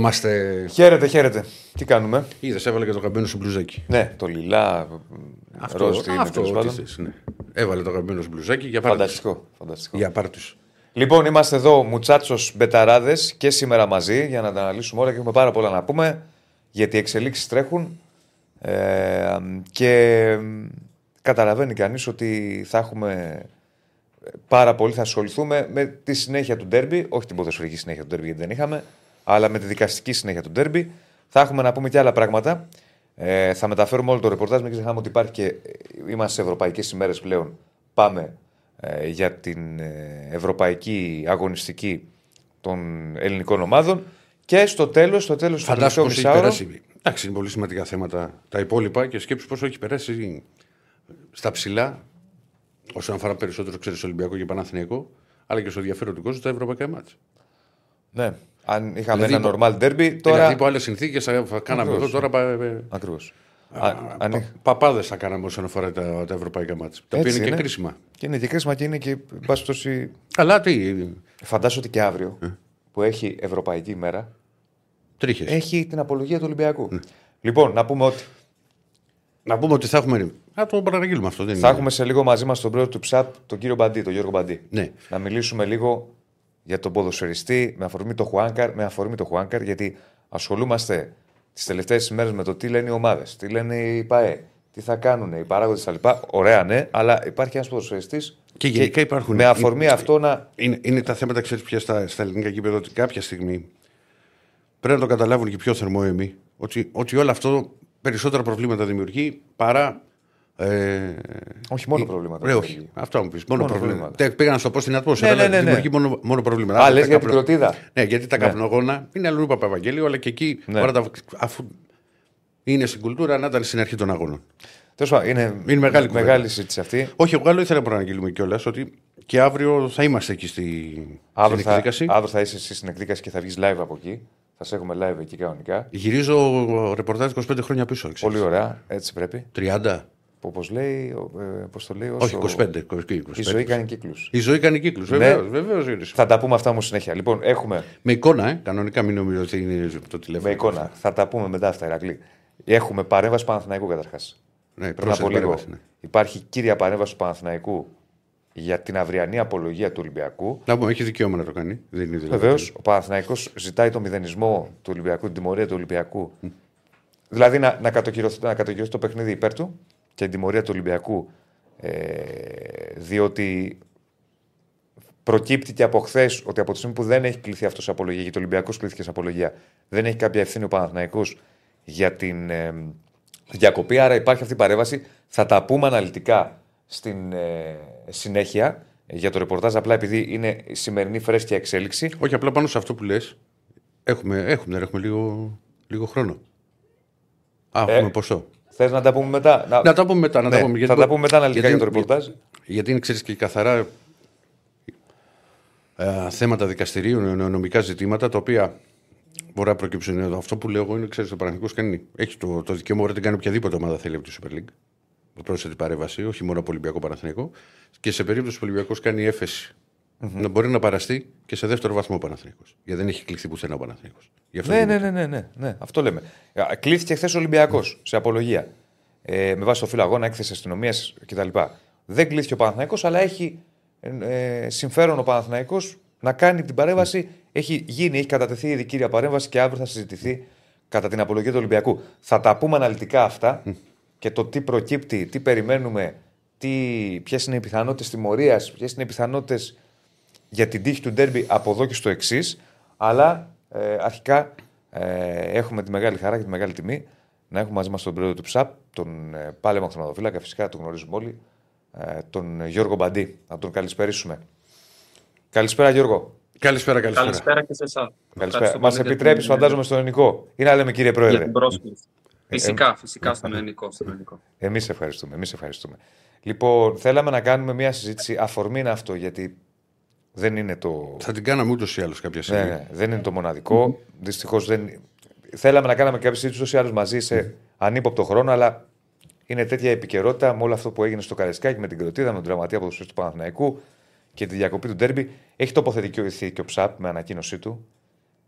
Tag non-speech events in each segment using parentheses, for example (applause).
Εδώ είμαστε. Χαίρετε, χαίρετε. Τι κάνουμε; Είδες, έβαλε και το καμπίνο σου μπλουζάκι. Ναι, το λιλά. Αυτό, ροζ, τι είναι, αυτό τέλος τι πάντων. θες, ναι. Έβαλε το καμπίνο σου μπλουζάκι για πάρτι. Φανταστικό. φανταστικό. Για πάρτι. Λοιπόν, είμαστε εδώ μουτσάτσος μπεταράδες και σήμερα μαζί για να τα αναλύσουμε όλα και έχουμε πάρα πολλά να πούμε γιατί οι εξελίξεις τρέχουν. Ε, και καταλαβαίνει κανείς ότι θα έχουμε πάρα πολύ, θα ασχοληθούμε με τη συνέχεια του ντέρμπι, όχι την ποδοσφαιρική συνέχεια του ντέρμπι γιατί δεν είχαμε, αλλά με τη δικαστική συνέχεια του ντέρμπι. Θα έχουμε να πούμε και άλλα πράγματα. Ε, θα μεταφέρουμε όλο το ρεπορτάζ. Μην ξεχνάμε ότι υπάρχει και είμαστε σε ευρωπαϊκές ημέρες πλέον. Πάμε ε, για την ε, ευρωπαϊκή αγωνιστική των ελληνικών ομάδων. Και στο τέλος, στο τέλος του Φαντάσου τελευταίου πώ έχει μισάωρο. περάσει. Εντάξει, είναι πολύ σημαντικά θέματα τα υπόλοιπα και σκέψου πόσο έχει περάσει στα ψηλά όσον αφορά περισσότερο ξέρεις Ολυμπιακό και Παναθηναϊκό, αλλά και στο ενδιαφέρον του κόσμου τα ευρωπαϊκά μάτια. Ναι, αν είχαμε Δηλαδή, ένα normal derby, Τώρα... τώρα. Δηλαδή, υπό άλλες συνθήκες θα κάναμε Ακριβώς. εδώ τώρα. πα- ε, Ακριβώς. πα- Παπάδες θα κάναμε όσον αφορά τα, τα ευρωπαϊκά μάτια. Τα οποία Έτσι είναι και είναι. κρίσιμα. Και είναι και κρίσιμα και είναι και. εν πάση περιπτώσει, Αλλά τι, Φαντάζομαι ότι και αύριο Ε. που έχει Ευρωπαϊκή ημέρα τρίχες. έχει την απολογία του Ολυμπιακού. Λοιπόν, να πούμε ότι Να πούμε ότι θα έχουμε. Να το παραγγείλουμε αυτό. Δεν θα είναι. έχουμε σε λίγο μαζί μας τον πρόεδρο του ΨΑΠ, τον κύριο Μπαντή, τον Γιώργο Μπαντή. Ναι. Να μιλήσουμε λίγο για τον ποδοσφαιριστή με αφορμή το Χουάνκαρ, με αφορμή το Χουάνκαρ, γιατί ασχολούμαστε τις τελευταίες ημέρε με το τι λένε οι ομάδες, τι λένε οι ΠαΕ, τι θα κάνουν οι παράγοντες κτλ. Ωραία, ναι, αλλά υπάρχει ένας ποδοσφαιριστής. Και γενικά υπάρχουν- Με αφορμή είναι- αυτό να. Είναι, είναι τα θέματα, ξέρεις πια στα, στα ελληνικά γήπεδα, ότι κάποια στιγμή πρέπει να το καταλάβουν και οι πιο θερμόαιμοι ότι, ότι όλο αυτό περισσότερα προβλήματα δημιουργεί παρά. Ε, Όχι μόνο η- προβλήματα. Ρε, δημιουργεί. όχι. Αυτό μου πεις. Μόνο, Μόνο προβλήματα. προβλήματα. Τε- Πήγα να σου το πω στην ατμόσφαιρα. Ναι, ναι, αλλά ναι, ναι. Δημιουργεί μόνο, μόνο προβλήματα. Α, Άρα λες τα για την καπνο- κροτίδα. Ναι, γιατί τα Ναι. καπνογόνα είναι αλλού Παπαγγέλιο, αλλά και εκεί Ναι. όλα τα, αφού είναι στην κουλτούρα να ήταν στην αρχή των αγώνων. Τέλος πάντων, είναι, Είναι μεγάλη κουβέντα. μεγάλη συζήτηση αυτή. Όχι, εγώ άλλο ήθελα να προαναγγείλουμε κιόλας ότι και αύριο θα είμαστε εκεί στη, Αύριο στην θα, εκδίκαση. αύριο θα είσαι εσύ στην εκδίκαση και θα βγεις live από εκεί. Θα σε έχουμε live εκεί κανονικά. Γυρίζω ρεπορτάζ 25 χρόνια πίσω. Ξέρεις. Πολύ ωραία, έτσι πρέπει. 30. Όπως λέει, ε, πώς το λέει, Όχι, όσο 25. 25. Η ζωή κάνει κύκλους. Η ζωή κάνει κύκλους. Ναι. Βεβαίως, βεβαίως, Γιώργη. Θα τα πούμε αυτά όμως συνέχεια. Λοιπόν, έχουμε Με εικόνα, ε. κανονικά μην νομίζω ότι είναι το τηλέφωνο. με εικόνα. Θα τα πούμε μετά αυτά, Ηρακλή. Έχουμε παρέμβαση Παναθηναϊκού καταρχάς. Ναι, Πριν πρόσθετη από λίγο παρέμβαση, ναι. υπάρχει κύρια παρέμβαση του Παναθηναϊκού για την αυριανή απολογία του Ολυμπιακού. Να πούμε, έχει δικαίωμα να το κάνει. Δεν είναι δηλαδή. Βεβαίως, ο Παναθηναϊκός ζητάει το μηδενισμό του Ολυμπιακού, την τιμωρία του Ολυμπιακού. Δηλαδή να, να, κατοχυρωθεί, να κατοχυρωθεί το παιχνίδι υπέρ του και την τιμωρία του Ολυμπιακού. Ε, διότι προκύπτει και από χθες ότι από τη στιγμή που δεν έχει κληθεί αυτός σε απολογία, γιατί ο Ολυμπιακός κλήθηκε σε απολογία, δεν έχει κάποια ευθύνη ο Παναθηναϊκός για την ε, διακοπή. Άρα υπάρχει αυτή η παρέμβαση. Θα τα πούμε αναλυτικά στην ε, συνέχεια για το ρεπορτάζ. Απλά επειδή είναι η σημερινή φρέσκια εξέλιξη. Όχι, απλά πάνω σε αυτό που λες, έχουμε, έχουμε, έχουμε λίγο, λίγο χρόνο. Α, Ε, έχουμε ποσό. Θες να τα πούμε μετά; Να τα πούμε μετά. Να Ναι, τα πούμε, θα τα πούμε μετά αναλυτικά για το ρεπορτάζ. Γιατί, γιατί είναι, ξέρεις, και καθαρά ε, θέματα δικαστηρίων, ε, νομικά ζητήματα, τα οποία μπορεί να προκύψουν. Αυτό που λέω εγώ είναι, ξέρεις, ο Παναγενικό κάνει. Έχει το, το δικαίωμα να την κάνει οποιαδήποτε ομάδα θέλει από τη Super League. Με πρόσθετη παρέμβαση, όχι μόνο από Ολυμπιακό Παναθηναϊκό. Και σε περίπτωση που ο Ολυμπιακός κάνει έφεση, να μπορεί να παραστεί και σε δεύτερο βαθμό ο Παναθηναϊκός. Γιατί δεν έχει κλειχθεί πουθενά ο Παναθηναϊκός. Γι' αυτό Ναι, δεν ναι, είναι. ναι, ναι, ναι, ναι, αυτό λέμε. Α, Κλείθηκε χθες ο Ολυμπιακός σε απολογία. Ε, με βάση το φύλλο αγώνα, έκθεση αστυνομίας κτλ. Δεν κλείθηκε ο Παναθηναϊκός, αλλά έχει ε, συμφέρον ο Παναθηναϊκός να κάνει την παρέμβαση. Έχει γίνει, έχει κατατεθεί η δικήρια παρέμβαση και αύριο θα συζητηθεί κατά την απολογία του Ολυμπιακού. Θα τα πούμε αναλυτικά αυτά και το τι προκύπτει, τι περιμένουμε, ποιες είναι οι πιθανότητες τιμωρίας, ποιες είναι οι πιθανότητες για την τύχη του ντέρμπι από εδώ και στο εξής. Αλλά ε, αρχικά ε, έχουμε τη μεγάλη χαρά και τη μεγάλη τιμή να έχουμε μαζί μας τον πρόεδρο του ΨΑΠ, τον ε, πάλεμα θεματοφύλακα, φυσικά τον γνωρίζουμε όλοι, ε, τον Γιώργο Μπαντή. Να τον καλησπερίσουμε. Καλησπέρα, Γιώργο. Καλησπέρα, καλησπέρα. Καλησπέρα και σε εσάς. Καλησπέρα. Μας επιτρέπεις, φαντάζομαι, στον ελληνικό. Ή να λέμε κύριε Για Πρόεδρε. την πρόσκληση. Φυσικά, φυσικά στον ελληνικό. Στον ελληνικό. Εμείς ευχαριστούμε. Εμείς ευχαριστούμε. Λοιπόν, θέλαμε να κάνουμε μια συζήτηση. Αφορμή είναι αυτό, γιατί δεν είναι το. Θα την κάναμε ούτως ή άλλως κάποια στιγμή. Ναι, ναι, δεν είναι το μοναδικό. Δυστυχώς δεν. Θέλαμε να κάνουμε κάποια συζήτηση ούτω ή άλλω μαζί σε ανύποπτο χρόνο, αλλά είναι τέτοια επικαιρότητα με όλο αυτό που έγινε στο Καρεσκάκι με την κροτίδα, με τον τραυματία ποδοσφαιριστή του Παναθηναϊκού και τη διακοπή του Ντέρμπι. Έχει τοποθετηθεί και ο Ψαπ με ανακοίνωσή του.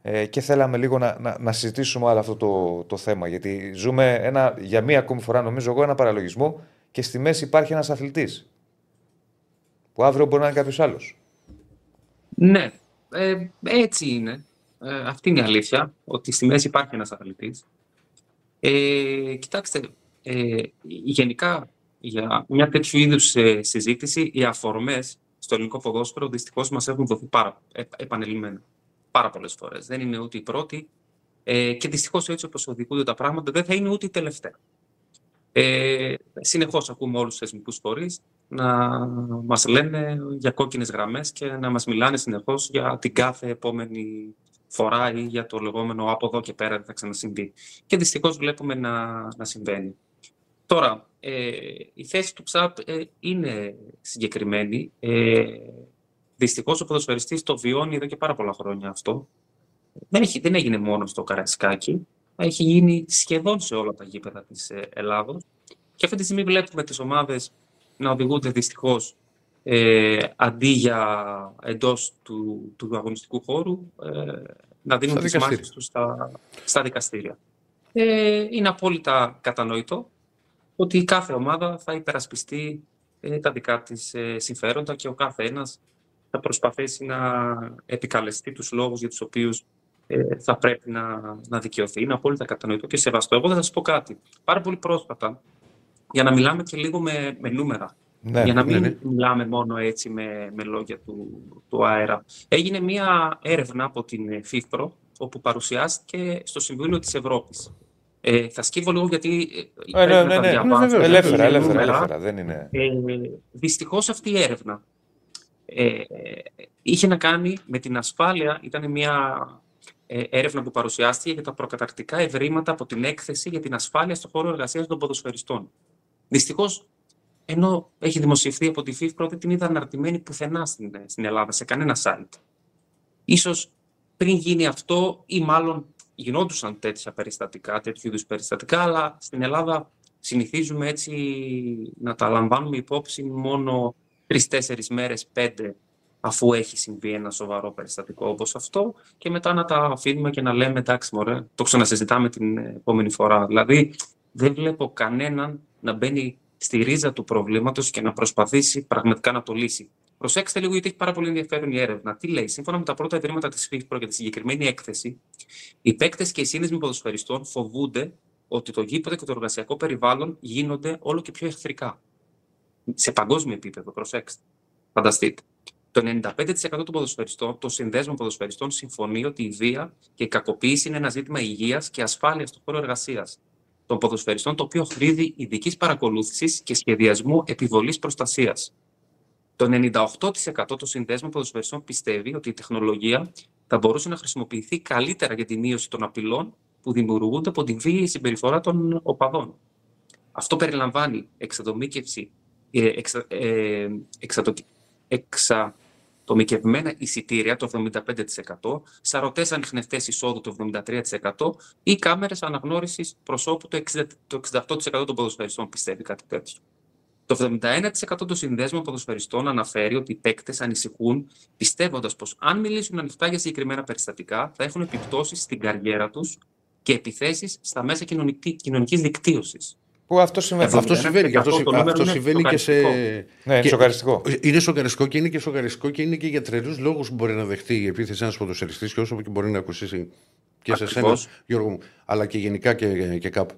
Ε, και θέλαμε λίγο να, να, να συζητήσουμε άλλο αυτό το, το θέμα. Γιατί ζούμε ένα, για μία ακόμη φορά, νομίζω εγώ, ένα παραλογισμό και στη μέση υπάρχει ένας αθλητής. Που αύριο μπορεί να είναι κάποιος άλλος. Ναι, ε, έτσι είναι. Ε, αυτή είναι η αλήθεια, ότι στη μέση υπάρχει ένας αθλητής. Ε, κοιτάξτε, ε, γενικά για μια τέτοιου είδους ε, συζήτηση, οι αφορμές στο ελληνικό ποδόσφαιρο δυστυχώς μας έχουν δοθεί πάρα, ε, επανελειμμένα. Πάρα πολλές φορές. Δεν είναι ούτε η πρώτη ε, και δυστυχώς έτσι όπως οδηγούνται τα πράγματα δεν θα είναι ούτε η τελευταία. Ε, συνεχώς ακούμε όλους τους θεσμικούς φορείς να μας λένε για κόκκινες γραμμές και να μας μιλάνε συνεχώς για την κάθε επόμενη φορά ή για το λεγόμενο από εδώ και πέρα δεν θα ξανασυμβεί. Και δυστυχώς βλέπουμε να, να συμβαίνει. Τώρα, ε, η θέση του ΨΑΠ ε, είναι συγκεκριμένη. Ε, δυστυχώς ο ποδοσφαιριστής το βιώνει εδώ και πάρα πολλά χρόνια αυτό. Δεν, έχει, δεν έγινε μόνος στο Καρατσικάκι. Έχει γίνει σχεδόν σε όλα τα γήπεδα της ε, Ελλάδος. Και αυτή τη στιγμή βλέπουμε τις ομάδες να οδηγούνται δυστυχώς ε, αντί για εντός του, του αγωνιστικού χώρου ε, να δίνουν τις μάχες τους στα, στα δικαστήρια. Ε, είναι απόλυτα κατανοητό ότι κάθε ομάδα θα υπερασπιστεί ε, τα δικά της ε, συμφέροντα και ο κάθε ένας θα προσπαθήσει να επικαλεστεί τους λόγους για τους οποίους ε, θα πρέπει να, να δικαιωθεί. Είναι απόλυτα κατανοητό και σεβαστό. Εγώ θα σας πω κάτι. Πάρα πολύ πρόσφατα, για να μιλάμε και λίγο με, με νούμερα, ναι, για να μην ναι, ναι. μιλάμε μόνο έτσι με, με λόγια του, του αέρα. Έγινε μία έρευνα από την ΦΥΦΠΡΟ, όπου παρουσιάστηκε στο Συμβούλιο της Ευρώπης. Ε, θα σκύβω λίγο γιατί ε, ναι, ναι, ναι, ναι, ελεύθερα, ελεύθερα, ελεύθερα, δεν είναι... Ε, δυστυχώς αυτή η έρευνα ε, είχε να κάνει με την ασφάλεια, ήταν μια ε, έρευνα που παρουσιάστηκε για τα προκαταρκτικά ευρήματα από την έκθεση για την ασφάλεια στον χώρο εργασίας των ποδοσφαιριστών. Δυστυχώς ενώ έχει δημοσιευθεί από τη FIFA, δεν την είδα αναρτημένη πουθενά στην, στην Ελλάδα, σε κανένα site. Ίσως πριν γίνει αυτό ή μάλλον γινόντουσαν τέτοια περιστατικά, τέτοιου είδους περιστατικά, αλλά στην Ελλάδα συνηθίζουμε έτσι να τα λαμβάνουμε υπόψη μόνο τρει-τέσσερι μέρες, πέντε, αφού έχει συμβεί ένα σοβαρό περιστατικό όπως αυτό, και μετά να τα αφήνουμε και να λέμε εντάξει, μωρέ, το ξανασυζητάμε την επόμενη φορά. Δηλαδή, δεν βλέπω κανέναν να μπαίνει στη ρίζα του προβλήματος και να προσπαθήσει πραγματικά να το λύσει. Προσέξτε λίγο, γιατί έχει πάρα πολύ ενδιαφέρον η έρευνα. Τι λέει, σύμφωνα με τα πρώτα ευρήματα της FIFA για τη συγκεκριμένη έκθεση, οι παίκτες και οι σύνδεσμοι ποδοσφαιριστών φοβούνται ότι το γήπεδο και το εργασιακό περιβάλλον γίνονται όλο και πιο εχθρικά. Σε παγκόσμιο επίπεδο, προσέξτε. Φανταστείτε. Το 95% των ποδοσφαιριστών, των συνδέσμων ποδοσφαιριστών, συμφωνεί ότι η βία και η κακοποίηση είναι ένα ζήτημα υγείας και ασφάλειας στον χώρο εργασίας των ποδοσφαιριστών, το οποίο χρήζει ειδικής παρακολούθησης και σχεδιασμού επιβολής προστασίας. Το 98% των συνδέσμων ποδοσφαιριστών πιστεύει ότι η τεχνολογία θα μπορούσε να χρησιμοποιηθεί καλύτερα για τη μείωση των απειλών που δημιουργούνται από τη βίαιη συμπεριφορά των οπαδών. Αυτό περιλαμβάνει εξατομίκευση, ε, εξα, ε, εξατομικευμένα εισιτήρια το 75%, σαρωτές ανιχνευτές εισόδου το 73% ή κάμερες αναγνώρισης προσώπου το 68% των ποδοσφαιριστών πιστεύει κάτι τέτοιο. Το 71% των συνδέσμων ποδοσφαιριστών αναφέρει ότι οι παίκτες ανησυχούν, πιστεύοντας πως αν μιλήσουν ανοιχτά για συγκεκριμένα περιστατικά, θα έχουν επιπτώσεις στην καριέρα τους και επιθέσεις στα μέσα κοινωνικής δικτύωσης. Που αυτό συμβαίνει. Αυτό συμβαίνει, και, αυτό, αυτό συμβαίνει και σε. Ναι, και... σοκαριστικό. Είναι σοκαριστικό και είναι και σοκαριστικό και είναι και για τρελούς λόγους που μπορεί να δεχτεί η επίθεση ένας ποδοσφαιριστή και όσο και μπορεί να ακουσίσει και σε σένα, Γιώργο μου, αλλά και γενικά και, και κάπου.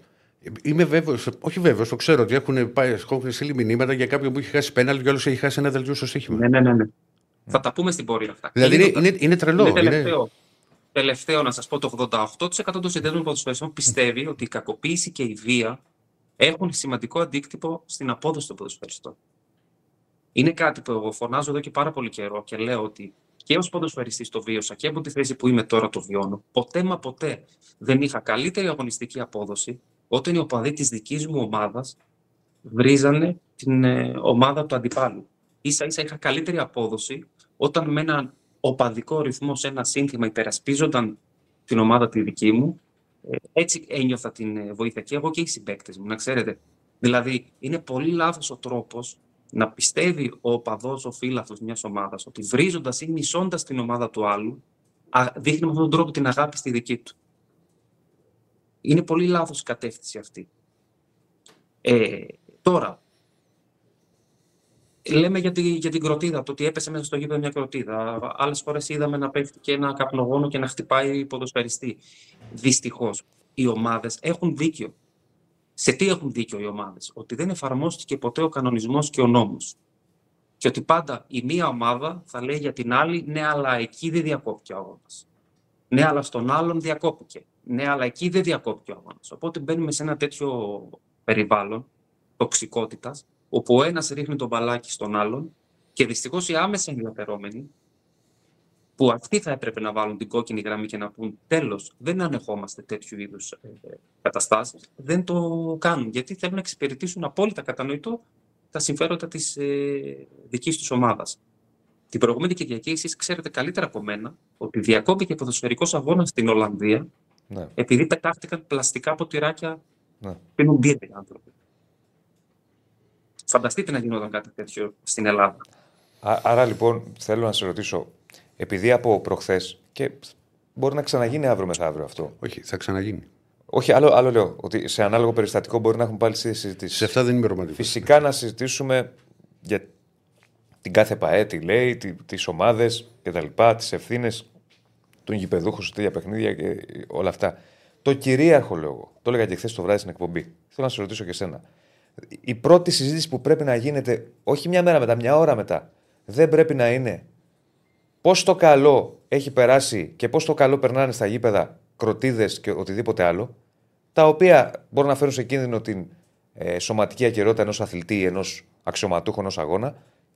Είμαι βέβαιος, όχι βέβαιος, το ξέρω ότι έχουν, πάει, έχουν στείλει μηνύματα για κάποιον που έχει χάσει πέναλ και άλλο έχει χάσει ένα δελτίο στο σύγχυμα. Ναι, ναι, ναι, ναι. Θα τα πούμε στην πορεία αυτά. Δηλαδή είναι, είναι, είναι τρελό. Είναι τελευταίο. Είναι... τελευταίο να σας πω, το 88% των συνδέσμων ποδοσφαιριστών πιστεύει ότι η κακοποίηση και η βία έχουν σημαντικό αντίκτυπο στην απόδοση των ποδοσφαιριστών. Είναι κάτι που εγώ φωνάζω εδώ και πάρα πολύ καιρό και λέω ότι και ως ποδοσφαιριστής το βίωσα και από τη θέση που είμαι τώρα το βιώνω. Ποτέ μα ποτέ δεν είχα καλύτερη αγωνιστική απόδοση όταν οι οπαδοί της δικής μου ομάδας βρίζανε την ε, ομάδα του αντιπάλου. Ίσα ίσα είχα καλύτερη απόδοση όταν με έναν οπαδικό ρυθμό σε ένα σύνθημα υπερασπίζονταν την ομάδα τη δική μου. Ε, έτσι ένιωθα την ε, βοήθεια και εγώ και οι συμπαίκτες μου, να ξέρετε. Δηλαδή, είναι πολύ λάθος ο τρόπος να πιστεύει ο οπαδός, ο φίλαθλο μιας ομάδας, ότι βρίζοντας ή μισώντας την ομάδα του άλλου, δείχνει με αυτόν τον τρόπο την αγάπη στη δική του. Είναι πολύ λάθος η κατεύθυνση αυτή. Ε, τώρα, λέμε για, τη, για την κροτίδα, το ότι έπεσε μέσα στο γήπεδο μια κροτίδα. Άλλες φορές είδαμε να πέφτει και ένα καπνογόνο και να χτυπάει ποδοσφαιριστή. Δυστυχώς, οι ομάδες έχουν δίκιο. Σε τι έχουν δίκιο οι ομάδες; Ότι δεν εφαρμόστηκε ποτέ ο κανονισμός και ο νόμος. Και ότι πάντα η μία ομάδα θα λέει για την άλλη, ναι, αλλά εκεί δεν διακόπηκε ο αγώνας. Ναι, αλλά στον άλλον διακόπηκε. Ναι, αλλά εκεί δεν διακόπηκε ο αγώνας. Οπότε μπαίνουμε σε ένα τέτοιο περιβάλλον τοξικότητας, όπου ο ένας ρίχνει τον μπαλάκι στον άλλον και δυστυχώς οι άμεσα ενδιαφερόμενοι, που αυτοί θα έπρεπε να βάλουν την κόκκινη γραμμή και να πούν τέλος, δεν ανεχόμαστε τέτοιου είδους ε, καταστάσεις, δεν το κάνουν. Γιατί θέλουν να εξυπηρετήσουν απόλυτα κατανοητό τα συμφέροντα της ε, δικής τους ομάδας. Την προηγούμενη Κυριακή, εσείς ξέρετε καλύτερα από μένα ότι διακόπηκε ποδοσφαιρικός αγώνας στην Ολλανδία ναι. επειδή πετάχτηκαν πλαστικά ποτηράκια ναι. πίνουν μπύρε οι άνθρωποι. Φανταστείτε να γινόταν κάτι τέτοιο στην Ελλάδα. άρα λοιπόν θέλω να σε ρωτήσω, επειδή από προχθές και μπορεί να ξαναγίνει αύριο μεθαύριο αυτό. Όχι, θα ξαναγίνει. Όχι, άλλο, άλλο λέω. Ότι σε ανάλογο περιστατικό μπορεί να έχουμε πάλι συζητήσεις. Σε αυτά δεν είμαι ρομαντικός. Φυσικά να συζητήσουμε για την κάθε ΠαΕ, τι λέει, τι ομάδες κτλ. Τις ευθύνες των γηπεδούχων σε τέτοια παιχνίδια και όλα αυτά. Το κυρίαρχο λόγο, το έλεγα και χθες το βράδυ στην εκπομπή. Θέλω να σε ρωτήσω και εσένα. Η πρώτη συζήτηση που πρέπει να γίνεται, όχι μια μέρα μετά, μια ώρα μετά, δεν πρέπει να είναι πώς το καλό έχει περάσει και πώς το καλό περνάνε στα γήπεδα κροτίδες και οτιδήποτε άλλο, τα οποία μπορούν να φέρουν σε κίνδυνο την ε, σωματική ακαιρότητα ενός αθλητή ή ενός αξιωματούχου ενός αγώνα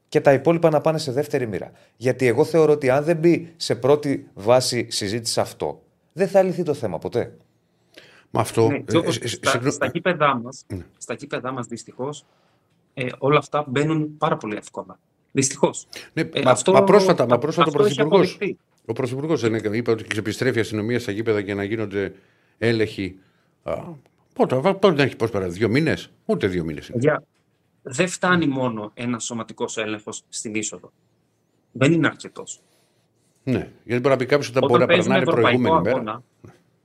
και τα υπόλοιπα να πάνε σε δεύτερη μοίρα. Γιατί εγώ θεωρώ ότι αν δεν μπει σε πρώτη βάση συζήτηση αυτό, δεν θα λυθεί το θέμα ποτέ. Με αυτό. Ναι, ε, όπως, ε, στα, στα γήπεδά μας, ναι. στα γήπεδά μας δυστυχώς, ε, όλα αυτά μπαίνουν πάρα πολύ εύκολα. Δυστυχώς. Ναι, ε, μα, αυτό, μα πρόσφατα, μα πρόσφατα ο Πρωθυπουργό. Ο Πρωθυπουργός είπε ότι επιστρέφει η αστυνομία στα γήπεδα για να γίνονται έλεγχοι. Πότε, πότε δεν έχει πώς πέρα, δύο μήνες, ούτε δύο μήνες. Για, δεν φτάνει μόνο ένας σωματικός έλεγχος στην είσοδο. Δεν είναι αρκετός. Ναι, γιατί μπορεί να πει κάποιος ότι μπορεί να περνάει προηγούμενη αγώνα, μέρα.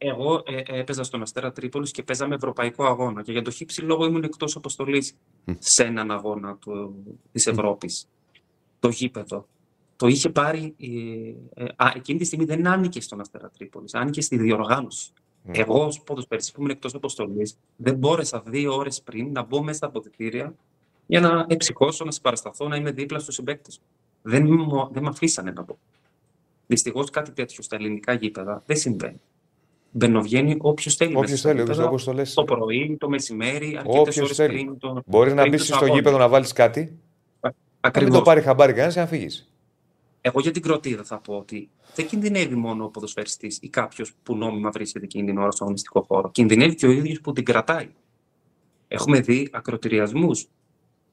Εγώ ε, ε, έπαιζα στον Αστέρα Τρίπολης και παίζαμε ευρωπαϊκό αγώνα. Και για το χύψη λόγο ήμουν εκτός αποστολής σε έναν αγώνα της Ευρώπης. Το γήπεδο. Το είχε πάρει. Ε, ε, α, εκείνη τη στιγμή δεν άνοιγε στον Αστέρα Τρίπολης, άνοιγε στη διοργάνωση. Mm. Εγώ, ως ποδοσφαιριστής που ήμουν εκτός αποστολής, δεν μπόρεσα δύο ώρες πριν να μπω μέσα στα αποδητήρια για να εψυχώσω, να συμπαρασταθώ, να είμαι δίπλα στους συμπαίκτες. Δεν, δεν με αφήσανε να μπω. Δυστυχώς κάτι τέτοιο στα ελληνικά γήπεδα δεν συμβαίνει. Μπαινοβγαίνει όποιος θέλει. Όποιος θέλει, όπως το λες. Το πρωί, το μεσημέρι, αρκετέ ώρε πριν. Το, Μπορεί να μπει στο γήπεδο να βάλεις κάτι. Ακριβώς. Να μην το πάρει χαμπάρι κανένας και να φύγεις. Εγώ για την κροτίδα θα πω ότι δεν κινδυνεύει μόνο ο ποδοσφαιριστής ή κάποιος που νόμιμα βρίσκεται εκείνη την ώρα στο αγωνιστικό χώρο. Κινδυνεύει και ο ίδιος που την κρατάει. Έχουμε δει ακροτηριασμούς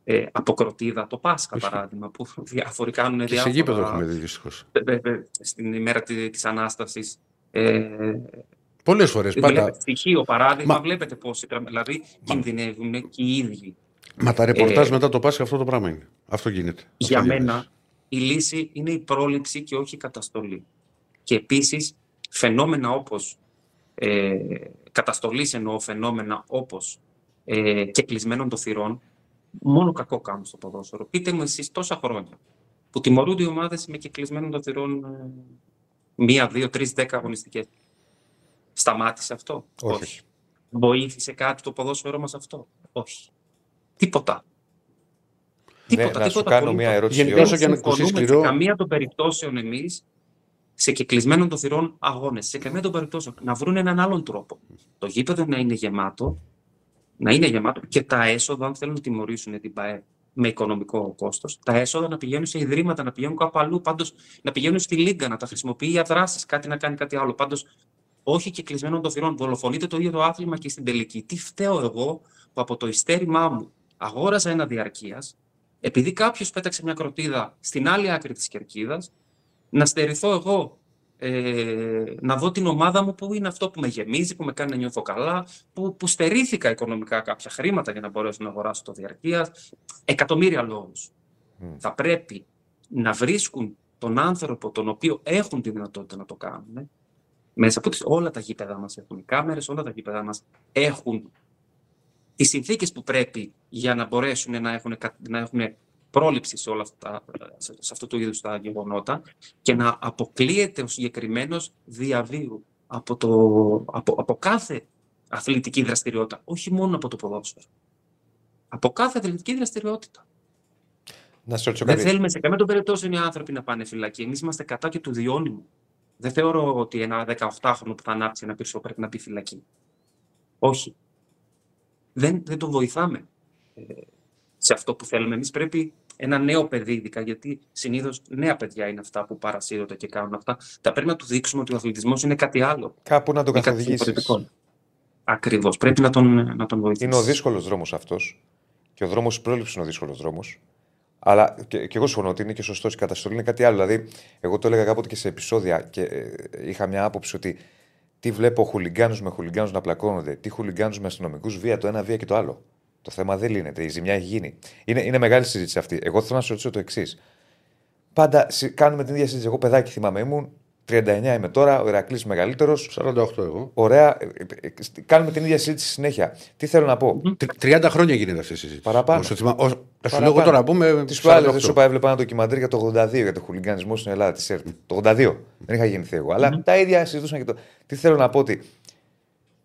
ε, από κροτίδα, το Πάσχα παράδειγμα, που διάφοροι κάνουν διάφορα. Σε γήπεδο έχουμε δει δυστυχώς. Ε, ε, στην ημέρα της Ανάστασης. Ε, Πολλές φορές. Πάντα... Στοιχείο παράδειγμα, Μα... βλέπετε πόσοι. Δηλαδή Μα... κινδυνεύουν και οι ίδιοι. Μα τα ρεπορτάζ ε, μετά το Πάσχα αυτό το πράγμα είναι. Αυτό γίνεται. Για αυτό μένα γίνεται. η λύση είναι η πρόληψη και όχι η καταστολή. Και επίσης φαινόμενα όπως. Ε, καταστολής εννοώ φαινόμενα όπως ε, και κλεισμένων των θυρών μόνο κακό κάνουν στο ποδόσφαιρο. Πείτε μου εσείς τόσα χρόνια που τιμωρούνται οι ομάδες με κεκλεισμένων των θυρών ε, μία, δύο, τρεις, δέκα αγωνιστικές. Σταμάτησε αυτό; Όχι. Όχι. Βοήθησε κάτι το ποδόσφαιρο μας αυτό; Όχι. Τίποτα. Ναι, τίποτα, να τίποτα, σου κάνω μια ερώτηση. Γενικά, όσο και σκληρό... σε καμία των περιπτώσεων εμείς σε κεκλεισμένων των θυρών αγώνες, σε καμία των περιπτώσεων να βρουν έναν άλλον τρόπο. Το γήπεδο να είναι γεμάτο, να είναι γεμάτο και τα έσοδα, αν θέλουν να τιμωρήσουν την ΠαΕ με οικονομικό κόστος, τα έσοδα να πηγαίνουν σε ιδρύματα, να πηγαίνουν κάπου αλλού, πάντως να πηγαίνουν στη Λίγκα, να τα χρησιμοποιεί για δράσει, κάτι να κάνει κάτι άλλο. Πάντως, όχι και κλεισμένων των θυρών. Δολοφονείται το ίδιο το άθλημα και στην τελική. Τι φταίω εγώ που από το ιστέρημά μου αγόρασα ένα διαρκείας, επειδή κάποιος πέταξε μια κροτίδα στην άλλη άκρη της κερκίδας, να στερηθώ εγώ ε, να δω την ομάδα μου που είναι αυτό που με γεμίζει, που με κάνει να νιώθω καλά, που, που στερήθηκα οικονομικά κάποια χρήματα για να μπορέσω να αγοράσω το διαρκείας. Εκατομμύρια λόγους. Θα πρέπει να βρίσκουν τον άνθρωπο τον οποίο έχουν τη δυνατότητα να το κάνουν, μέσα από τις, όλα τα γήπεδα μας έχουν κάμερες, όλα τα γήπεδα μας έχουν τις συνθήκες που πρέπει για να μπορέσουν να έχουν, να έχουν πρόληψη σε, όλα αυτά, σε, σε αυτό το είδους τα γεγονότα και να αποκλείεται ο συγκεκριμένος διαβίου από, το, από, από κάθε αθλητική δραστηριότητα, όχι μόνο από το ποδόσφαιρο. Από κάθε αθλητική δραστηριότητα. Να σε ρωτήσω Δεν κάτι. θέλουμε σε καμία περίπτωση οι άνθρωποι να πάνε φυλακή. Εμείς είμαστε κατά και του διώνυμου. Δεν θεωρώ ότι ένα 18χρονο που θα ανάψει ένα πυρσό πρέπει να πει φυλακή. Όχι. Δεν, δεν το βοηθάμε ε, σε αυτό που θέλουμε. Εμείς πρέπει ένα νέο παιδί, ειδικά γιατί συνήθως νέα παιδιά είναι αυτά που παρασύρονται και κάνουν αυτά. Θα πρέπει να του δείξουμε ότι ο αθλητισμός είναι κάτι άλλο. Κάπου να τον Είναι κάτι καθοδηγήσεις. διαφορετικό. Ακριβώς. Πρέπει να τον, να τον βοηθήσει. Είναι ο δύσκολος δρόμος αυτός. Και ο δρόμος της πρόληψης είναι ο δύσκολος δρόμος. Αλλά και, και εγώ συμφωνώ ότι είναι και σωστό. Η καταστολή είναι κάτι άλλο. Δηλαδή, εγώ το έλεγα κάποτε και σε επεισόδια και ε, είχα μια άποψη ότι τι βλέπω χουλιγκάνους με χουλιγκάνους να πλακώνονται, τι χουλιγκάνους με αστυνομικούς βία το ένα, βία και το άλλο. Το θέμα δεν λύνεται. Η ζημιά έχει γίνει. Είναι, είναι μεγάλη συζήτηση αυτή. Εγώ θέλω να σου ρωτήσω το εξής. Πάντα συ- κάνουμε την ίδια συζήτηση. Εγώ παιδάκι θυμάμαι ήμουν, 39 είμαι τώρα, ο Ηρακλής μεγαλύτερος. 48 εγώ. Ωραία. ε, ε, ε, Κάνουμε την ίδια συζήτηση συνέχεια. Τι θέλω να πω; Τρι- 30 χρόνια γίνεται αυτή η συζήτηση. Παραπάνω. Όσο θυμά- όσο- Θα σου Παραπάνω. λέω εγώ τώρα πούμε. Τι σου έλεγα, 48. δεν σου είπα, έβλεπα ένα ντοκιμαντέρ για το 82 για το χουλιγκανισμό στην Ελλάδα της ΕΡΤ. Το 82. Δεν είχα γεννηθεί εγώ. Αλλά τα ίδια συζητούσαν και το. Τι θέλω να πω ότι.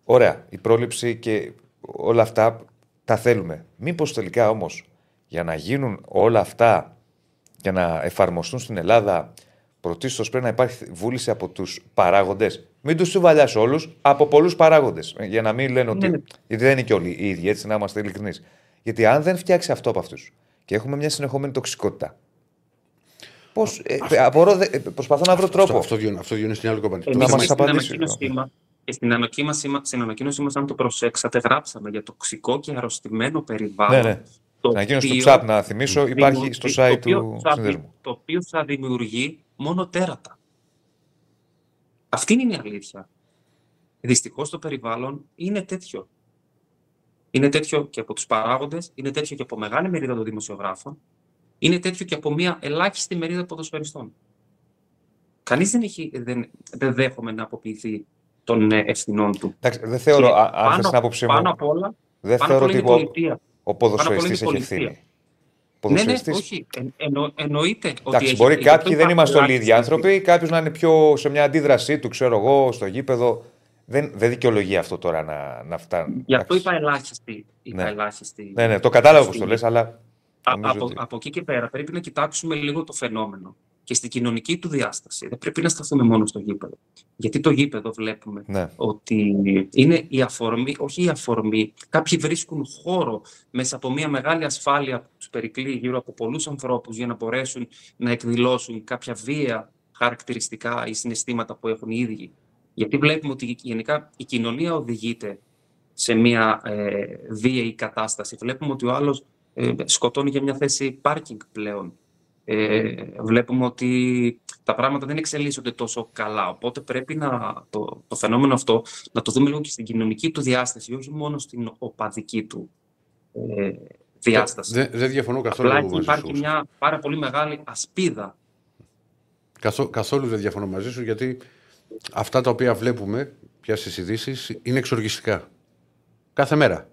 Ωραία, η πρόληψη και όλα αυτά τα θέλουμε. Μήπως τελικά όμως για να γίνουν όλα αυτά για να εφαρμοστούν στην Ελλάδα, πρωτίστως πρέπει να υπάρχει βούληση από τους παράγοντες. Μην τους τσουβαλιάσω όλους, από πολλούς παράγοντες. Για να μην λένε ότι. Ναι, ναι. Γιατί δεν είναι και όλοι οι ίδιοι, έτσι να είμαστε ειλικρινείς. Γιατί αν δεν φτιάξει αυτό από αυτούς και έχουμε μια συνεχόμενη τοξικότητα. Πώς. Ε, απορώ, δε- ε, προσπαθώ να βρω τρόπο. Αυτό, αυτό, διώνει- αυτό διώνει στην άλλη κομμάτι. Εμείς να μας στην απαντήσει. ανακοίνωσή μας- και στην ανακοίνωσή μας, στην ανακοίνωσή μας, αν το προσέξατε, γράψαμε για τοξικό και αρρωστημένο περιβάλλον. Ναι, ναι. το Να γίνω στο οποίο ψάπ να θυμίσω, υπάρχει δημιουργεί- στο το site οποίο του θα δι- συνδέσμου. Το οποίο θα δημιουργεί μόνο τέρατα. Αυτή είναι η αλήθεια. Δυστυχώς το περιβάλλον είναι τέτοιο. Είναι τέτοιο και από τους παράγοντες, είναι τέτοιο και από μεγάλη μερίδα των δημοσιογράφων, είναι τέτοιο και από μια ελάχιστη μερίδα ποδοσφαιριστών. Κανείς δεν, έχει- δεν, δεν δέχομαι να αποποιηθεί των ε, ευθυνών του. Εντάξει, δεν θεωρώ, Και α- αν πάνω- θες την άποψή Πάνω μου, απ' όλα, δεν πάνω απ' θεωρώ όλα ότι είναι η ο, πολιτεία. ο Πάνω απ' όλα ποδοσφαιριστής είναι η έχει πολιτεία. ευθύνη. Ο Ναι, ναι, ποδοσφαιριστής- όχι. Ε, εννο, εννοείται ότι Εντάξει, έχει- μπορεί έχει κάποιοι το δεν είμαστε όλοι οι ελάχιστη ίδιοι άνθρωποι, κάποιο να είναι πιο σε μια αντίδρασή του, ξέρω εγώ, στο γήπεδο. Δεν, δεν δικαιολογεί αυτό τώρα να, να φτάνει. Γι' αυτό Εντάξει. είπα ελάχιστη. Είπα Ναι. ελάχιστη. Ναι, ναι, το κατάλαβα πώ το ευθύνη. λες, αλλά. Α- νομίζω από, ότι- από εκεί και πέρα πρέπει να κοιτάξουμε λίγο το φαινόμενο και στην κοινωνική του διάσταση. Δεν πρέπει να σταθούμε μόνο στο γήπεδο. Γιατί το γήπεδο βλέπουμε Ναι. ότι είναι η αφορμή, όχι η αφορμή. Κάποιοι βρίσκουν χώρο μέσα από μια μεγάλη ασφάλεια που του περικλεί γύρω από πολλούς ανθρώπους για να μπορέσουν να εκδηλώσουν κάποια βία χαρακτηριστικά ή συναισθήματα που έχουν οι ίδιοι. Γιατί βλέπουμε ότι γενικά η κοινωνία οδηγείται σε μια ε, βίαιη κατάσταση. Βλέπουμε ότι ο άλλος ε, σκοτώνει για μια θέση πάρκινγκ πλέον. Ε, βλέπουμε ότι τα πράγματα δεν εξελίσσονται τόσο καλά. Οπότε πρέπει να, το, το φαινόμενο αυτό να το δούμε λίγο και στην κοινωνική του διάσταση, όχι μόνο στην οπαδική του ε, διάσταση. Δεν, δεν διαφωνώ καθόλου Απλά εκεί μαζί υπάρχει σου. μια πάρα πολύ μεγάλη ασπίδα. Καθό- καθόλου δεν διαφωνώ μαζί σου γιατί αυτά τα οποία βλέπουμε πια στις ειδήσεις είναι εξοργιστικά. Κάθε μέρα.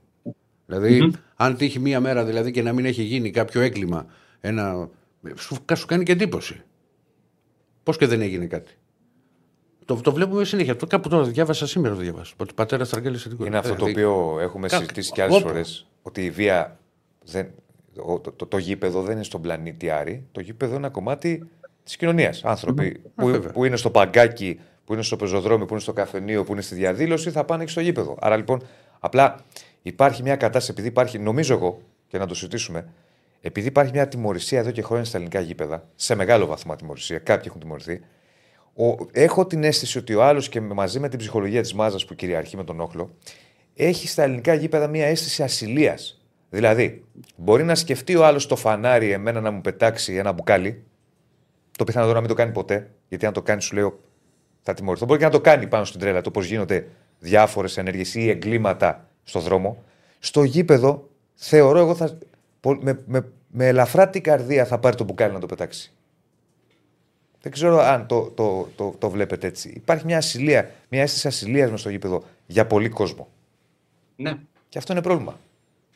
Δηλαδή, Μμμ. αν τύχει μία μέρα δηλαδή και να μην έχει γίνει κάποιο έγκλημα, ένα... σου, σου κάνει και εντύπωση. Πώς και δεν έγινε κάτι. Το, το βλέπουμε συνέχεια. Το, κάπου το διάβασα σήμερα, το διάβασα. Ότι πατέρας στραγγέλισε την Είναι αυτό το οποίο έχουμε Κα- συζητήσει και άλλες Όπα. φορές. Ότι η βία. Δεν, το, το, το, το γήπεδο δεν είναι στον πλανήτη Άρη. Το γήπεδο είναι ένα κομμάτι της κοινωνίας. Άνθρωποι που, βέβαια. που είναι στο παγκάκι, που είναι στο πεζοδρόμιο, που είναι στο καφενείο, που είναι στη διαδήλωση, θα πάνε και στο γήπεδο. Άρα λοιπόν, απλά υπάρχει μια κατάσταση, επειδή υπάρχει, νομίζω εγώ, και να το συζητήσουμε, επειδή υπάρχει μια τιμωρησία εδώ και χρόνια στα ελληνικά γήπεδα, σε μεγάλο βαθμό τιμωρησία, κάποιοι έχουν τιμωρηθεί, ο, έχω την αίσθηση ότι ο άλλος και με- μαζί με την ψυχολογία της μάζας που κυριαρχεί με τον όχλο, έχει στα ελληνικά γήπεδα μια αίσθηση ασυλίας. Δηλαδή, μπορεί να σκεφτεί ο άλλος το φανάρι εμένα να μου πετάξει ένα μπουκάλι, το πιθανό να μην το κάνει ποτέ, γιατί αν το κάνει, σου λέω, θα τιμωρηθώ. Μπορεί και να το κάνει πάνω στην τρέλα του, όπω γίνονται διάφορες ενέργειες ή εγκλήματα στο δρόμο. Στο γήπεδο, θεωρώ εγώ, θα, πο- με, με, με ελαφρά την καρδία θα πάρει το μπουκάλι να το πετάξει. Δεν ξέρω αν το, το, το, το βλέπετε έτσι. Υπάρχει μια ασυλία, μια αίσθηση ασυλίας μες στο γήπεδο για πολύ κόσμο. Ναι. Και αυτό είναι πρόβλημα.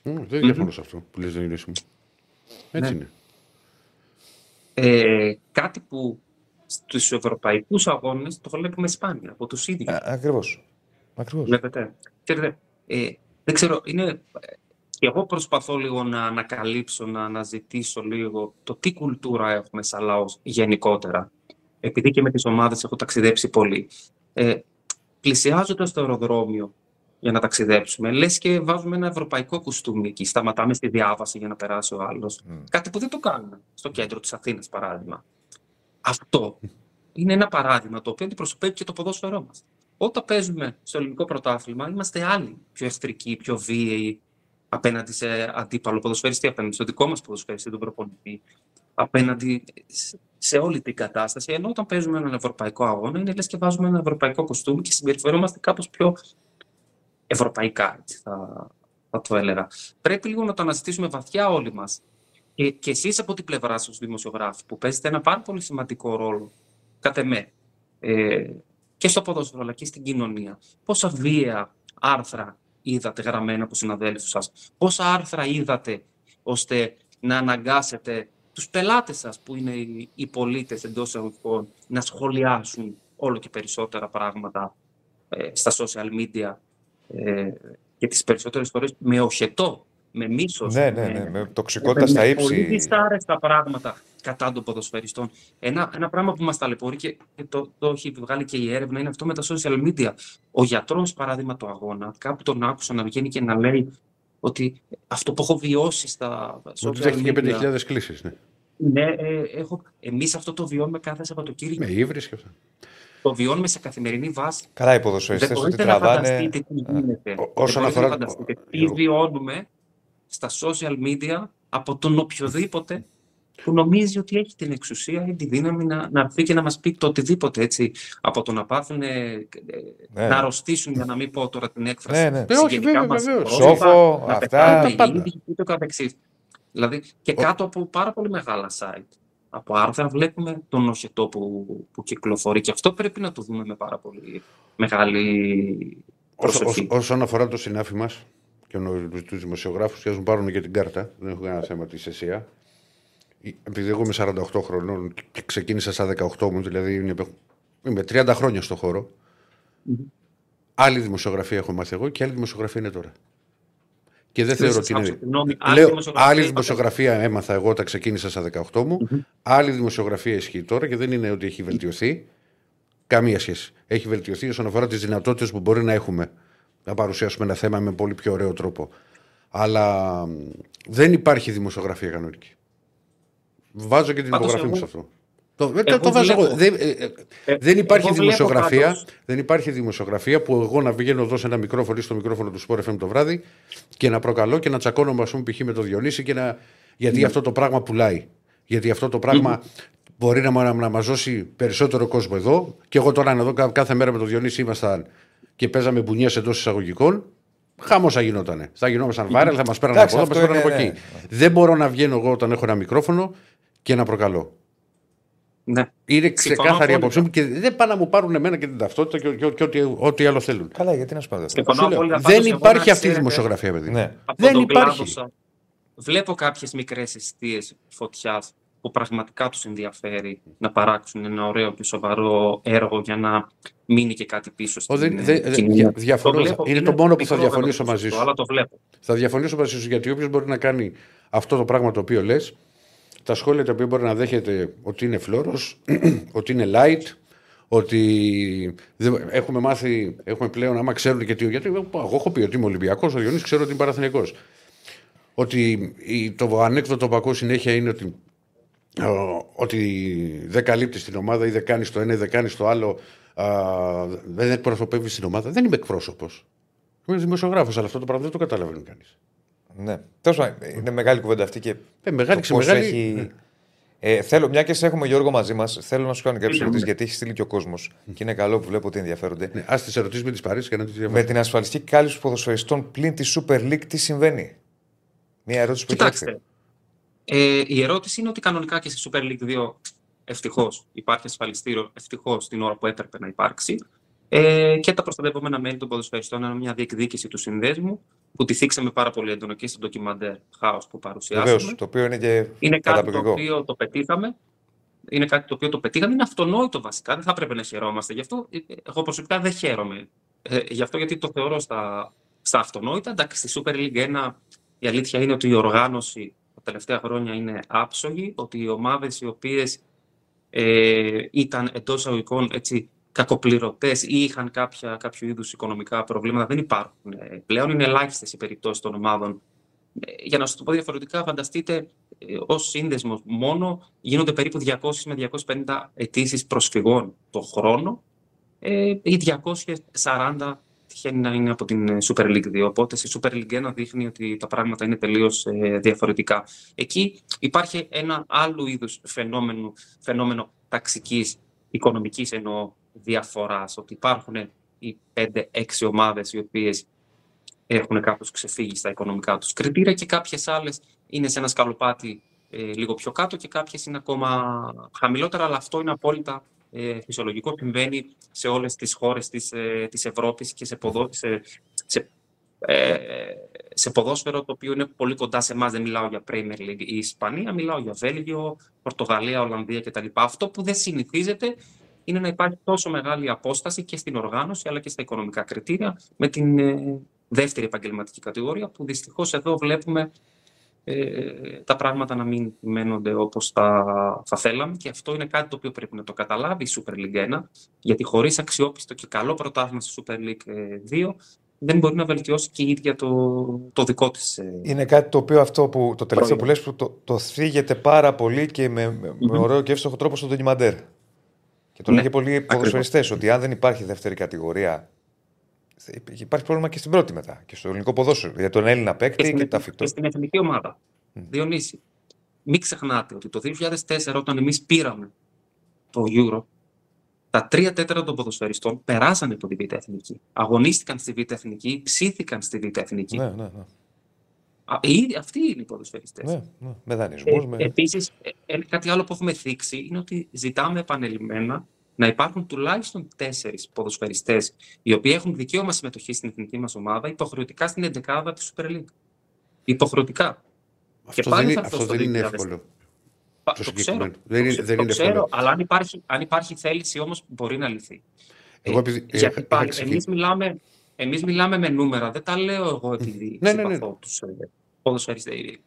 Mm, δεν διαφωνώ σε αυτό που λες δεν είναι Έτσι Ναι. είναι. Ε, κάτι που στους ευρωπαϊκούς αγώνες το βλέπουμε σπάνια από τους ίδιους. Ακριβώς. Ακριβώς. Βλέπετε. Ξέρετε, ε, δεν ξέρω, είναι... ε, Και εγώ προσπαθώ λίγο να ανακαλύψω, να αναζητήσω λίγο το τι κουλτούρα έχουμε σαν λαός γενικότερα. Επειδή και με τις ομάδες έχω ταξιδέψει πολύ. Ε, πλησιάζοντας το αεροδρόμιο για να ταξιδέψουμε, λες και βάζουμε ένα ευρωπαϊκό κουστούμι εκεί. Σταματάμε στη διάβαση για να περάσει ο άλλος. Μμ. Κάτι που δεν το κάνουμε στο κέντρο της Αθήνας, παράδειγμα. Αυτό είναι ένα παράδειγμα το οποίο αντιπροσωπεύει και το ποδόσφαιρό μας. Όταν παίζουμε στο ελληνικό πρωτάθλημα, είμαστε άλλοι πιο εχθρικοί, πιο βίαιοι απέναντι σε αντίπαλο ποδοσφαιριστή, απέναντι στο δικό μας ποδοσφαιριστή, τον προπονητή, απέναντι σε- σε όλη την κατάσταση. Ενώ όταν παίζουμε έναν ευρωπαϊκό αγώνα, είναι λες και βάζουμε ένα ευρωπαϊκό κοστούμι και συμπεριφερόμαστε κάπως πιο ευρωπαϊκά, έτσι θα, θα το έλεγα. Πρέπει λίγο να το αναζητήσουμε βαθιά όλοι μας. Και, και εσείς από την πλευρά σας, δημοσιογράφοι, που παίζετε ένα πάρα πολύ σημαντικό ρόλο, κατ' εμέ, ε, και στο ποδόσφαιρο αλλά και στην κοινωνία. Πόσα βία άρθρα είδατε γραμμένα από συναδέλφους σας, πόσα άρθρα είδατε ώστε να αναγκάσετε τους πελάτες σας που είναι οι, οι πολίτες εντός εισαγωγικών να σχολιάσουν όλο και περισσότερα πράγματα ε, στα social media; Ε, και τις περισσότερες φορές με οχετό, με μίσος, Ναι, ναι, με- ναι. Με τοξικότητα στα με Πολύ ύψη. δυσάρεστα πράγματα κατά των ποδοσφαιριστών. Ένα, ένα πράγμα που μας ταλαιπωρεί και, και το, το έχει βγάλει και η έρευνα είναι αυτό με τα social media. Ο γιατρός, παράδειγμα, του αγώνα, κάπου τον άκουσα να βγαίνει και να λέει ότι αυτό που έχω βιώσει στα Ότι social έχει και media. 5.000 κλήσεις. Ναι. Ναι, ε, έχω, εμείς αυτό το βιώνουμε κάθε Σαββατοκύριακο. Με ύβρις και αυτά. Το βιώνουμε σε καθημερινή βάση. Καλά, οι Δεν ποδοσφαιριστές ότι μπορείτε να τραβάνε. φανταστείτε τι γίνεται. Ό- όσον Δεν μπορείτε αφορά- να φανταστείτε τι εγώ- βιώνουμε στα social media από τον οποιοδήποτε που νομίζει ότι έχει την εξουσία ή τη δύναμη να, να έρθει και να μας πει το οτιδήποτε, έτσι. Από το να πάθουν, ε, ε, Ναι. να αρρωστήσουν, για να μην πω τώρα την έκφραση. Ναι, ναι. Ε, όχι, συγγενικά βέβαια, μας βεβαίως. πρόσωπα, Σόφο, να αυτά. πετάνε Τα πάντα. ήδη και το καθεξής. Δηλαδή, και κάτω από πάρα πολύ μεγάλα site, από άρθρα, βλέπουμε τον οχετό που, που κυκλοφορεί. Και αυτό πρέπει να το δούμε με πάρα πολύ μεγάλη Όσο, προσοχή. όσο- όσον αφορά το συνάφι μας και τους δημοσιογράφους, και ας μου πάρουν και την κάρτα, δεν έχω κανένα θέμα τη ΕΣΥΑ. Επειδή εγώ είμαι 48 χρονών και ξεκίνησα στα 18 μου, δηλαδή είναι- είμαι 30 χρόνια στο χώρο. Μμμ. Άλλη δημοσιογραφία έχω μάθει εγώ και άλλη δημοσιογραφία είναι τώρα. Και δεν Δεν θεωρώ σας ότι είναι. άκουσα, συγγνώμη. Άλλη Λέω, δημοσιογραφία άλλη είπατε. δημοσιογραφία έμαθα εγώ όταν ξεκίνησα στα 18 μου. Άλλη δημοσιογραφία ισχύει τώρα και δεν είναι ότι έχει βελτιωθεί. Καμία σχέση. Έχει βελτιωθεί όσον αφορά τις δυνατότητες που μπορεί να έχουμε να παρουσιάσουμε ένα θέμα με πολύ πιο ωραίο τρόπο. Αλλά μ, δεν υπάρχει δημοσιογραφία κανονική. Βάζω και την Πάντως υπογραφή μου εγώ- σε αυτό. Το, ε, το- εγώ το βάζω εγώ. βλέπω- Δεν, ε, ε, Ε, δεν υπάρχει εγώ βλέπω δημοσιογραφία. πάντως- Δεν υπάρχει δημοσιογραφία που εγώ να βγαίνω εδώ σε ένα μικρόφωνο ή στο μικρόφωνο του Sport FM το βράδυ και να προκαλώ και να τσακώνομαι, ας πούμε, π.χ. με το Διονύση και να. Γιατί Ναι. αυτό το πράγμα πουλάει. Γιατί αυτό το πράγμα μπορεί να, μα- να μα δώσει περισσότερο κόσμο εδώ. Και εγώ τώρα εδώ κα- κάθε μέρα με το Διονύση ήμασταν και παίζαμε μπουνιές εντός εισαγωγικών. Χαμός θα γινότανε. Θα γινόμασταν viral, θα μας πέραν από Εντάξει, εδώ, θα μας αυτό πέραν από είναι, εκεί. Δεν μπορώ να βγαίνω εγώ όταν έχω ένα μικρόφωνο και να προκαλώ. Ναι. Είναι Συμφωνώ ξεκάθαρη η απόλυτα. απόψη μου και δεν πάνε να μου πάρουν εμένα και την ταυτότητα και, και, και ό,τι, ό,τι άλλο θέλουν. Καλά, γιατί να σου πάρω αυτό. Συμφωνώ Σου λέω, απόλυτα. δεν Πάντως, εγώ υπάρχει να αυτή η ξέρετε, δημοσιογραφία, παιδί. Ναι. από Δεν τον υπάρχει. κλάδο σας, Βλέπω κάποιες μικρές αιστείες φωτιάς που πραγματικά τους ενδιαφέρει να παράξουν ένα ωραίο και σοβαρό έργο για να μείνει και κάτι πίσω στην Ω, δεν- δεν- ε, δεν- κοινωνία. δια- διαφωνώ. Το βλέπω, Είναι το μόνο που θα μικρό διαφωνήσω βέβαια μαζί σου. ποσοστό, Αλλά το βλέπω. Θα διαφωνήσω μαζί σου γιατί όποιος μπορεί να κάνει αυτό το πράγμα το οποίο λες, τα σχόλια τα οποία μπορεί να δέχεται ότι είναι φλόρος, (clears throat) ότι είναι light, ότι δεν- έχουμε μάθει, έχουμε πλέον, άμα ξέρουν και τι. Γιατί εγώ έχω πει ότι είμαι Ολυμπιακός, ο Διονύσης ξέρω ότι είναι Παραθυνιακός. Ότι η- το ανέκδοτο που ακούω συνέχεια είναι ότι, ε, ότι δεν καλύπτει την ομάδα ή δεν κάνεις το ένα ή δεν κάνεις το άλλο, α, δεν εκπροσωπεύεις την ομάδα. Δεν είμαι εκπρόσωπος. Είμαι δημοσιογράφος, αλλά αυτό το πράγμα δεν το καταλαβαίνει κανείς. Ναι. Τέλος πάντων, είναι μεγάλη κουβέντα αυτή και. Ε, μεγάλη το πώς ξεμεγάλη. έχει- Ε, θέλω, μια και σε έχουμε Γιώργο μαζί μας, θέλω να σου κάνω κάποιες Ναι, ερωτήσεις ναι. γιατί έχεις στείλει και ο κόσμος. και είναι καλό που βλέπω ότι ενδιαφέρονται. Ναι, Α τις ερωτήσεις με τις πάρει και να τις Με διαβάσω. την ασφαλιστική κάλυψη ποδοσφαιριστών πλην της Super League, τι συμβαίνει; Μια ερώτηση που έχεις Κοιτάξτε, έρθει. ε, η ερώτηση είναι ότι κανονικά και στη Super League 2 ευτυχώς υπάρχει ασφαλιστήριο, ευτυχώς την ώρα που έπρεπε να υπάρξει. Ε, και τα προστατευόμενα μέλη των ποδοσφαιριστών είναι μια διεκδίκηση του συνδέσμου που τη θίξαμε πάρα πολύ έντονο και στο ντοκιμαντέρ Χάος που παρουσιάσαμε. Βεβαίως, το οποίο είναι και Είναι κάτι το καταπληκτικό. οποίο το πετύχαμε. Είναι κάτι το οποίο το πετύχαμε. Είναι αυτονόητο βασικά. Δεν θα έπρεπε να χαιρόμαστε γι' αυτό. Ε, Εγώ προσωπικά δεν χαίρομαι. Ε, γι' αυτό γιατί το θεωρώ στα, στα αυτονόητα. Εντάξει, στη Super League 1 η αλήθεια είναι ότι η οργάνωση τα τελευταία χρόνια είναι άψογη. Ότι οι ομάδες οι οποίες ε, ήταν εντός εισαγωγικών έτσι κακοπληρωτές ή είχαν κάποια, κάποιο είδους οικονομικά προβλήματα δεν υπάρχουν ε, πλέον. Είναι ελάχιστες οι περιπτώσεις των ομάδων ε, για να σας το πω διαφορετικά, φανταστείτε ε, ως σύνδεσμος μόνο γίνονται περίπου 200 με 250 αιτήσεις προσφυγών το χρόνο ε, ή 240 τυχαίνει να είναι από την ε, Super League 2. Οπότε στη Super League 1 δείχνει ότι τα πράγματα είναι τελείως διαφορετικά. Εκεί υπάρχει ένα άλλο είδους φαινόμενο, φαινόμενο ταξικής, οικονομικής εννοώ διαφοράς. Ότι υπάρχουν οι 5-6 ομάδες οι οποίες έχουν κάπως ξεφύγει στα οικονομικά τους κριτήρια και κάποιες άλλες είναι σε ένα σκαλοπάτι ε, λίγο πιο κάτω και κάποιες είναι ακόμα χαμηλότερα, αλλά αυτό είναι απόλυτα ε, φυσιολογικό. Συμβαίνει σε όλες τις χώρες της, ε, της Ευρώπης και σε, ποδο, σε, σε, ε, σε ποδόσφαιρο το οποίο είναι πολύ κοντά σε εμάς. Δεν μιλάω για Premier League ή Ισπανία, μιλάω για Βέλγιο, Πορτογαλία, Ολλανδία κτλ. Αυτό που δεν συνηθίζεται είναι να υπάρχει τόσο μεγάλη απόσταση και στην οργάνωση αλλά και στα οικονομικά κριτήρια με την ε, δεύτερη επαγγελματική κατηγορία που δυστυχώς εδώ βλέπουμε ε, τα πράγματα να μην μένονται όπως θα, θα θέλαμε και αυτό είναι κάτι το οποίο πρέπει να το καταλάβει η Super League 1 γιατί χωρίς αξιόπιστο και καλό πρωτάθλημα στη Super League 2 δεν μπορεί να βελτιώσει και η ίδια το, το δικό της. ε, Είναι κάτι το οποίο αυτό που το τελευταίο Πρόβλημα. που λες που το, το θίγεται πάρα πολύ και με, με, με ωραίο και εύστοχο τρόπο στο ντοκιμαντέρ. Και το Ναι, λέγε πολλοί ποδοσφαιριστές ότι αν δεν υπάρχει δεύτερη κατηγορία υπάρχει πρόβλημα και στην πρώτη μετά και στο ελληνικό ποδόσφαιρο. Για τον Έλληνα παίκτη και, στην, τα και φυκτό. στην εθνική ομάδα. Διονύση, μην ξεχνάτε ότι το 2004 όταν εμείς πήραμε το Euro, τα τρία τέταρτα των ποδοσφαιριστών περάσανε από τη Β' Εθνική. Αγωνίστηκαν στη Β' Εθνική, ψήθηκαν στη Β' Εθνική. Ναι, ναι, ναι. Α, οι- αυτοί είναι οι ποδοσφαιριστές. ναι, ναι. Με δανεισμούς. Ε, με... Επίσης, ε, ε, κάτι άλλο που έχουμε θίξει είναι ότι ζητάμε επανελειμμένα να υπάρχουν τουλάχιστον τέσσερις ποδοσφαιριστές οι οποίοι έχουν δικαίωμα συμμετοχή στην εθνική μας ομάδα υποχρεωτικά στην 11η της Super League. Υποχρεωτικά. Αυτός πάλι δεν, θα είναι- έρθω αυτός στο δεν είναι 2000. εύκολο. Πα- Το το ξέρω. συγκεκριμένο. Δεν είναι- το, δεν το είναι ξέρω, εύκολο. αλλά αν υπάρχει, αν υπάρχει θέληση όμως μπορεί να λυθεί. Εγώ επειδή- γιατί είχα- πάλι, είχα ξεκι- εμείς, μιλάμε, εμείς μιλάμε με νούμερα, δεν τα λέω εγώ επειδή Ναι, ναι, ναι. συμπαθώ τους ε, ποδοσφαιριστές.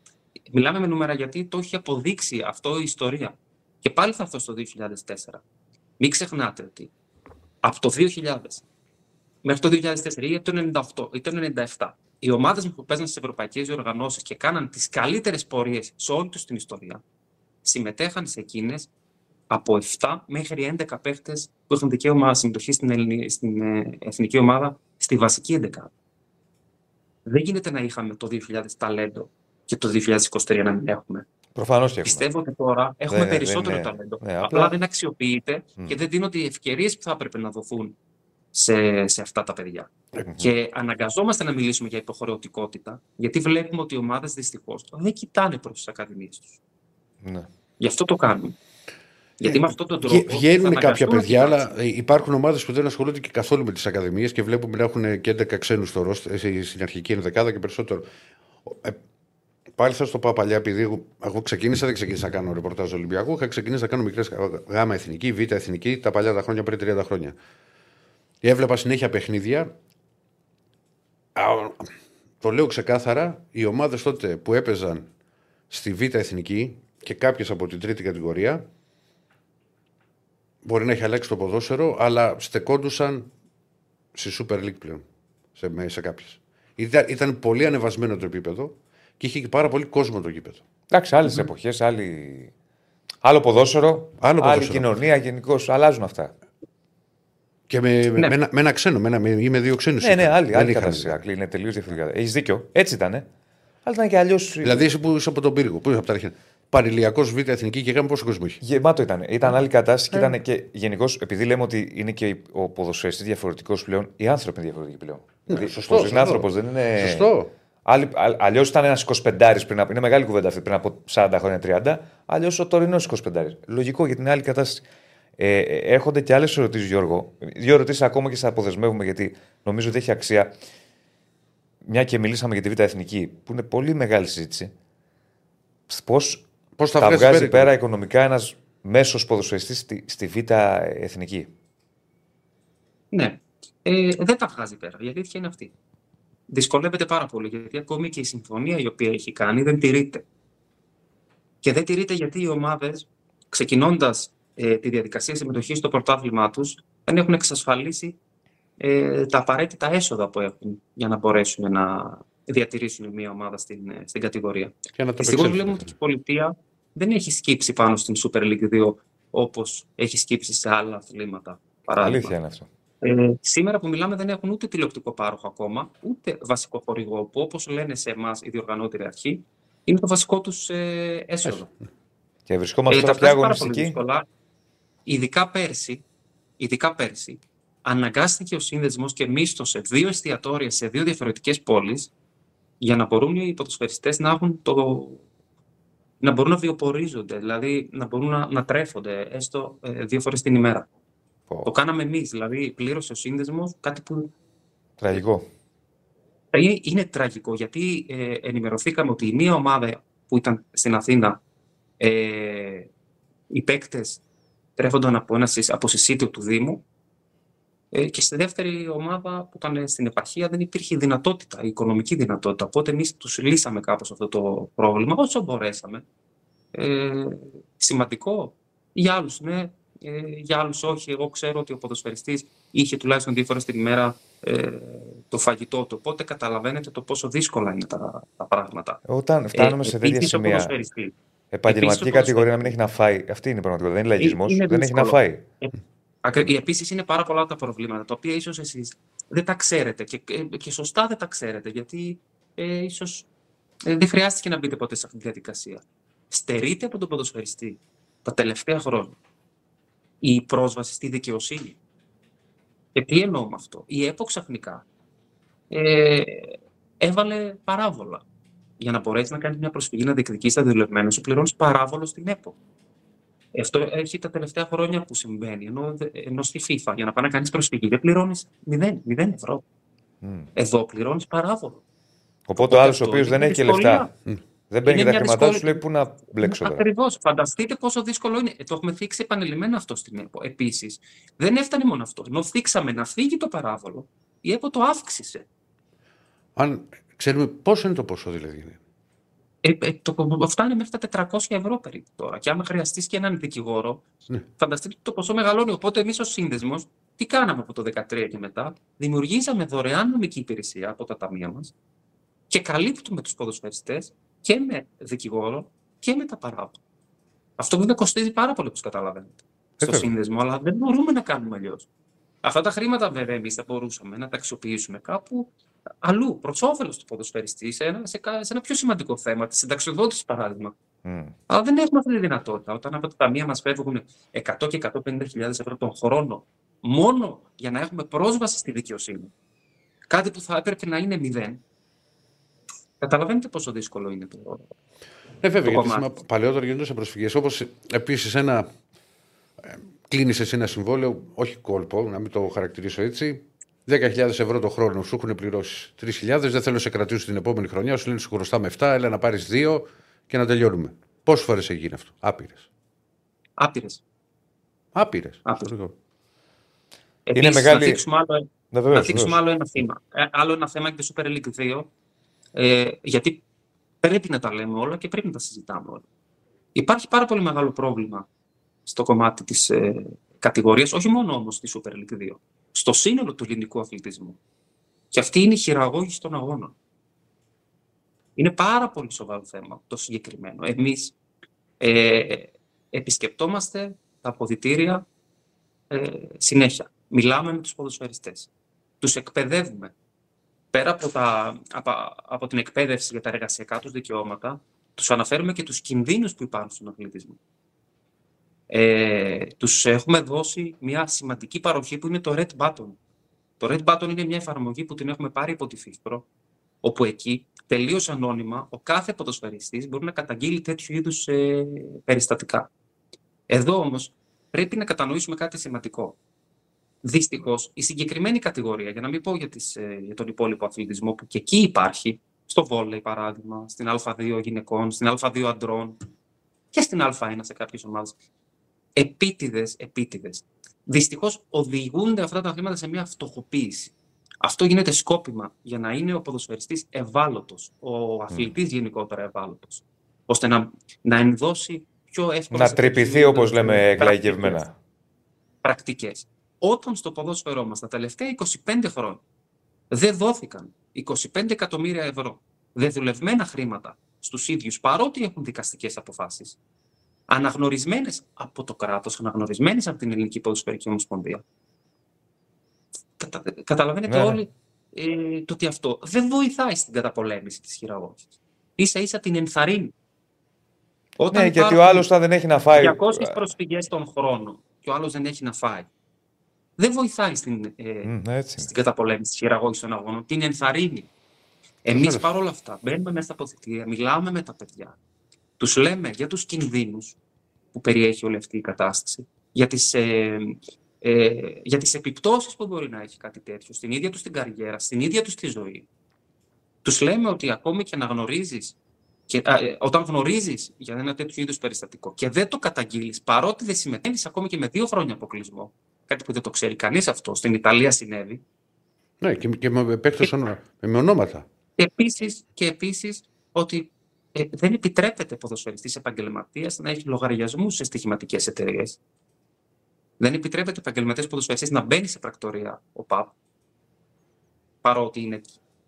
Μιλάμε με νούμερα γιατί το έχει αποδείξει αυτό η ιστορία. Και πάλι θα έρθω στο 2004. Μην ξεχνάτε ότι από το 2000 μέχρι το 2004 ή το 98 ή το 97 οι ομάδες που παίζαν στις ευρωπαϊκές διοργανώσεις και κάναν τις καλύτερες πορείες σε όλη τους την ιστορία συμμετέχαν σε εκείνες από 7 μέχρι 11 παίχτες που έχουν δικαίωμα συμμετοχή στην, Ελληνι... στην ε, εθνική ομάδα στη βασική 11. Δεν γίνεται να είχαμε το 2000 ταλέντο και το 2023 να μην έχουμε. Προφανώς και έχουμε. Πιστεύω ότι τώρα έχουμε Δεν- δεν περισσότερο είναι- ταλέντο. ναι, απλά... απλά- δεν αξιοποιείται Μμ. και δεν δίνονται οι ευκαιρίες που θα έπρεπε να δοθούν σε, σε αυτά τα παιδιά. Και αναγκαζόμαστε να μιλήσουμε για υποχρεωτικότητα, γιατί βλέπουμε ότι οι ομάδες δυστυχώς δεν κοιτάνε προς τις ακαδημίες τους. Ναι. Γι' αυτό το κάνουν. Γιατί Ε, με αυτόν τον Βγε- τρόπο. Βγαίνουν θα κάποια αναγκαστούν να παιδιά, κοιτάξουν. αλλά ε, υπάρχουν ομάδες που δεν ασχολούνται και καθόλου με τις ακαδημίες και βλέπουμε να έχουν και 11 ξένους στο ρόστ, ε, στην αρχική ενδεκάδα και περισσότερο. Ε, πάλι θα σου το πω παλιά, επειδή εγώ, εγώ ξεκίνησα, δεν ξεκίνησα να κάνω ρεπορτάζ Ολυμπιακού, είχα ξεκινήσει να κάνω μικρές γάμα εθνική, β' εθνική, τα παλιά τα χρόνια πριν 30 χρόνια. Έβλεπα συνέχεια παιχνίδια. Α, το λέω ξεκάθαρα, οι ομάδες τότε που έπαιζαν στη β' εθνική και κάποιες από την τρίτη κατηγορία Μπορεί να έχει αλλάξει το ποδόσφαιρο, αλλά στεκόντουσαν στη Super League πλέον. Σε, με- σε κάποιες. Ήταν, ήταν πολύ ανεβασμένο το επίπεδο και είχε και πάρα πολύ κόσμο το γήπεδο. Εντάξει, άλλες εποχές, άλλη... άλλο ποδόσφαιρο, Άλλο άλλη ποδόσφαιρο. κοινωνία γενικώς. Αλλάζουν αυτά. Και με, Ναι. με, ένα, με ένα ξένο, με ένα, με, ή με δύο ξένους. Ναι, ναι, άλλη, άλλη κατάσταση. Άκλη, Είναι τελείως διαφορετικά. Έχεις δίκιο. Έτσι ήταν. Αλλά ήταν και αλλιώς. Δηλαδή εσύ που είσαι από τον πύργο, που είσαι από τα αρχαία; Παρηλιακός Β' Εθνική και είχαμε πόσο κόσμο είχε. Γεμάτο ήταν. Ήταν άλλη κατάσταση και Ε. ήταν και γενικώς, επειδή λέμε ότι είναι και ο ποδοσφαιριστής διαφορετικός πλέον, οι άνθρωποι είναι διαφορετικοί πλέον. Ναι, Δηλαδή, σωστό, πως είναι σωστό. άνθρωπος, δεν είναι. Σωστό. Αλλιώς ήταν ένας 25 πριν από. Είναι μεγάλη κουβέντα αυτή πριν από 40 χρόνια 30. Αλλιώς ο τωρινός 25. Λογικό γιατί είναι άλλη κατάσταση. Ε, ε έρχονται και άλλες ερωτήσεις, Γιώργο. Δύο ερωτήσεις ακόμα και σα αποδεσμεύουμε γιατί νομίζω ότι έχει αξία. Μια και μιλήσαμε για τη Β' Εθνική, που είναι πολύ μεγάλη συζήτηση. Πώς Πώς θα, βγάζει πέρα οικονομικά ένας μέσος ποδοσφαιριστής στη, στη Β' Εθνική. Ναι. Ε, δεν τα βγάζει πέρα. Η αλήθεια είναι αυτή. Δυσκολεύεται πάρα πολύ γιατί ακόμη και η συμφωνία η οποία έχει κάνει δεν τηρείται. Και δεν τηρείται γιατί οι ομάδες, ξεκινώντας ε, τη διαδικασία συμμετοχής στο πρωτάθλημά τους, δεν έχουν εξασφαλίσει ε, τα απαραίτητα έσοδα που έχουν για να μπορέσουν να διατηρήσουν μια ομάδα στην, ε, στην κατηγορία. Δυστυχώ βλέπουμε ότι η πολιτεία δεν έχει σκύψει πάνω στην Super League 2 όπως έχει σκύψει σε άλλα αθλήματα. Αλήθεια είναι αυτό. Ε, σήμερα που μιλάμε δεν έχουν ούτε τηλεοπτικό πάροχο ακόμα, ούτε βασικό χορηγό, που όπως λένε σε εμάς η διοργανώτερη αρχή, είναι το βασικό τους ε, έσοδο. (laughs) Και βρισκόμαστε ε, τώρα πια αγωνιστική. Ειδικά πέρσι, ειδικά πέρσι, αναγκάστηκε ο σύνδεσμος και μίσθωσε δύο εστιατόρια σε δύο διαφορετικές πόλεις για να μπορούν οι ποδοσφαιριστές να έχουν το, να μπορούν να βιοπορίζονται, δηλαδή να μπορούν να, να τρέφονται έστω ε, δύο φορές την ημέρα. Το κάναμε εμείς, δηλαδή πλήρωσε ο σύνδεσμος κάτι που. Τραγικό. Είναι, είναι τραγικό γιατί ε, ενημερωθήκαμε ότι η μία ομάδα που ήταν στην Αθήνα, ε, οι παίκτες τρέφονταν από, ένα, από συσίτιο του Δήμου ε, και στη δεύτερη ομάδα που ήταν στην επαρχία δεν υπήρχε δυνατότητα, η οικονομική δυνατότητα. Οπότε εμείς τους λύσαμε κάπως αυτό το πρόβλημα όσο μπορέσαμε. Ε, σημαντικό για άλλους, ναι, ε, για άλλους όχι. Εγώ ξέρω ότι ο ποδοσφαιριστής είχε τουλάχιστον δύο φορές την ημέρα ε, το φαγητό του. Οπότε καταλαβαίνετε το πόσο δύσκολα είναι τα, τα πράγματα. Όταν φτάνουμε ε, σε τέτοια σημεία. Επαγγελματική κατηγορία να μην έχει να φάει. Αυτή είναι η πραγματικότητα. Δεν είναι λαϊκισμός. Δεν έχει να φάει. Ε, Επίσης είναι πάρα πολλά τα προβλήματα τα οποία ίσως εσείς δεν τα ξέρετε και, ε, και σωστά δεν τα ξέρετε γιατί ε, ίσως ε, δεν χρειάστηκε να μπείτε ποτέ σε αυτή τη διαδικασία. Στερείτε από τον ποδοσφαιριστή τα τελευταία χρόνια η πρόσβαση στη δικαιοσύνη. Και τι εννοώ με αυτό; Η ΕΠΟ ξαφνικά ε, έβαλε παράβολα. Για να μπορέσει να κάνει μια προσφυγή να διεκδικήσει τα δουλευμένα σου, πληρώνεις παράβολο στην ΕΠΟ. Αυτό έχει τα τελευταία χρόνια που συμβαίνει. Ενώ, ενώ στη FIFA για να πάει να κάνεις προσφυγή δεν πληρώνεις 0, 0 ευρώ. Mm. Εδώ πληρώνεις παράβολο. Οπότε ο άλλος ο οποίος δεν έχει λεφτά. Δεν παίρνει τα χρήματά σου, λέει πού να μπλέξω. Ακριβώς. Φανταστείτε πόσο δύσκολο είναι. Ε, το έχουμε θίξει επανειλημμένα αυτό στην ΕΠΟ. Επίσης, δεν έφτανε μόνο αυτό. Ενώ θίξαμε να φύγει το παράβολο, η ΕΠΟ το αύξησε. Αν ξέρουμε πόσο είναι το ποσό δηλαδή. Ε, ε, το, φτάνει μέχρι τα 400 ευρώ περίπου τώρα. Και άμα χρειαστείς και έναν δικηγόρο, ναι. φανταστείτε το ποσό μεγαλώνει. Οπότε εμείς ως σύνδεσμος, τι κάναμε από το 2013 και μετά, δημιουργήσαμε δωρεάν νομική υπηρεσία από τα ταμεία μας και καλύπτουμε τους ποδοσφαιριστές και με δικηγόρο και με τα παράγωγα. Αυτό βέβαια κοστίζει πάρα πολύ, όπως καταλαβαίνετε, στο σύνδεσμο, αλλά δεν μπορούμε να κάνουμε αλλιώς. Αυτά τα χρήματα, βέβαια, εμείς θα μπορούσαμε να τα αξιοποιήσουμε κάπου αλλού, προ όφελο του ποδοσφαιριστή, σε ένα, σε, σε ένα πιο σημαντικό θέμα, τη συνταξιοδότηση, παράδειγμα. Mm. Αλλά δεν έχουμε αυτή τη δυνατότητα. Όταν από τα ταμεία μας φεύγουν 100 και 150.000 ευρώ τον χρόνο, μόνο για να έχουμε πρόσβαση στη δικαιοσύνη, κάτι που θα έπρεπε να είναι μηδέν, Καταλαβαίνετε πόσο δύσκολο είναι το. Ε, βέβαια, το γιατί παλαιότερα γινόντουσαν προσφυγές. Όπως επίσης ένα. Ε, Κλείνει εσύ ένα συμβόλαιο, όχι κόλπο, να μην το χαρακτηρίσω έτσι. 10.000 ευρώ το χρόνο σου έχουν πληρώσεις 3.000, δεν θέλω να σε κρατήσω την επόμενη χρονιά. Σου λένε σου χρωστάμε 7, έλα να πάρεις 2 και να τελειώνουμε. Πόσες φορές έχει γίνει αυτό, Άπειρες. Άπειρες. Άπειρες. Είναι μεγάλη. Να δείξουμε άλλο, να, να δείξουμε άλλο ένα θέμα. Ε, άλλο ένα θέμα και το Super League 2 ε, γιατί πρέπει να τα λέμε όλα και πρέπει να τα συζητάμε όλα. Υπάρχει πάρα πολύ μεγάλο πρόβλημα στο κομμάτι της ε, κατηγορίας, όχι μόνο όμως στη Super League 2, στο σύνολο του ελληνικού αθλητισμού. Και αυτή είναι η χειραγώγηση των αγώνων. Είναι πάρα πολύ σοβαρό θέμα το συγκεκριμένο. Εμείς ε, επισκεπτόμαστε τα αποδητήρια ε, συνέχεια. Μιλάμε με τους ποδοσφαιριστές. Τους εκπαιδεύουμε πέρα από, τα, από, από την εκπαίδευση για τα εργασιακά τους δικαιώματα, τους αναφέρουμε και τους κινδύνους που υπάρχουν στον αθλητισμό. Ε, τους έχουμε δώσει μια σημαντική παροχή που είναι το Red Button. Το Red Button είναι μια εφαρμογή που την έχουμε πάρει από τη FIFPRO Όπου εκεί, τελείως ανώνυμα, ο κάθε ποδοσφαιριστής μπορεί να καταγγείλει τέτοιου είδους ε, περιστατικά. Εδώ όμως πρέπει να κατανοήσουμε κάτι σημαντικό. Δυστυχώς, η συγκεκριμένη κατηγορία, για να μην πω για, τις, ε, για τον υπόλοιπο αθλητισμό που και εκεί υπάρχει, στο βόλεϊ παράδειγμα, στην Α2 γυναικών, στην Α2 αντρών και στην Α1 σε κάποιες ομάδες. Επίτηδες, επίτηδες. Δυστυχώς οδηγούνται αυτά τα αθλήματα σε μια φτωχοποίηση. Αυτό γίνεται σκόπιμα για να είναι ο ποδοσφαιριστής ευάλωτος, ο αθλητής γενικότερα ευάλωτος, ώστε να, να ενδώσει πιο εύκολα. Να τρυπηθεί, όπως λέμε, εκλαϊκευμένα. Πρακτικές. Όταν στο ποδόσφαιρό μας τα τελευταία 25 χρόνια δεν δόθηκαν 25 εκατομμύρια ευρώ δεδουλευμένα χρήματα στους ίδιους, παρότι έχουν δικαστικές αποφάσεις, αναγνωρισμένες από το κράτος, αναγνωρισμένες από την Ελληνική Ποδοσφαιρική Ομοσπονδία. Κατα, καταλαβαίνετε ναι. όλοι ε, το ότι αυτό δεν βοηθάει στην καταπολέμηση της χειραγώγησης. Ίσα ίσα την ενθαρρύνει. Όταν ναι, γιατί ο άλλος θα δεν έχει να φάει. 200 προσφυγές τον χρόνο και ο άλλος δεν έχει να φάει δεν βοηθάει στην, ε, στην καταπολέμηση της χειραγώγησης των αγώνων. Την ενθαρρύνει. Εμείς παρόλα αυτά μπαίνουμε μέσα στα αποθητήρια, μιλάμε με τα παιδιά. Τους λέμε για τους κινδύνους που περιέχει όλη αυτή η κατάσταση, για τις ε, ε, για τις επιπτώσεις που μπορεί να έχει κάτι τέτοιο στην ίδια τους την καριέρα, στην ίδια τους τη ζωή. Τους λέμε ότι ακόμη και να γνωρίζεις, και, ε, όταν γνωρίζεις για ένα τέτοιο είδους περιστατικό και δεν το καταγγείλεις, παρότι δεν συμμετέχεις ακόμη και με δύο χρόνια αποκλεισμό, Κάτι που δεν το ξέρει κανείς αυτό. Στην Ιταλία συνέβη. Ναι, και, και με παίκτε με ονόματα. Επίσης, και επίσης ότι ε, δεν επιτρέπεται ποδοσφαιριστής επαγγελματίας να έχει λογαριασμούς σε στοιχηματικές εταιρείες. Δεν επιτρέπεται επαγγελματίας ποδοσφαιριστής να μπαίνει σε πρακτορία ο ΠΑΠ, παρότι είναι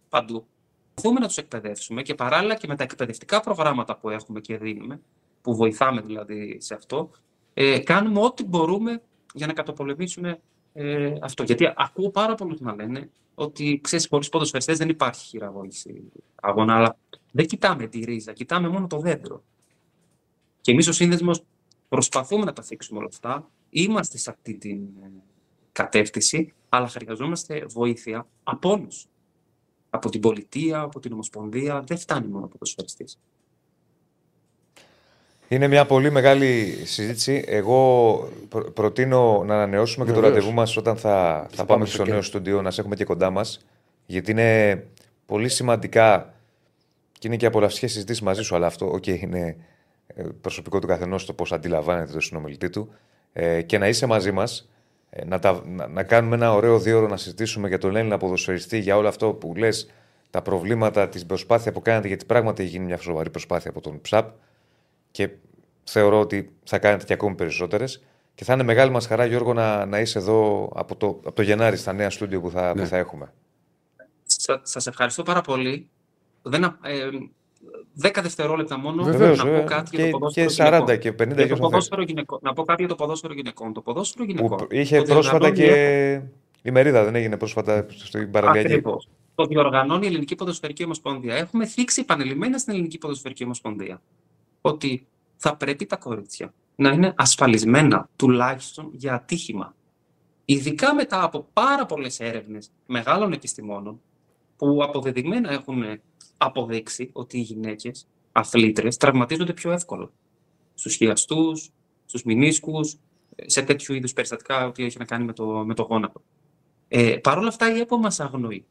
παντού. Προσπαθούμε να τους εκπαιδεύσουμε και παράλληλα και με τα εκπαιδευτικά προγράμματα που έχουμε και δίνουμε, που βοηθάμε δηλαδή σε αυτό, ε, κάνουμε ό,τι μπορούμε για να καταπολεμήσουμε ε, αυτό. Γιατί ακούω πάρα πολλούς να λένε ότι ξέρεις, πολλοί ποδοσφαιριστές δεν υπάρχει χειραγώγηση αγώνα, αλλά δεν κοιτάμε τη ρίζα, κοιτάμε μόνο το δέντρο. Και εμείς ο σύνδεσμος προσπαθούμε να τα θίξουμε όλα αυτά. Είμαστε σε αυτή την ε, κατεύθυνση, αλλά χρειαζόμαστε βοήθεια από όλους. Από την πολιτεία, από την Ομοσπονδία. Δεν φτάνει μόνο ο ποδοσφαιριστής. Είναι μια πολύ μεγάλη συζήτηση. Εγώ προτείνω να ανανεώσουμε και το ραντεβού μας όταν θα, θα πάμε στο νέο στούντιο, να σε έχουμε και κοντά μας. Γιατί είναι πολύ σημαντικά και είναι και απολαυστικέ συζητήσεις μαζί σου. Αλλά αυτό okay, είναι ε, προσωπικό του καθενός το πώς αντιλαμβάνεται το συνομιλητή του. Ε, και να είσαι μαζί μας, ε, να, να, να, κάνουμε ένα ωραίο δύο ώρο να συζητήσουμε για τον Έλληνα ποδοσφαιριστή, για όλο αυτό που λες, τα προβλήματα, την προσπάθεια που κάνετε, γιατί πράγματι έχει γίνει μια σοβαρή προσπάθεια από τον ΨΑΠ και θεωρώ ότι θα κάνετε και ακόμη περισσότερες. Και θα είναι μεγάλη μας χαρά, Γιώργο, να, να είσαι εδώ από το, από το Γενάρη στα νέα στούντιο που θα, ναι. που θα έχουμε. Σας ευχαριστώ πάρα πολύ. Δεν, ε, 10 δευτερόλεπτα μόνο Βεβαίως, να πω κάτι και, για το ποδόσφαιρο και 40 και 50 για το ποδόσφαιρο γυναικών. Να πω κάτι για το ποδόσφαιρο γυναικών. Το ποδόσφαιρο γυναικών. Που είχε πρόσφατα και η μερίδα, δεν έγινε πρόσφατα στην Παραλιακή. Ακριβώς. Το διοργανώνει η Ελληνική Ποδοσφαιρική Ομοσπονδία. Έχουμε θίξει επανειλημμένα στην Ελληνική Ποδοσφαιρική Ομοσπονδία ότι θα πρέπει τα κορίτσια να είναι ασφαλισμένα τουλάχιστον για ατύχημα. Ειδικά μετά από πάρα πολλές έρευνες μεγάλων επιστημόνων που αποδεδειγμένα έχουν αποδείξει ότι οι γυναίκες αθλήτρε τραυματίζονται πιο εύκολα. Στους χειαστούς, στους μηνίσκους, σε τέτοιου είδους περιστατικά ότι έχει να κάνει με το, με το γόνατο. Ε, Παρ' όλα αυτά η ΕΠΟ μας αγνοεί.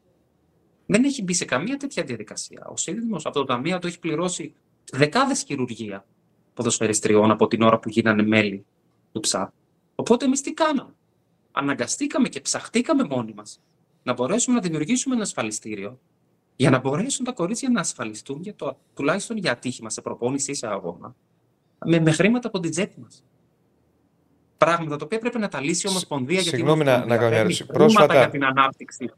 Δεν έχει μπει σε καμία τέτοια διαδικασία. Ο σύνδεσμος από το Ταμείο το έχει πληρώσει δεκάδες χειρουργία ποδοσφαιριστριών από την ώρα που γίνανε μέλη του ΨΑ. Οπότε εμείς τι κάναμε; Αναγκαστήκαμε και ψαχτήκαμε μόνοι μας να μπορέσουμε να δημιουργήσουμε ένα ασφαλιστήριο για να μπορέσουν τα κορίτσια να ασφαλιστούν για το, τουλάχιστον για ατύχημα σε προπόνηση ή σε αγώνα με, με χρήματα από την τσέπη μας. Πράγματα τα οποία πρέπει να τα λύσει η Ομοσπονδία για την να, να κάνω Πρόσφατα... για την ανάπτυξη.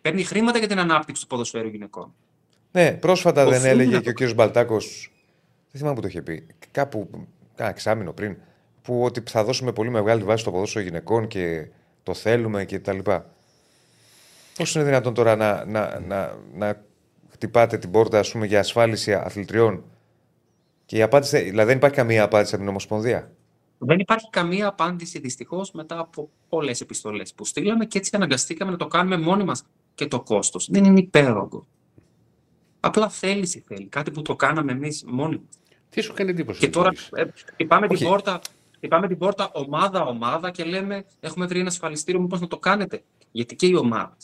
Παίρνει χρήματα για την ανάπτυξη του ποδοσφαίρου γυναικών. Ναι, πρόσφατα δεν έλεγε και ο κ. Μπαλτάκος δεν θυμάμαι που το είχε πει. Κάπου, κάνα εξάμεινο πριν, που ότι θα δώσουμε πολύ μεγάλη βάση στο ποδόσφαιρο γυναικών και το θέλουμε και τα λοιπά. Πώς είναι δυνατόν τώρα να, να, να, να χτυπάτε την πόρτα ας πούμε, για ασφάλιση αθλητριών; Και η απάντηση, δηλαδή δεν υπάρχει καμία απάντηση από την Ομοσπονδία; Δεν υπάρχει καμία απάντηση δυστυχώς μετά από πολλές επιστολές που στείλαμε και έτσι αναγκαστήκαμε να το κάνουμε μόνοι μας. Και το κόστος δεν είναι υπέρογκο. Απλά θέληση θέλει. Κάτι που το κάναμε εμείς μόνοι μας. Τι σου κάνει εντύπωση. Και τώρα Βόλης; ε, χτυπάμε Όχι. την πόρτα. Χτυπάμε την πόρτα ομάδα-ομάδα και λέμε: Έχουμε βρει ένα ασφαλιστήριο, μήπως να το κάνετε. Γιατί και οι ομάδε.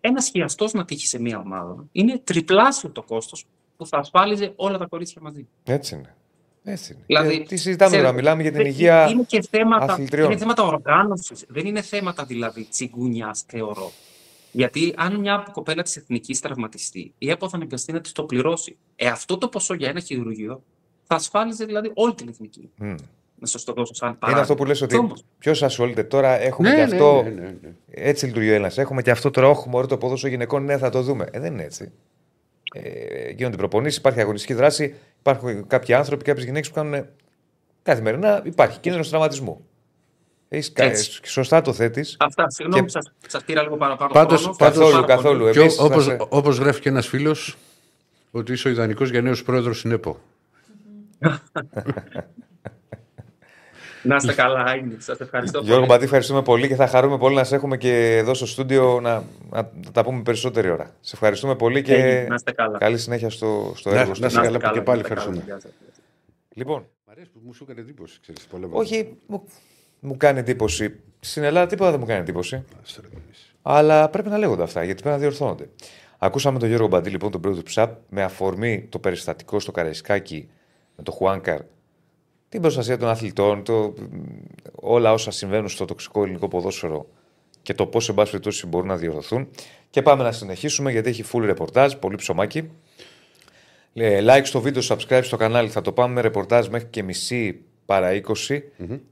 Ένας χειαστό να τύχει σε μία ομάδα είναι τριπλάσιο το κόστος που θα ασφάλιζε όλα τα κορίτσια μαζί. Έτσι είναι. Έτσι είναι. Δηλαδή, Και τι συζητάμε ξέρετε, τώρα, μιλάμε για την δεν- υγεία. Είναι και θέματα, αθλητριών. είναι θέματα οργάνωσης. Δεν είναι θέματα δηλαδή τσιγκούνια, θεωρώ. Γιατί αν μια κοπέλα της εθνικής τραυματιστεί, η ΕΠΟ θα αναγκαστεί να της το πληρώσει. Ε, αυτό το ποσό για ένα χειρουργείο θα ασφάλιζε δηλαδή όλη την εθνική. Μμ. Να σας το δώσω σαν Είναι παράδειγμα. αυτό που λες Κι ότι όμως, ποιος ασχολείται τώρα, έχουμε Ναι, και ναι, αυτό. ναι, ναι, ναι. Έτσι λειτουργεί ο Έλληνα. Έχουμε και αυτό τώρα, όχι μόνο το ποδόσφαιρο γυναικών, ναι, θα το δούμε. Ε, δεν είναι έτσι. Ε, γίνονται προπονήσεις, υπάρχει αγωνιστική δράση, υπάρχουν κάποιοι άνθρωποι, κάποιες γυναίκες που κάνουν καθημερινά. Υπάρχει κίνδυνο τραυματισμού. Έχεις, κα- Έτσι. σωστά το θέτεις. Αυτά, συγγνώμη Και- που σας, σας πήρα λίγο παραπάνω Πάντως- χρόνο. πάντως- Ευχαριστώ πάρα καθόλου, πολύ. καθόλου. Και Εμείς όπως, είμαστε- όπως γράφει και ένας φίλος, ότι είσαι ο ιδανικός για νέος πρόεδρος στην ΕΠΟ. (laughs) Να είστε καλά, είναι. Σας ευχαριστώ Γιώργο πολύ. Μπατή, ευχαριστούμε πολύ και θα χαρούμε πολύ να σε έχουμε και εδώ στο στούντιο να, να τα πούμε περισσότερη ώρα. Σε ευχαριστούμε πολύ και Έγινε, να είστε καλά. καλή συνέχεια στο, στο Να- έργο να σου. είστε καλά. και πάλι να είστε ευχαριστούμε. Γεια σας. Λοιπόν, Μ' αρέσει που μου σου έκανε εντύπωση, ξέρεις, πολλά όχι, μου, μου κάνει εντύπωση. Στην Ελλάδα τίποτα δεν μου κάνει εντύπωση. πράγματα. Αλλά πρέπει να λέγονται αυτά γιατί πρέπει να διορθώνονται. Ακούσαμε τον Γιώργο Μπαντή, λοιπόν, τον πρόεδρο του ΨΑΠ, με αφορμή το περιστατικό στο Καραϊσκάκι με το Χουάνκαρ, την προστασία των αθλητών, το, όλα όσα συμβαίνουν στο τοξικό ελληνικό ποδόσφαιρο και το πώς, εν πάση περιπτώσει, μπορούν να διορθωθούν. Και πάμε να συνεχίσουμε γιατί έχει full ρεπορτάζ, πολύ ψωμάκι. Ε, like στο βίντεο, subscribe στο κανάλι. Θα το πάμε με ρεπορτάζ μέχρι και μισή παρά 20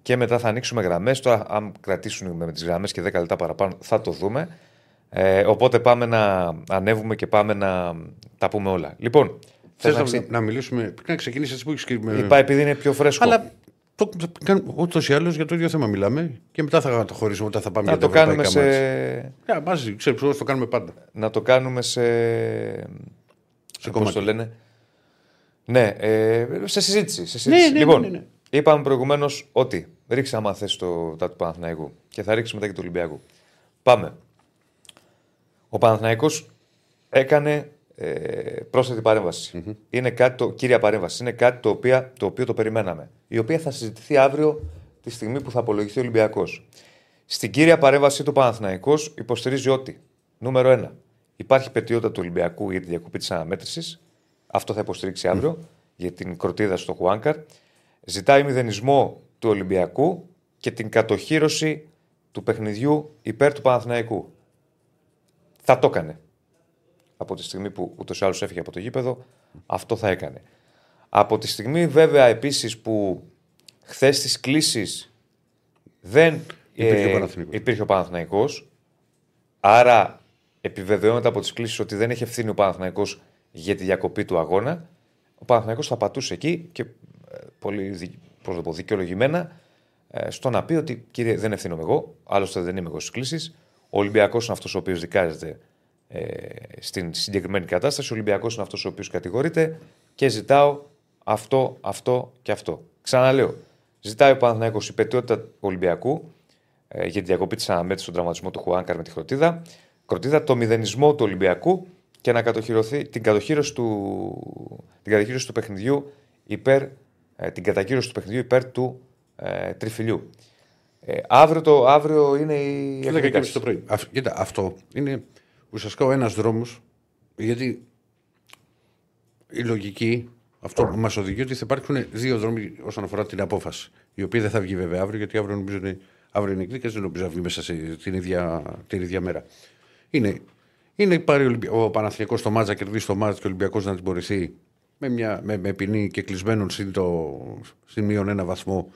και μετά θα ανοίξουμε γραμμές. Τώρα, αν κρατήσουν με τις γραμμές και 10 λεπτά παραπάνω, θα το δούμε. Ε, οπότε πάμε να ανέβουμε και πάμε να τα πούμε όλα. Λοιπόν, θες Θες να να, ξε... να μιλήσουμε, πρέπει να ξεκινήσεις έτσι που έχεις και με... Είπα επειδή είναι πιο φρέσκο. Αλλά το, το, κάνουμε- ούτως ή άλλως για το ίδιο θέμα μιλάμε και μετά θα το χωρίσουμε όταν θα πάμε να για το τα κάνουμε ευρωπαϊκά σε. μάτς. Για, μαζί, ξέρεις, πώς το κάνουμε πάντα. Να το κάνουμε σε. Σε Πώς κομμάτι. το λένε; Ναι, ε, σε συζήτηση. Σε συζήτηση. Ναι, ναι, λοιπόν, ναι, ναι, ναι. είπαμε προηγουμένως ότι ρίξε άμα θες το τα του Παναθηναϊκού και θα ρίξει μετά και του Ολυμπιακού. Πάμε. Ο Παναθηναϊκός έκανε ε, πρόσθετη παρέμβαση. Είναι κάτι το, κύρια παρέμβαση. Είναι κάτι το, οποίο, το οποίο το περιμέναμε. Η οποία θα συζητηθεί αύριο τη στιγμή που θα απολογηθεί ο Ολυμπιακός. Στην κύρια παρέμβαση του Παναθηναϊκός υποστηρίζει ότι, νούμερο 1, υπάρχει πετιότητα του Ολυμπιακού για τη διακοπή της αναμέτρησης. Αυτό θα υποστηρίξει αύριο για την κροτίδα στο Χουάνκαρ. Ζητάει μηδενισμό του Ολυμπιακού και την κατοχήρωση του παιχνιδιού υπέρ του Παναθηναϊκού. Θα το έκανε. Από τη στιγμή που ούτως ή άλλως έφυγε από το γήπεδο, αυτό θα έκανε. Από τη στιγμή βέβαια επίσης που χθες στι κλήσει δεν Υπήρχε ο ε, Παναθηναϊκός. υπήρχε ο Παναθηναϊκός, άρα επιβεβαιώνεται από τις κλήσεις ότι δεν έχει ευθύνη ο Παναθηναϊκός για τη διακοπή του αγώνα. Ο Παναθηναϊκός θα πατούσε εκεί και ε, πολύ δι- πώς να το πω, δικαιολογημένα ε, στο να πει ότι κύριε δεν ευθύνομαι εγώ, άλλωστε δεν είμαι εγώ στις κλήσεις. Ο Ολυμπιακός είναι αυτός ο οποίος δικάζεται ε, στην συγκεκριμένη κατάσταση. Ο Ολυμπιακός είναι αυτός ο οποίος κατηγορείται και ζητάω αυτό, αυτό και αυτό. Ξαναλέω, ζητάει ο Παναθηναϊκός υπετιότητα του Ολυμπιακού ε, για τη διακοπή της αναμέτρησης στον τραυματισμό του Χουάνκαρ με τη Κροτίδα. Κροτίδα, το μηδενισμό του Ολυμπιακού και να κατοχυρωθεί την κατοχύρωση του, την κατοχύρωση του παιχνιδιού υπέρ, ε, την κατακύρωση του παιχνιδιού υπέρ του ε, τριφυλιού. Ε, αύριο, το, αύριο είναι η Και 10 και εκδίκαση. μισή το πρωί. Αυ- κοίτα, αυτό είναι ουσιαστικά ο ένας δρόμος, γιατί η λογική αυτό μας οδηγεί ότι θα υπάρχουν δύο δρόμοι όσον αφορά την απόφαση. Η οποία δεν θα βγει βέβαια αύριο, γιατί αύριο νομίζω είναι, αύριο είναι εκδίκαση, δεν νομίζω να βγει μέσα σε, την, ίδια, την ίδια μέρα. Είναι, είναι πάρει ο, Ολυμπι- ο Παναθηναϊκός το μάτζα, κερδίσει το μάτζα και ο Ολυμπιακός να τιμωρηθεί με, μια, με, με ποινή και κλεισμένων συν, το, συν μείον ένα βαθμό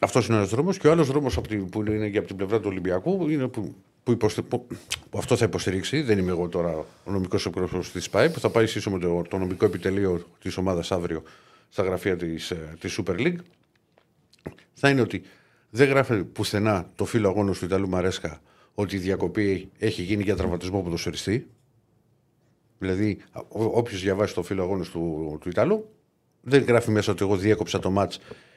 αυτός είναι ένας δρόμος. Και ο άλλος δρόμος που είναι και από την πλευρά του Ολυμπιακού είναι που, που, υποστε, που, που αυτό θα υποστηρίξει. Δεν είμαι εγώ τώρα ο νομικός εκπρόσωπος της ΣΠΑΕ, που θα πάει σύσσωμο το, το νομικό επιτελείο της ομάδας αύριο στα γραφεία της της Super League. Θα είναι ότι δεν γράφει πουθενά το φύλλο αγώνας του Ιταλού Μαρέσκα ότι η διακοπή έχει γίνει για τραυματισμό ποδοσφαιριστή. Δηλαδή, όποιος διαβάσει το φύλλο αγώνας του, του Ιταλού, δεν γράφει μέσα ότι εγώ διέκοψα το μάτ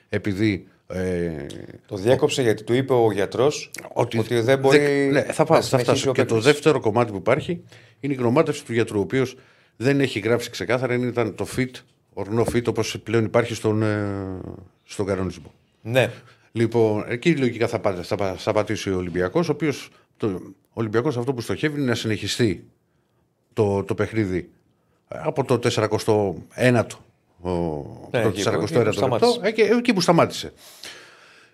επειδή. Ε, Το διέκοψε γιατί του είπε ο γιατρός ότι, δεν μπορεί. δεν- ναι, θα, να πάω, θα συνεχίσει φτάσω. ο Και το παίκτης. δεύτερο κομμάτι που υπάρχει είναι η γνωμάτευση του γιατρού, ο οποίος δεν έχει γράψει ξεκάθαρα αν ήταν το fit, ορνό fit, όπως πλέον υπάρχει στον, ε, στον κανονισμό. Ναι. Λοιπόν, εκεί λογικά θα, πα- θα, πα- θα πατήσει ο Ολυμπιακός, ο οποίο. Ο Ολυμπιακός αυτό που στοχεύει είναι να συνεχιστεί το, το παιχνίδι από το 49ο. Ο, Ναι, το εκεί που- 49ο εκεί που λεπτό, σταμάτησε. εκεί, εκεί που σταμάτησε.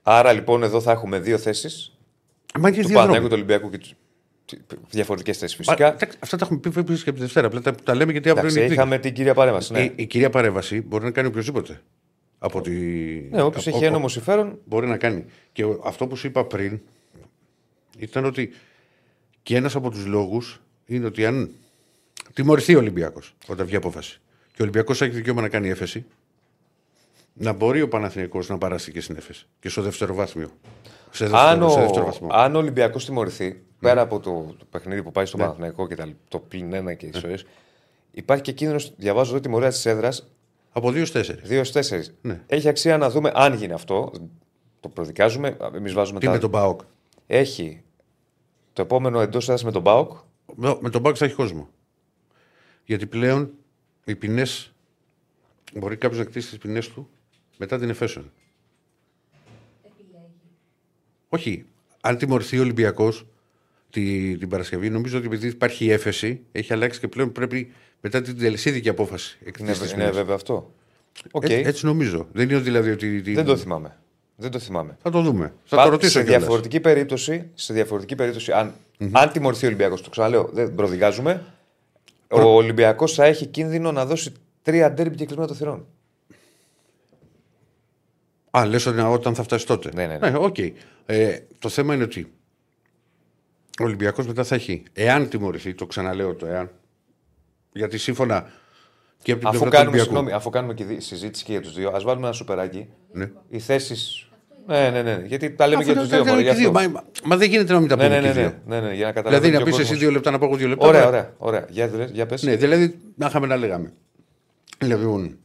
Άρα λοιπόν εδώ θα έχουμε δύο θέσεις. Μα είναι Του δύο Παναγιώτου δρόμοι. του Ολυμπιακού και διαφορετικές θέσεις Μα, φυσικά. εντάξει, Αυτά τα έχουμε πει επίση και από τη Δευτέρα. Απλά τα, τα λέμε γιατί αύριο Εντάξει, είναι εκδίκηση. είχαμε την κυρία παρέμβαση. Ναι, Η, η κυρία παρέμβαση μπορεί να κάνει οποιοδήποτε. Από τη... ναι όποιος από- έχει ο- ένομο συμφέρον. Μπορεί να κάνει. Και ο- αυτό που σου είπα πριν ήταν ότι και ένας από τους λόγους είναι ότι αν τιμωρηθεί ο Ολυμπιακός όταν βγει απόφαση και ο Ολυμπιακός έχει δικαίωμα να κάνει έφεση, να μπορεί ο Παναθηναϊκός να παράσει και στην έφεση και στο δεύτερο βάθμιο. Σε δεύτερο, Αν σε ο, δεύτερο βαθμό. αν ο Ολυμπιακός τιμωρηθεί, πέρα από το, το παιχνίδι που πάει στο Ναι. Παναθηναϊκό και τα, το πλην ένα και οι ισορίε, υπάρχει και κίνδυνος, διαβάζω εδώ, τιμωρία της έδρας Από δύο στις τέσσερις. 2-4. Ναι. Έχει αξία να δούμε αν γίνει αυτό. Το προδικάζουμε. Εμείς βάζουμε Τι τα. με τον Μπάοκ; Έχει το επόμενο εντός έδρας με τον ΠΑΟΚ. Με με τον ΠΑΟΚ θα έχει κόσμο. Γιατί πλέον οι ποινές. Μπορεί κάποιος να εκτίσει τις ποινές του μετά την εφέσεων. Όχι. Αν τιμωρηθεί ο Ολυμπιακός τη, την Παρασκευή, νομίζω ότι επειδή υπάρχει η έφεση, έχει αλλάξει και πλέον πρέπει μετά την τελεσίδικη απόφαση. Είναι, εκτίσει τις είναι ποινές. βέβαιο αυτό. Οκ. Έτσι, έτσι νομίζω. Δεν είναι δηλαδή ότι. ότι- Δεν το θυμάμαι. Δεν το θυμάμαι. Θα το δούμε. Θα Πα- το ρωτήσω σε κιόλας. διαφορετική περίπτωση, σε διαφορετική περίπτωση αν, αν τιμωρηθεί ο Ολυμπιακός, το ξαναλέω, δεν προδικάζουμε, ο Ολυμπιακός θα έχει κίνδυνο να δώσει τρία ντέρμπι κεκλεισμένων των θυρών. Α, λες ότι όταν θα φτάσει τότε. Ναι, ναι, ναι. οκ. Ε, το θέμα είναι ότι ο Ολυμπιακός μετά θα έχει, εάν τιμωρηθεί, το ξαναλέω το εάν, γιατί σύμφωνα και από την Αφού πλευρά του κάνουμε, Ολυμπιακού. συγγνώμη, αφού κάνουμε και δι- συζήτηση και για τους δύο, ας βάλουμε ένα σουπεράκι. Ναι. Οι θέσεις. Ναι, ναι, ναι. Γιατί τα λέμε Αφού και τους τα- δύο. τα- μωρέ, και γι' δύο. αυτό. Μα, μα- μα δεν γίνεται να μην τα Ναι, πούμε ναι, και ναι, δύο. ναι, ναι, ναι, για να καταλάβει. Δηλαδή να και ο πεις εσύ κόσμος. δύο λεπτά να πω εγώ δύο λεπτά. Ωραία, μα- ωραία. ωραία. Για, δες, για πες. Ναι, δηλαδή να είχαμε να λέγαμε. Λοιπόν,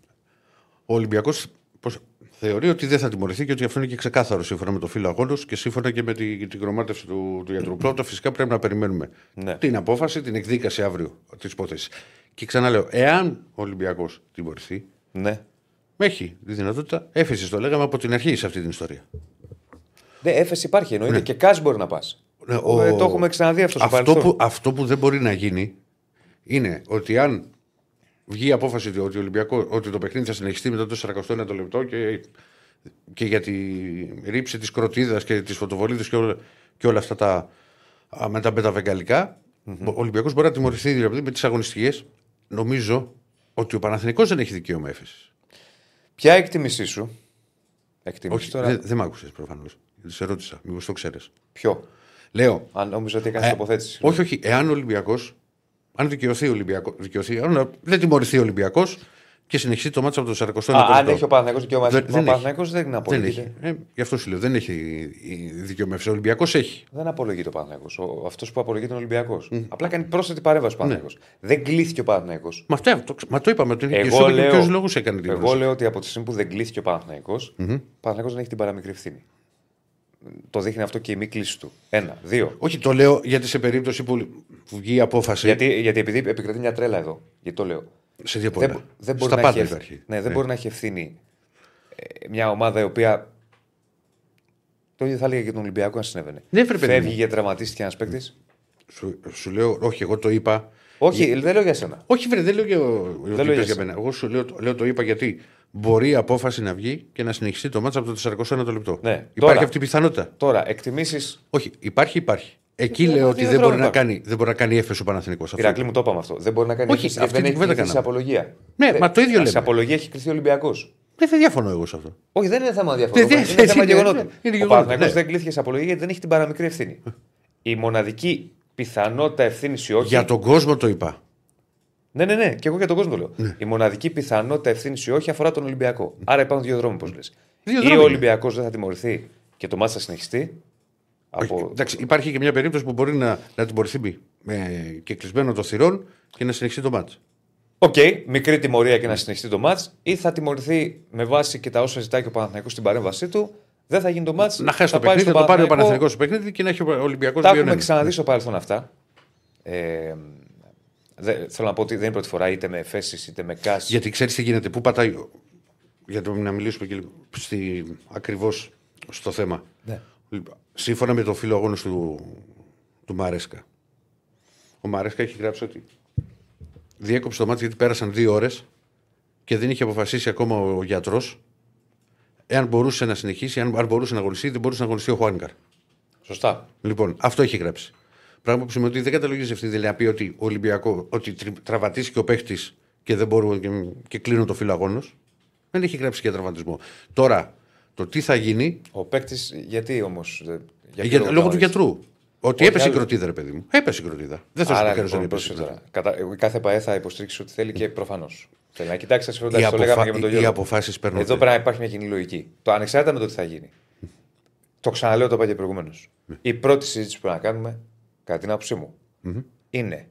ο Ολυμπιακός θεωρεί ότι δεν θα τιμωρηθεί και ότι αυτό είναι και ξεκάθαρο σύμφωνα με το φύλλο αγώνος και σύμφωνα και με την, την κρομάτευση του, του γιατρού. (clears throat) Πρώτα, φυσικά πρέπει να περιμένουμε Ναι. την απόφαση, την εκδίκαση αύριο της υπόθεσης. Και ξαναλέω, εάν ο Ολυμπιακός τιμωρηθεί, Ναι. Έχει τη δυνατότητα έφεση, το λέγαμε από την αρχή σε αυτή την ιστορία. Ναι, έφεση υπάρχει εννοείται και κάτς μπορεί να πας. Ναι, ο- Το έχουμε ξαναδεί αυτό στο Αυτό παρελθόν. που, αυτό που δεν μπορεί να γίνει είναι ότι αν βγει η απόφαση ότι, ο Ολυμπιακό, ότι το παιχνίδι θα συνεχιστεί μετά το 49ο λεπτό και, και για τη ρήψη της κροτίδας και της φωτοβολίδας και, όλα- και όλα αυτά τα, α, με τα πενταβεγγαλικά, ο Ολυμπιακός μπορεί να τιμωρηθεί δηλαδή με τις αγωνιστικές. Νομίζω ότι ο Παναθηνικός δεν έχει δικαίωμα έφεσης. Ποια εκτίμησή σου; Εκτίμησης Όχι, τώρα. δεν, δεν μ' άκουσες προφανώς. Σε ρώτησα, μήπως το ξέρει. Ποιο; Λέω, Αν νόμιζα ότι έκανες Ε, τοποθέτηση. Όχι, όχι. Εάν ο Ολυμπιακός, αν δικαιωθεί ο Ολυμπιακός, δικαιωθεί, αν δεν τιμωρηθεί ο Ολυμπιακός και συνεχίσει το μάτσο από το 49ο. Α, αν έχει ο Παναθηναϊκός δικαίωμα Δεν- έφεση, δεν ο έχει. Παναθηναϊκός δεν δεν απολογείται. έχει. Ε, γι' αυτό σου λέω, δεν έχει η- δικαίωμα. Ο Ολυμπιακός έχει. Δεν απολογείται ο Παναθηναϊκός. Ο, αυτός που απολογείται είναι ο Ολυμπιακός. Απλά κάνει πρόσθετη παρέμβαση ο Παναθηναϊκός. Δεν κλείθηκε ο Παναθηναϊκός. Μα, αυτά, το, μα το είπαμε. Το, και Εγώ σου είπα και λέω- ποιους λόγους έκανε την Εγώ πρόσθεση. λέω ότι από τη στιγμή που δεν κλείθηκε ο Παναθηναϊκός, ο Παναθηναϊκός δεν έχει την παραμικρή ευθύνη. Το δείχνει αυτό και η μη κλίση του. Ένα. Δύο. Όχι, το λέω γιατί σε περίπτωση που, που βγει η απόφαση. Γιατί, γιατί επειδή επικρατεί μια τρέλα εδώ. Γιατί το λέω. Σε δύο πολλά. Δεν, δεν μπορεί Στα να πάντα έχει, υπάρχει. ευθύνη. ναι, δεν μπορεί να έχει ευθύνη ε, μια ομάδα η οποία. Το ίδιο θα έλεγε και τον Ολυμπιακό αν συνέβαινε. Ναι, βρε, παιδί Φεύγει μου. και τραυματίστηκε ένας παίκτης. Σου, σου λέω, όχι, εγώ το είπα. Όχι, δεν λέω για σένα. Όχι, βρε, δεν λέω για, λέω δεν για για σένα. μένα. Εγώ σου λέω, λέω το είπα γιατί μπορεί η απόφαση να βγει και να συνεχιστεί το μάτσα από το 49ο λεπτό. Ναι. Υπάρχει Τώρα- αυτή η πιθανότητα. Τώρα, εκτιμήσεις. Όχι, υπάρχει, υπάρχει. Εκεί Ε, λέω μα ότι δύο δεν μπορεί, τρόποι να υπάρχουν. κάνει, δεν μπορεί να κάνει έφεσο ο Παναθηνικός. Αυτό. Ηρακλή μου το είπαμε αυτό. Δεν μπορεί να κάνει Όχι, έφεση γιατί αυτή δεν την έχει κουβέντα κληθεί σε κάναμε. απολογία. Ναι, μα το ίδιο λέμε. Σε απολογία έχει κρυθεί ο Ολυμπιακός. Δεν θα διαφωνώ εγώ σε αυτό. Όχι, δεν είναι θέμα διαφορά. Δεν- Είναι δεν- θέμα είναι- γεγονότων. είναι Ο γεγονότα, Παναθηναϊκός ναι. δεν κλείθηκε σε απολογία γιατί δεν έχει την παραμικρή ευθύνη. Η μοναδική πιθανότητα ευθύνης ή όχι. Για τον κόσμο το είπα. Ναι, ναι, ναι, και εγώ για τον κόσμο το λέω. Ναι. Η μοναδική πιθανότητα ευθύνης ή όχι αφορά τον Ολυμπιακό. Άρα υπάρχουν δύο δρόμοι, όπως λες. Δύο Ή δρόμοι ο είναι. Ολυμπιακός δεν θα τιμωρηθεί και το ματς θα συνεχιστεί. Όχι, Από... εντάξει, υπάρχει και μια περίπτωση που μπορεί να, να τιμωρηθεί με κεκλεισμένων των θυρών και να συνεχίσει το μάτς. Οκ, μικρή τιμωρία και να συνεχιστεί το ματς, ή θα τιμωρηθεί με βάση και τα όσα ζητάει και ο Παναθηναϊκός στην παρέμβασή του. Δεν θα γίνει το μάτς. Να χάσει το παιχνίδι, θα το πάρει ο Παναθηναϊκός στο παιχνίδι και να έχει ο Ολυμπιακός Τα έχουμε ξαναδεί στο παρελθόν αυτά. Ε, δε, θέλω να πω ότι δεν είναι πρώτη φορά είτε με εφέσει είτε με κάση. Γιατί ξέρεις τι γίνεται, πού πατάει. Για το να μιλήσουμε και λίγο στη... ακριβώς στο θέμα. Ναι. Λοιπόν, Σύμφωνα με το φίλο αγώνα του, του Μαρέσκα. Ο Μαρέσκα έχει γράψει ότι διέκοψε το μάτι γιατί πέρασαν δύο ώρες και δεν είχε αποφασίσει ακόμα ο γιατρός εάν μπορούσε να συνεχίσει, αν, αν μπορούσε να αγωνιστεί, δεν μπορούσε να αγωνιστεί ο Χουάνκαρ. Σωστά. Λοιπόν, αυτό έχει γράψει. Πράγμα που σημαίνει ότι δεν καταλογίζει αυτή δηλαδή να πει ότι ο Ολυμπιακό, ότι τρι- τραυματίστηκε ο παίχτης και δεν μπορούν και, και κλείνουν το φύλλο αγώνος. Δεν έχει γράψει για τραυματισμό. Τώρα, το τι θα γίνει. Ο παίκτης, γιατί όμως. Για, λόγω του γιατρού. Ότι Όχι, έπεσε η άλλο. κροτίδα, ρε παιδί μου. Έπεσε η κροτίδα. Δεν θα σου Άρα πει κανεί λοιπόν, δεν έπεσε. η πρόσεχε κροτίδα. τώρα. Κατα... Κάθε ΠαΕ θα υποστηρίξει ό,τι θέλει και προφανώς. Θέλει να κοιτάξει τα συμφέροντα Οι, της, το λέγαμε αποφα... και με τον οι Γιώργο. αποφάσεις παίρνουν. Εδώ πρέπει να υπάρχει μια κοινή λογική. Το ανεξάρτητα με το τι θα γίνει. Το ξαναλέω, το είπα και προηγουμένω. Ναι. Η πρώτη συζήτηση που πρέπει να κάνουμε, κατά την άποψή μου, είναι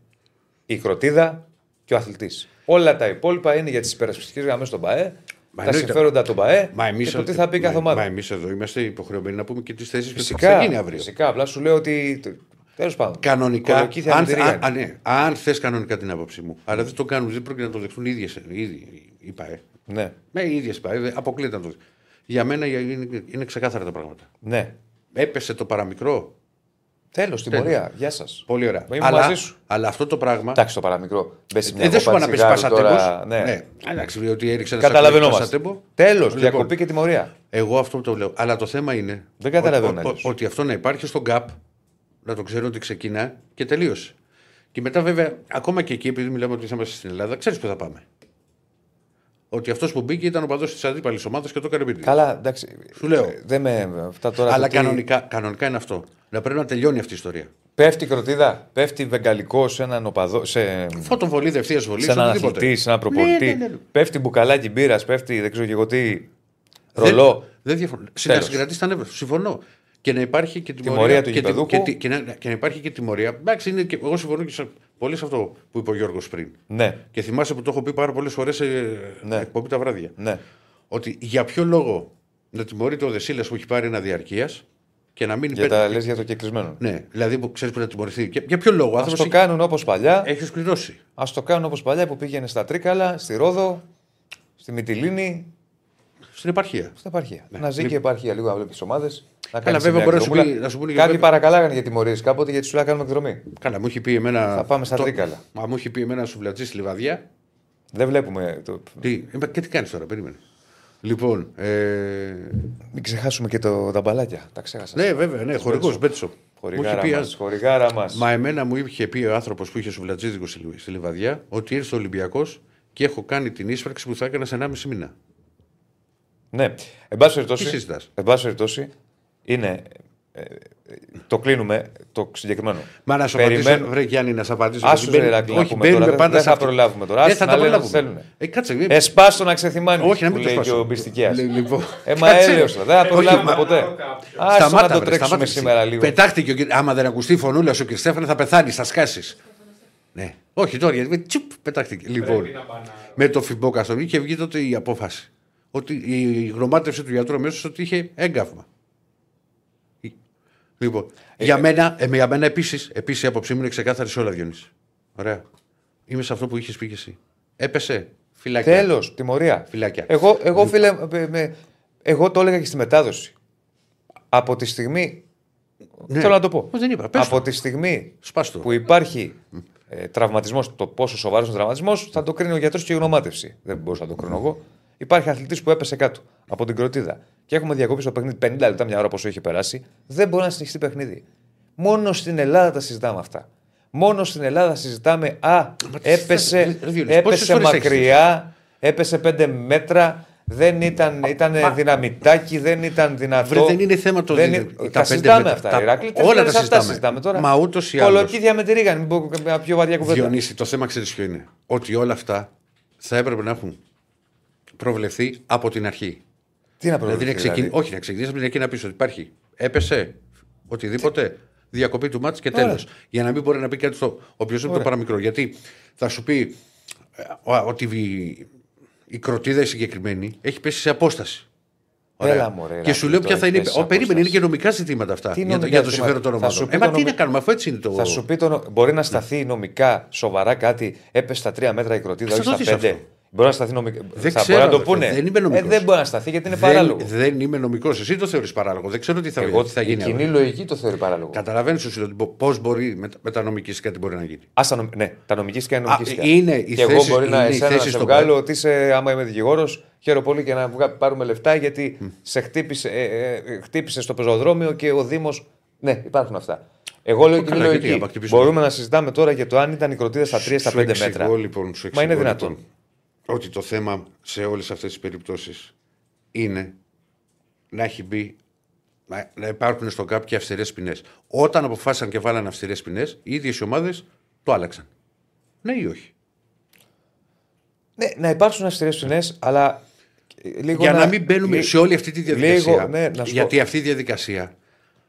η κροτίδα και ο αθλητής. Όλα τα υπόλοιπα είναι για τις υπερασπιστικές γραμμές των ΠαΕ, Μα τα εννοείται. συμφέροντα των ΠαΕ Μα εμείς και το τι θα πει κάθε μα, ομάδα. Μα εμείς εδώ είμαστε υποχρεωμένοι να πούμε και τις θέσεις που θα Φυσικά, γίνει αύριο. φυσικά. Απλά σου λέω ότι. Τέλος πάντων. Κανονικά, Κολοκύθια αν, με τη ρίγανη. αν, αν, ναι, αν θες κανονικά την άποψή μου, αλλά δεν το κάνουν, δεν πρόκειται να το δεχτούν οι ίδιες οι ΠαΕ. Ναι, Με οι ίδιες ΠαΕ, δεν- αποκλείεται να το δεχτούν. Για μένα είναι, είναι ξεκάθαρα τα πράγματα. ναι. Έπεσε το παραμικρό. Τέλος, τιμωρία. Γεια σας. Πολύ ωραία. Είμαι αλλά, μαζί σου. αλλά αυτό το πράγμα. Εντάξει, το παραμικρό. Μπες σε μια Ε, δεν σου είπα να πεις κοπά πάσα τσιγάρου τέμπος. τώρα, Ναι. Ναι. Εντάξει, ότι έριξε ένα Καταλαβαίνόμαστε. Τέλος, Λοιπόν. διακοπή και τιμωρία. Εγώ αυτό το λέω. Αλλά το θέμα είναι Δεν καταλαβαίνω ότι, αλλιώς. ότι αυτό να υπάρχει στον ΚΑΠ, να το ξέρουν ότι ξεκινά και τελείωσε. Και μετά, βέβαια, ακόμα και εκεί, επειδή μιλάμε ότι θα είμαστε στην Ελλάδα, ξέρεις πού θα πάμε. Ότι αυτός που μπήκε ήταν ο παδός της αντίπαλης ομάδας και το έκανε πίτι. Καλά, εντάξει. Σου λέω. Ε, Δεν με. Αυτά τώρα Αλλά το τι- κανονικά, κανονικά είναι αυτό. Να πρέπει να τελειώνει αυτή η ιστορία. Πέφτει κροτίδα, πέφτει βεγγαλικό σε έναν οπαδό. Σε, Φωτοβολή, ευθείας βολής. σε έναν οτιδήποτε. αθλητή, σε έναν προπολιτή. Ναι, ναι, ναι. Πέφτει μπουκαλάκι μπύρας, πέφτει δεν ξέρω και εγώ τι. Ρολό. Δεν, δεν διαφωνώ. Συνασυγκρατήσει τα νεύρα. του. Συμφωνώ. Και να υπάρχει και τιμωρία. Τιμωρία του και, τη- γηπεδούχου. και, τη- και, να, και να υπάρχει και τιμωρία. Εντάξει, είναι και, εγώ συμφωνώ και σε, πολύ σε αυτό που είπε ο Γιώργος πριν. Ναι, Και θυμάσαι που το έχω πει πάρα πολλές φορές σε Ναι. εκπομπή τα βράδια. ναι. Ότι για ποιο λόγο να τιμωρείται ο Δεσίλας που έχει πάρει ένα διαρκείας και να μην Για τα λες για το κεκλεισμένο. Ναι, δηλαδή που ξέρεις που να τιμωρηθεί. Και, για ποιο λόγο. Ο Α άνθρωπος το κάνουν όπως παλιά. έχει σκληρώσει. Α το κάνουν όπως παλιά που πήγαινε στα Τρίκαλα, στη Ρόδο, στη Μυτιλίνη, Στην επαρχία. στην επαρχία. Ναι. Να ζει και η επαρχία λίγο να βλέπει τις ομάδες. Να Καλά, κάνεις βέβαια, μια μπορείς να σου εκδρομούλα. πει- να σου πούνε και Κάποιοι βέβαια- παρακαλάγανε για τιμωρίες κάποτε γιατί σου λέει κάνουμε εκδρομή. Καλά, μου έχει πει εμένα. Θα πάμε στα το- Τρίκαλα. Μα μου έχει πει εμένα σουβλατζή στη λιβαδιά. Δεν βλέπουμε. Το... Τι, ε, και τι κάνεις τώρα, περίμενε. Λοιπόν, ε, Μην ξεχάσουμε και το, τα μπαλάκια. Τα ξέχασα. ναι, βέβαια, ναι, χορηγός Μπέτσο. Μου είχε Χορηγάρα πει, μας. Χορηγάρα μας. Μα εμένα μου είχε πει ο άνθρωπος που είχε σουβλατζίδικο στη, Λι- στη Λιβαδιά ότι ήρθε ο Ολυμπιακός και έχω κάνει την ίσπραξη που θα έκανα σε 1,5 μήνα. Ναι. Εν πάση Τι περιπτώσει, συζητάς; εν πάση περιπτώσει, είναι. ε, ε, το κλείνουμε το συγκεκριμένο. Μα να σου Περιμένω- απαντήσω, βρε Γιάννη, να σου απαντήσω. Άσου, γιατί ρε, μπαίνουμε- Ηρακλή, να Όχι, πούμε μπαίνουμε τώρα, πάντα δεν σε θα αυτό. προλάβουμε τώρα. Δεν Άσου θα να τα λένε ό,τι προλάβουμε. θέλουνε. Ε, κάτσε, ε, Εσπάστο να ξεθυμάνεις. Όχι, να μην που το λέει και σπάσω. ο Μπιστικιά. Λε- λοιπόν, Ε, μα κάτσε. έλεος, δεν θα Όχι, προλάβουμε μα- ποτέ. Άσο να Σταμάτα, το βρε, τρέξουμε σταμάτα. σήμερα λίγο. Πετάχτηκε ο κύρι- Άμα δεν ακουστεί η φωνούλα σου, κύριε Στέφανε, θα πεθάνεις, θα σκάσεις. Ναι. Όχι τώρα, γιατί τσουπ, πετάχτηκε. Λοιπόν, με το φιμπόκα στο και βγήκε τότε η απόφαση. Ότι η γνωμάτευση του γιατρού αμέσως ότι είχε έγκαυμα. Λοιπόν, για μένα, ε, για μένα επίσης επίσης, η άποψή μου είναι ξεκάθαρη σε όλα, Διονύση. Ωραία. Είμαι σε αυτό που είχες πει και εσύ. Έπεσε. Φυλάκια. Τέλος, τιμωρία. Φυλάκια. Εγώ, εγώ, φίλε, με- με- εγώ το έλεγα και στη μετάδοση. Από τη στιγμή. Ναι. Θέλω να το πω. Μα δεν είπα. Πες Από το. τη στιγμή Σπάς το. που υπάρχει ε, τραυματισμός, το πόσο σοβαρός είναι ο τραυματισμός, θα το κρίνει ο γιατρός και η γνωμάτευση. Δεν μπορούσα να το κρίνω εγώ. Υπάρχει αθλητής που έπεσε κάτω από την κροτίδα και έχουμε διακοπεί στο παιχνίδι 50 λεπτά, μια ώρα πόσο έχει περάσει. Δεν μπορεί να συνεχίσει παιχνίδι. Μόνο στην Ελλάδα τα συζητάμε αυτά. Μόνο στην Ελλάδα συζητάμε, Α, τι έπεσε, συζητάμε, ρε, Διονύση, πόσες έπεσε φορές έχεις μακριά, έπεσε 5 μέτρα, δεν ήταν, ήταν δυναμητάκι, δεν ήταν δυνατό. Βρε, δεν είναι θέμα το δεν δι- είναι- τα Τα πέντε συζητάμε μέτρα. αυτά. Τα- Ηράκλη, όλα τα αυτά συζητάμε. συζητάμε τώρα. Μα ούτως ή άλλως. Κολοκύδια με τη ρίγανη, μην πω μια πιο βαριά κουβέντα. Διονύση, το θέμα ξέρεις ποιο είναι. Ότι όλα αυτά θα έπρεπε να έχουν προβλεφθεί από την αρχή. Τι να Δηλαδή, προβληθεί, να ξεκινήσει, δηλαδή; όχι να ξεκινήσει από την αρχή να πεις ότι υπάρχει. Έπεσε οτιδήποτε. Διακοπή του μάτς και Ωραία. τέλος. Για να μην μπορεί να πει κάτι στο οποιοδήποτε Ωραία. παραμικρό. Γιατί θα σου πει ο- ότι η, η κροτίδα η συγκεκριμένη έχει πέσει σε απόσταση. Έλα, μωρέ, και Ηρακλή, σου λέω το ποια θα έχει είναι. πέσει σε Ο, περίμενε, είναι απόσταση. και νομικά ζητήματα αυτά. Τι για, το- νομικά για το ζητήματα; συμφέρον των Θα σου ομάδων. πει Ε, μα το τι νομι- να κάνουμε, αφού έτσι είναι το. Θα σου πει το, μπορεί να σταθεί νομικά σοβαρά κάτι, έπεσε στα τρία μέτρα η κροτίδα, Θα όχι το στα δεις πέντε; Αυτό. Μπορεί να σταθεί νομικά. Δεν θα ξέρω, μπορεί να το αδερφέ, πούνε. δεν είμαι νομικός. Ε, δεν μπορεί να σταθεί γιατί είναι δεν, παράλογο. δεν είμαι νομικός. Εσύ το θεωρείς παράλογο. Δεν ξέρω τι θα, Εγώ τι θα η γίνει. κοινή αύριο. λογική το θεωρεί παράλογο. Καταλαβαίνεις ότι πώς μπορεί με, με τα νομικιστικά τι μπορεί να γίνει. Ας τα, νομ- ναι, τα νομικίστικα είναι Α, νομικίστικα. είναι οι και εγώ θέσεις- μπορεί να είναι οι εσένα να θέσεις σε στο βγάλω ΠΑΕ. ότι είσαι, άμα είμαι δικηγόρος, χαίρομαι πολύ και να βγα- πάρουμε λεφτά γιατί σε χτύπησε, ε, ε, χτύπησε στο πεζοδρόμιο και ο Δήμο. Ναι, υπάρχουν αυτά. Εγώ λέω κοινή καλά, γιατί, λογική. άμα χτυπήσουμε. Μπορούμε να συζητάμε τώρα για το αν ήταν η κροτίδα στα 3 στα Σου 5 εξηγώ, μέτρα. Λοιπόν, σου Μα είναι εξηγώ, δυνατόν. Λοιπόν, ότι το θέμα σε όλες αυτές τις περιπτώσεις είναι να έχει μπει. Να, να υπάρχουν στο ΚΑΠ και αυστηρές ποινές. Όταν αποφάσισαν και βάλαν αυστηρές ποινές, οι ίδιες οι ομάδες το άλλαξαν. Ναι ή όχι; Ναι, να υπάρξουν αυστηρές ποινές, αλλά. ε, Λίγο Για να, μην μπαίνουμε λί- σε όλη αυτή τη διαδικασία. Λίγο, ναι, να σου γιατί πω. αυτή η διαδικασία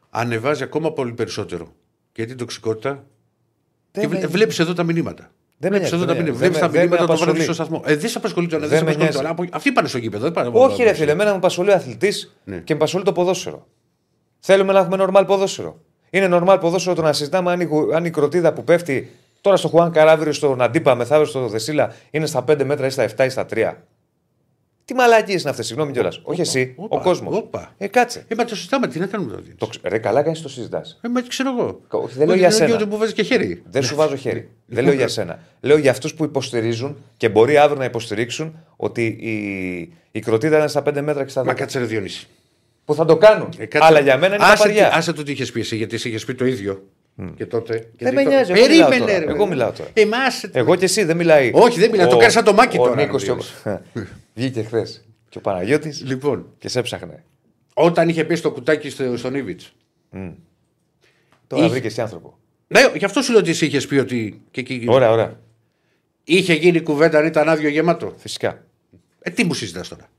ανεβάζει ακόμα πολύ περισσότερο και την τοξικότητα. Δεν και με- βλέπεις εδώ τα μηνύματα. Δεν με Βλέπει εδώ νοιάζει, τα δεν μηνύματα. με- Βλέπει τα δεν με μηνύματα το βράδυ απασχολεί. στο σταθμό. Ε, δεν σε απασχολεί το ένα, δεν Δεν σε με απασχολεί το νοιάζει. άλλο. Αυτοί πάνε στο γήπεδο. Δεν πάνε Όχι, ρε φίλε, εμένα με απασχολεί ο αθλητής Ναι. και με απασχολεί το ποδόσφαιρο. Θέλουμε να έχουμε normal ποδόσφαιρο. Είναι normal ποδόσφαιρο το να συζητάμε αν η, γου- αν η κροτίδα που πέφτει τώρα στο Χουάν Καράβριο, στον Αντίπα, μεθαύριο στο Δεσίλα, είναι στα 5 μέτρα ή στα 7 ή στα 3. Τι μαλακίες είναι αυτές, συγγνώμη κιόλας. Όχι εσύ, όπα, ο κόσμος. όπα. Ε, κάτσε. Ε, μα το συζητάμε, τι να κάνουμε τώρα. Το, ξ- ρε, καλά κάνει το συζητάς. Ε, μα τι ξέρω εγώ. Όχι, δεν λέω Όχι, για είναι σένα. και ότι μου βάζεις και χέρι. Δεν σου βάζω χέρι. Δεν λέω για σένα. Λέω για αυτούς που υποστηρίζουν και μπορεί αύριο να υποστηρίξουν ότι η, η κροτίδα είναι στα 5 μέτρα και στα 10. Μα κάτσε ρε Διονύση. Που θα το κάνουν. Ε, κάτσε. Αλλά για μένα είναι άσε, παπαριά. τι- άσε το τι είχες πει εσύ, γιατί εσύ είχες πει το ίδιο. Και τότε. και Δεν τι με το- νοιάζει, εγώ μιλάω Περίμενε, τώρα. ρε. Εγώ μιλάω τώρα. Ε, μα άσε το. Εγώ και εσύ δεν μιλάει. Όχι, δεν μιλάει. Το κάνεις σαν το Μάκη ο τώρα, Νίκος ρε, και ο- (laughs) Βγήκε χθες. Και ο Παναγιώτης Λοιπόν, και σε έψαχνε. όταν είχε πει το κουτάκι στο, στον Ήβιτ. Τώρα Είχε- βρήκε εσύ άνθρωπο. Ναι, γι' αυτό σου λέω ότι εσύ είχες πει ότι. Και, και, Ωραία, ωραία. Είχε γίνει κουβέντα αν ήταν άδειο γεμάτο. Φυσικά. Ε, τι μου συζητάς τώρα.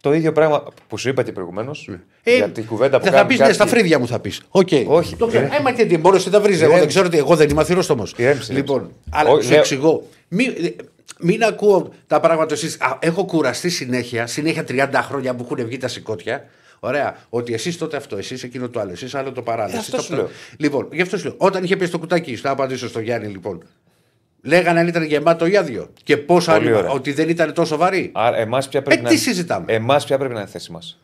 Το ίδιο πράγμα που σου είπα και προηγουμένως. Ε, για την κουβέντα που δεν θα κάνουν πεις ναι, στα κάποιοι- φρύδια μου θα πεις. Okay. Όχι. Το ξέρω. Ε. Ε, μα τι, τι μόνο εσύ τα βρεις. Εγώ Ηρέμησε. δεν ξέρω τι. Εγώ δεν είμαι αθυρόστομο. Ηρέμησε, Λοιπόν, ηρέμησε. αλλά Όχι, σου λέω- εξηγώ. Μην, μην ακούω τα πράγματα εσείς. Έχω κουραστεί συνέχεια, συνέχεια 30 χρόνια που έχουν βγει τα σηκώτια. Ωραία. Ότι εσείς τότε αυτό, εσείς εκείνο το άλλο, εσείς άλλο το παράλληλο. Ε, εσείς αυτό το σου αυτό. λέω. Λοιπόν, γι' αυτό σου λέω. Όταν είχε πει στο κουτάκι, στο απαντήσω στο Γιάννη, λοιπόν. Λέγανε αν ήταν γεμάτο ή άδειο. Και πόσο Πολύ άλλο, ωραία. ότι δεν ήταν τόσο βαρύ. Άρα, εμάς ποια πρέπει Ε, να τι είναι- συζητάμε; Εμάς ποια πρέπει να είναι η θέση μας.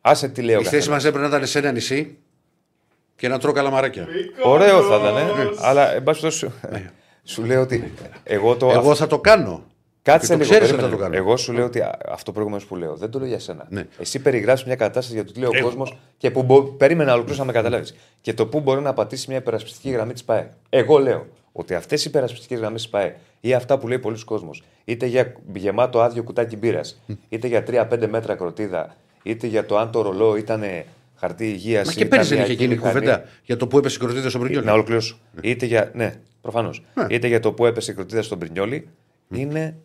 Άσε τι λέω. Η θέση καθένας. μας έπρεπε να ήταν σε ένα νησί και να τρώω καλαμαράκια. Ωραίο θα ήταν, ε. αλλά εν πάση περιπτώσει, (laughs) σου λέω ότι εγώ το. Ναι. Εγώ θα το κάνω. Κάτσε Και το λίγο. ξέρεις περίμενε ότι θα το λίγο. κάνω. Εγώ σου λέω ότι α, αυτό προηγουμένω που λέω δεν το λέω για σένα. Ναι. Εσύ περιγράφει μια κατάσταση για το τι λέει ο Εγώ. κόσμος και που μπο... περίμενα ολοκλήρω να με καταλάβεις. Και το πού μπορεί να πατήσεις μια υπερασπιστική γραμμή της ΠΑΕ. Εγώ λέω ότι αυτές οι υπερασπιστικές γραμμές της ΠΑΕ ή αυτά που λέει πολλοί κόσμος, είτε για γεμάτο άδειο κουτάκι μπύρας, είτε για 3-5 μέτρα κροτίδα, είτε για το αν το ρολό ήταν χαρτί υγείας. Μα και πέρυσι δεν είχε γίνει κουβέντα για το που έπεσε η κροτίδα στον Πρινιόλι. Να ολοκληρώσω. Είτε για. Ναι, προφανώς. Ναι. Είτε για το που έπεσε η κροτίδα στον Πρινιόλι, είναι.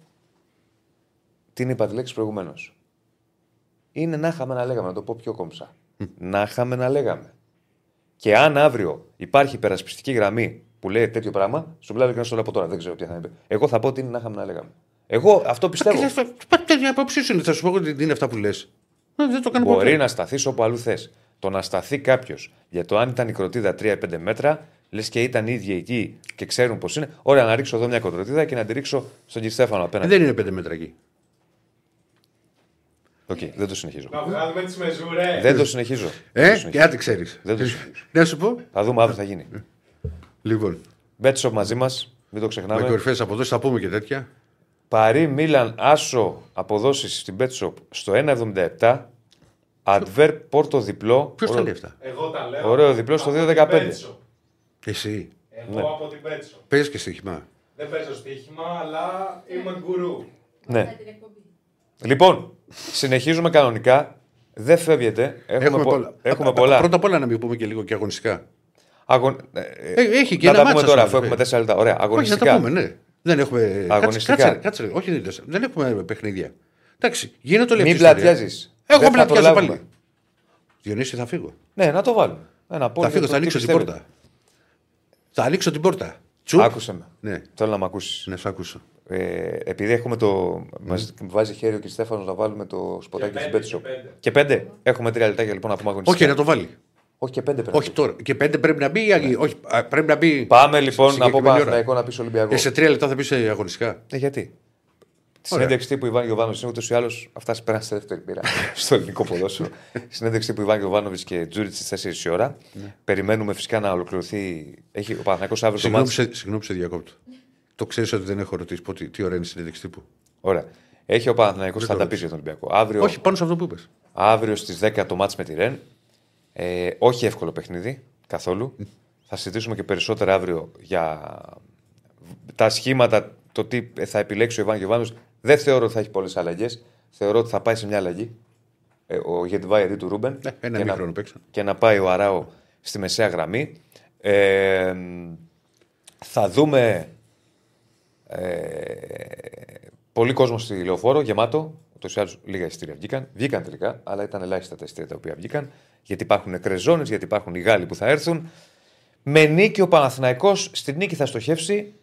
Την είπα τη λέξη προηγουμένως. Είναι να είχαμε να λέγαμε, να το πω πιο κόμψα. Να είχαμε να λέγαμε. Και αν αύριο υπάρχει υπερασπιστική γραμμή που λέει τέτοιο πράγμα, σου μιλάω και να σου το λέω από τώρα, δεν ξέρω τι θα είναι. Εγώ θα πω ότι είναι να είχαμε να λέγαμε. Εγώ αυτό πιστεύω. Την απόψη σου είναι, θα σου πω εγώ ότι είναι αυτά που λες. Δεν το κάνω Μπορεί ποτέ. να σταθείς όπου αλλού θες. Το να σταθεί κάποιος για το αν ήταν η κροτίδα 3-5 μέτρα, λες και ήταν οι ίδιοι εκεί και ξέρουν πώς είναι. Ωραία, να ρίξω εδώ μια κροτίδα και να τη ρίξω στον κύριο Στέφανο απέναντι. Δεν είναι πέντε μέτρα εκεί. Οκ, δεν το συνεχίζω. Να βγάλουμε τις μεζούρες. δεν το συνεχίζω. Δεν Ε, το και συνεχίζω. άντε ξέρεις. Δεν το συνεχίζω. Να σου πω. Θα δούμε αύριο τι θα γίνει. Λοιπόν, Betshop μαζί μας, μην το με ξεχνάμε. κορυφαίες αποδόσεις θα πούμε και τέτοια. Παρί Μίλαν Άσο αποδόσεις στην Betshop στο 1,77. Αντβέρπ Πόρτο διπλό. Ποιος τα Ωραίο- λέει αυτά; Εγώ τα λέω. Ωραίο διπλό στο Από 2,15. την Betshop. Εσύ. Εγώ Ναι. από την Πέτσο. Παίζει και στοίχημα. Δεν παίζω στοίχημα, αλλά είμαι γκουρού. Ναι. Λοιπόν, συνεχίζουμε κανονικά. Δεν φεύγετε. Έχουμε, πο- πολλά. έχουμε Α, πολλά. Πρώτα απ' όλα να μην πούμε και λίγο και αγωνιστικά. Αγων... ε, Ε, έχει και να ένα τα μάτσα πούμε τώρα, σου, αφού έχουμε βέβαια. 4 λεπτά. Ωραία, Όχι, θα αγωνιστικά. τα πούμε, ναι. Δεν έχουμε. Αγωνιστικά. Κάτσε, κάτσε, κάτσε, όχι, δεν, δεν έχουμε παιχνίδια. Εντάξει, γίνεται όλη Μην αυτή η ιστορία. πλατιάζεις. Εγώ πλατιάζω πάλι. Διονύση, θα φύγω. Ναι, να το βάλουμε. Ένα Θα φύγω, θα ανοίξω την πόρτα. Θα ανοίξω την πόρτα. Τσουπ. Άκουσε με. Ναι, Θέλω να με ακούσεις. ναι, σ' άκουσα. Ε, επειδή έχουμε το. Μας βάζει χέρι και Στέφανο να βάλουμε το σποτάκι Και της πέντε, Bet και Shop. πέντε. Και πέντε. Έχουμε τρία λεπτάκια λοιπόν να πούμε αγωνιστικά. Όχι, να το βάλει. Όχι και πέντε πρέπει. Όχι τώρα. Και πέντε πρέπει να μπει. ή- Όχι, α, πρέπει να μπει. Πάμε λοιπόν να πω συγκεκριμένη ώρα. Παναθηναϊκό να πεις Ολυμπιακό. Ε, σε τρία λεπτά θα πεις σε αγωνιστικά. Ε, γιατί; Τη Ωραία. συνέντευξη τύπου Ιβάν Γιοβάνοβιτ είναι ούτως ή άλλως. Αυτά πέραν στη δεύτερη πείρα (laughs) στο ελληνικό ποδόσφαιρο. συνέντευξη τύπου Ιβάν Γιοβάνοβιτ και Τζούριτς στις 4 η ώρα. Περιμένουμε φυσικά να ολοκληρωθεί. Έχει ο Παναθηναϊκός αύριο το Συγγνώμη, μάτι. σε, συγγνώμη που σε διακόπτω. Το ξέρεις ότι δεν έχω ρωτήσει πότε, τι ώρα είναι η συνέντευξη τύπου; Ωραία. Έχει ο Παναθηναϊκός, θα το τα πει για τον Ολυμπιακό. Αύριο, Όχι, πάνω σε αυτό που είπες. αύριο στις 10 το μάτς με τη Ρεν. Ε, όχι εύκολο παιχνίδι καθόλου. θα συζητήσουμε και περισσότερα αύριο για τα σχήματα, το τι θα επιλέξει ο Ιβάν Γιοβάνος. Δεν θεωρώ ότι θα έχει πολλές αλλαγές. Θεωρώ ότι θα πάει σε μια αλλαγή. Ε, ο Γετβάη αντί του Ρούμπεν. Ναι, ένα και, να, μήχρονο παίξαν. και να πάει ο Αράο στη μεσαία γραμμή. Ε, θα δούμε ε, πολύ κόσμο στη λεωφόρο, γεμάτο. Ούτω ή άλλω λίγα εισιτήρια βγήκαν. Βγήκαν τελικά, αλλά ήταν ελάχιστα τα εισιτήρια τα οποία βγήκαν. Γιατί υπάρχουν νεκρέ ζώνε, γιατί υπάρχουν οι Γάλλοι που θα έρθουν. Με νίκη ο Παναθηναϊκός στη νίκη θα στοχεύσει.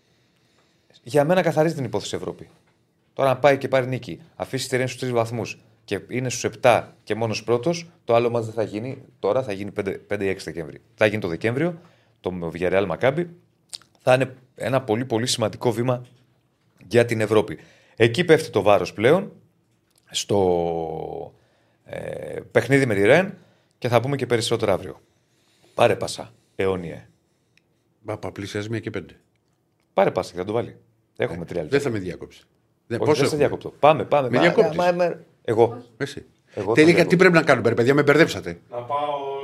Για μένα καθαρίζει την υπόθεση Ευρώπη. Τώρα, αν πάει και πάρει νίκη, αφήσει τη Ρεν στους τρεις βαθμούς και είναι στους 7 και μόνος πρώτος, το άλλο μα δεν θα γίνει τώρα, θα γίνει 5, 5 ή 6 Δεκέμβρη. Θα γίνει το Δεκέμβριο, το Villarreal Maccabi. Θα είναι ένα πολύ πολύ σημαντικό βήμα για την Ευρώπη. Εκεί πέφτει το βάρος πλέον στο ε, παιχνίδι με τη Ρεν και θα πούμε και περισσότερο αύριο. Πάρε πάσα, αιώνιε. Παπα, πλησιάζει μία και πέντε. Πάρε πάσα και θα το βάλει. Έχουμε τρία λεπτά. Δεν θα με διακόψει. Δεν, Όχι, δεν σε έχουμε; διακόπτω. Πάμε, πάμε. Με Μα- διακόπτεις; μα- μα- Εγώ. Εσύ. Εγώ Τελικά, τον τι πρέπει να κάνουμε, ρε παιδιά, με μπερδέψατε. Να πάω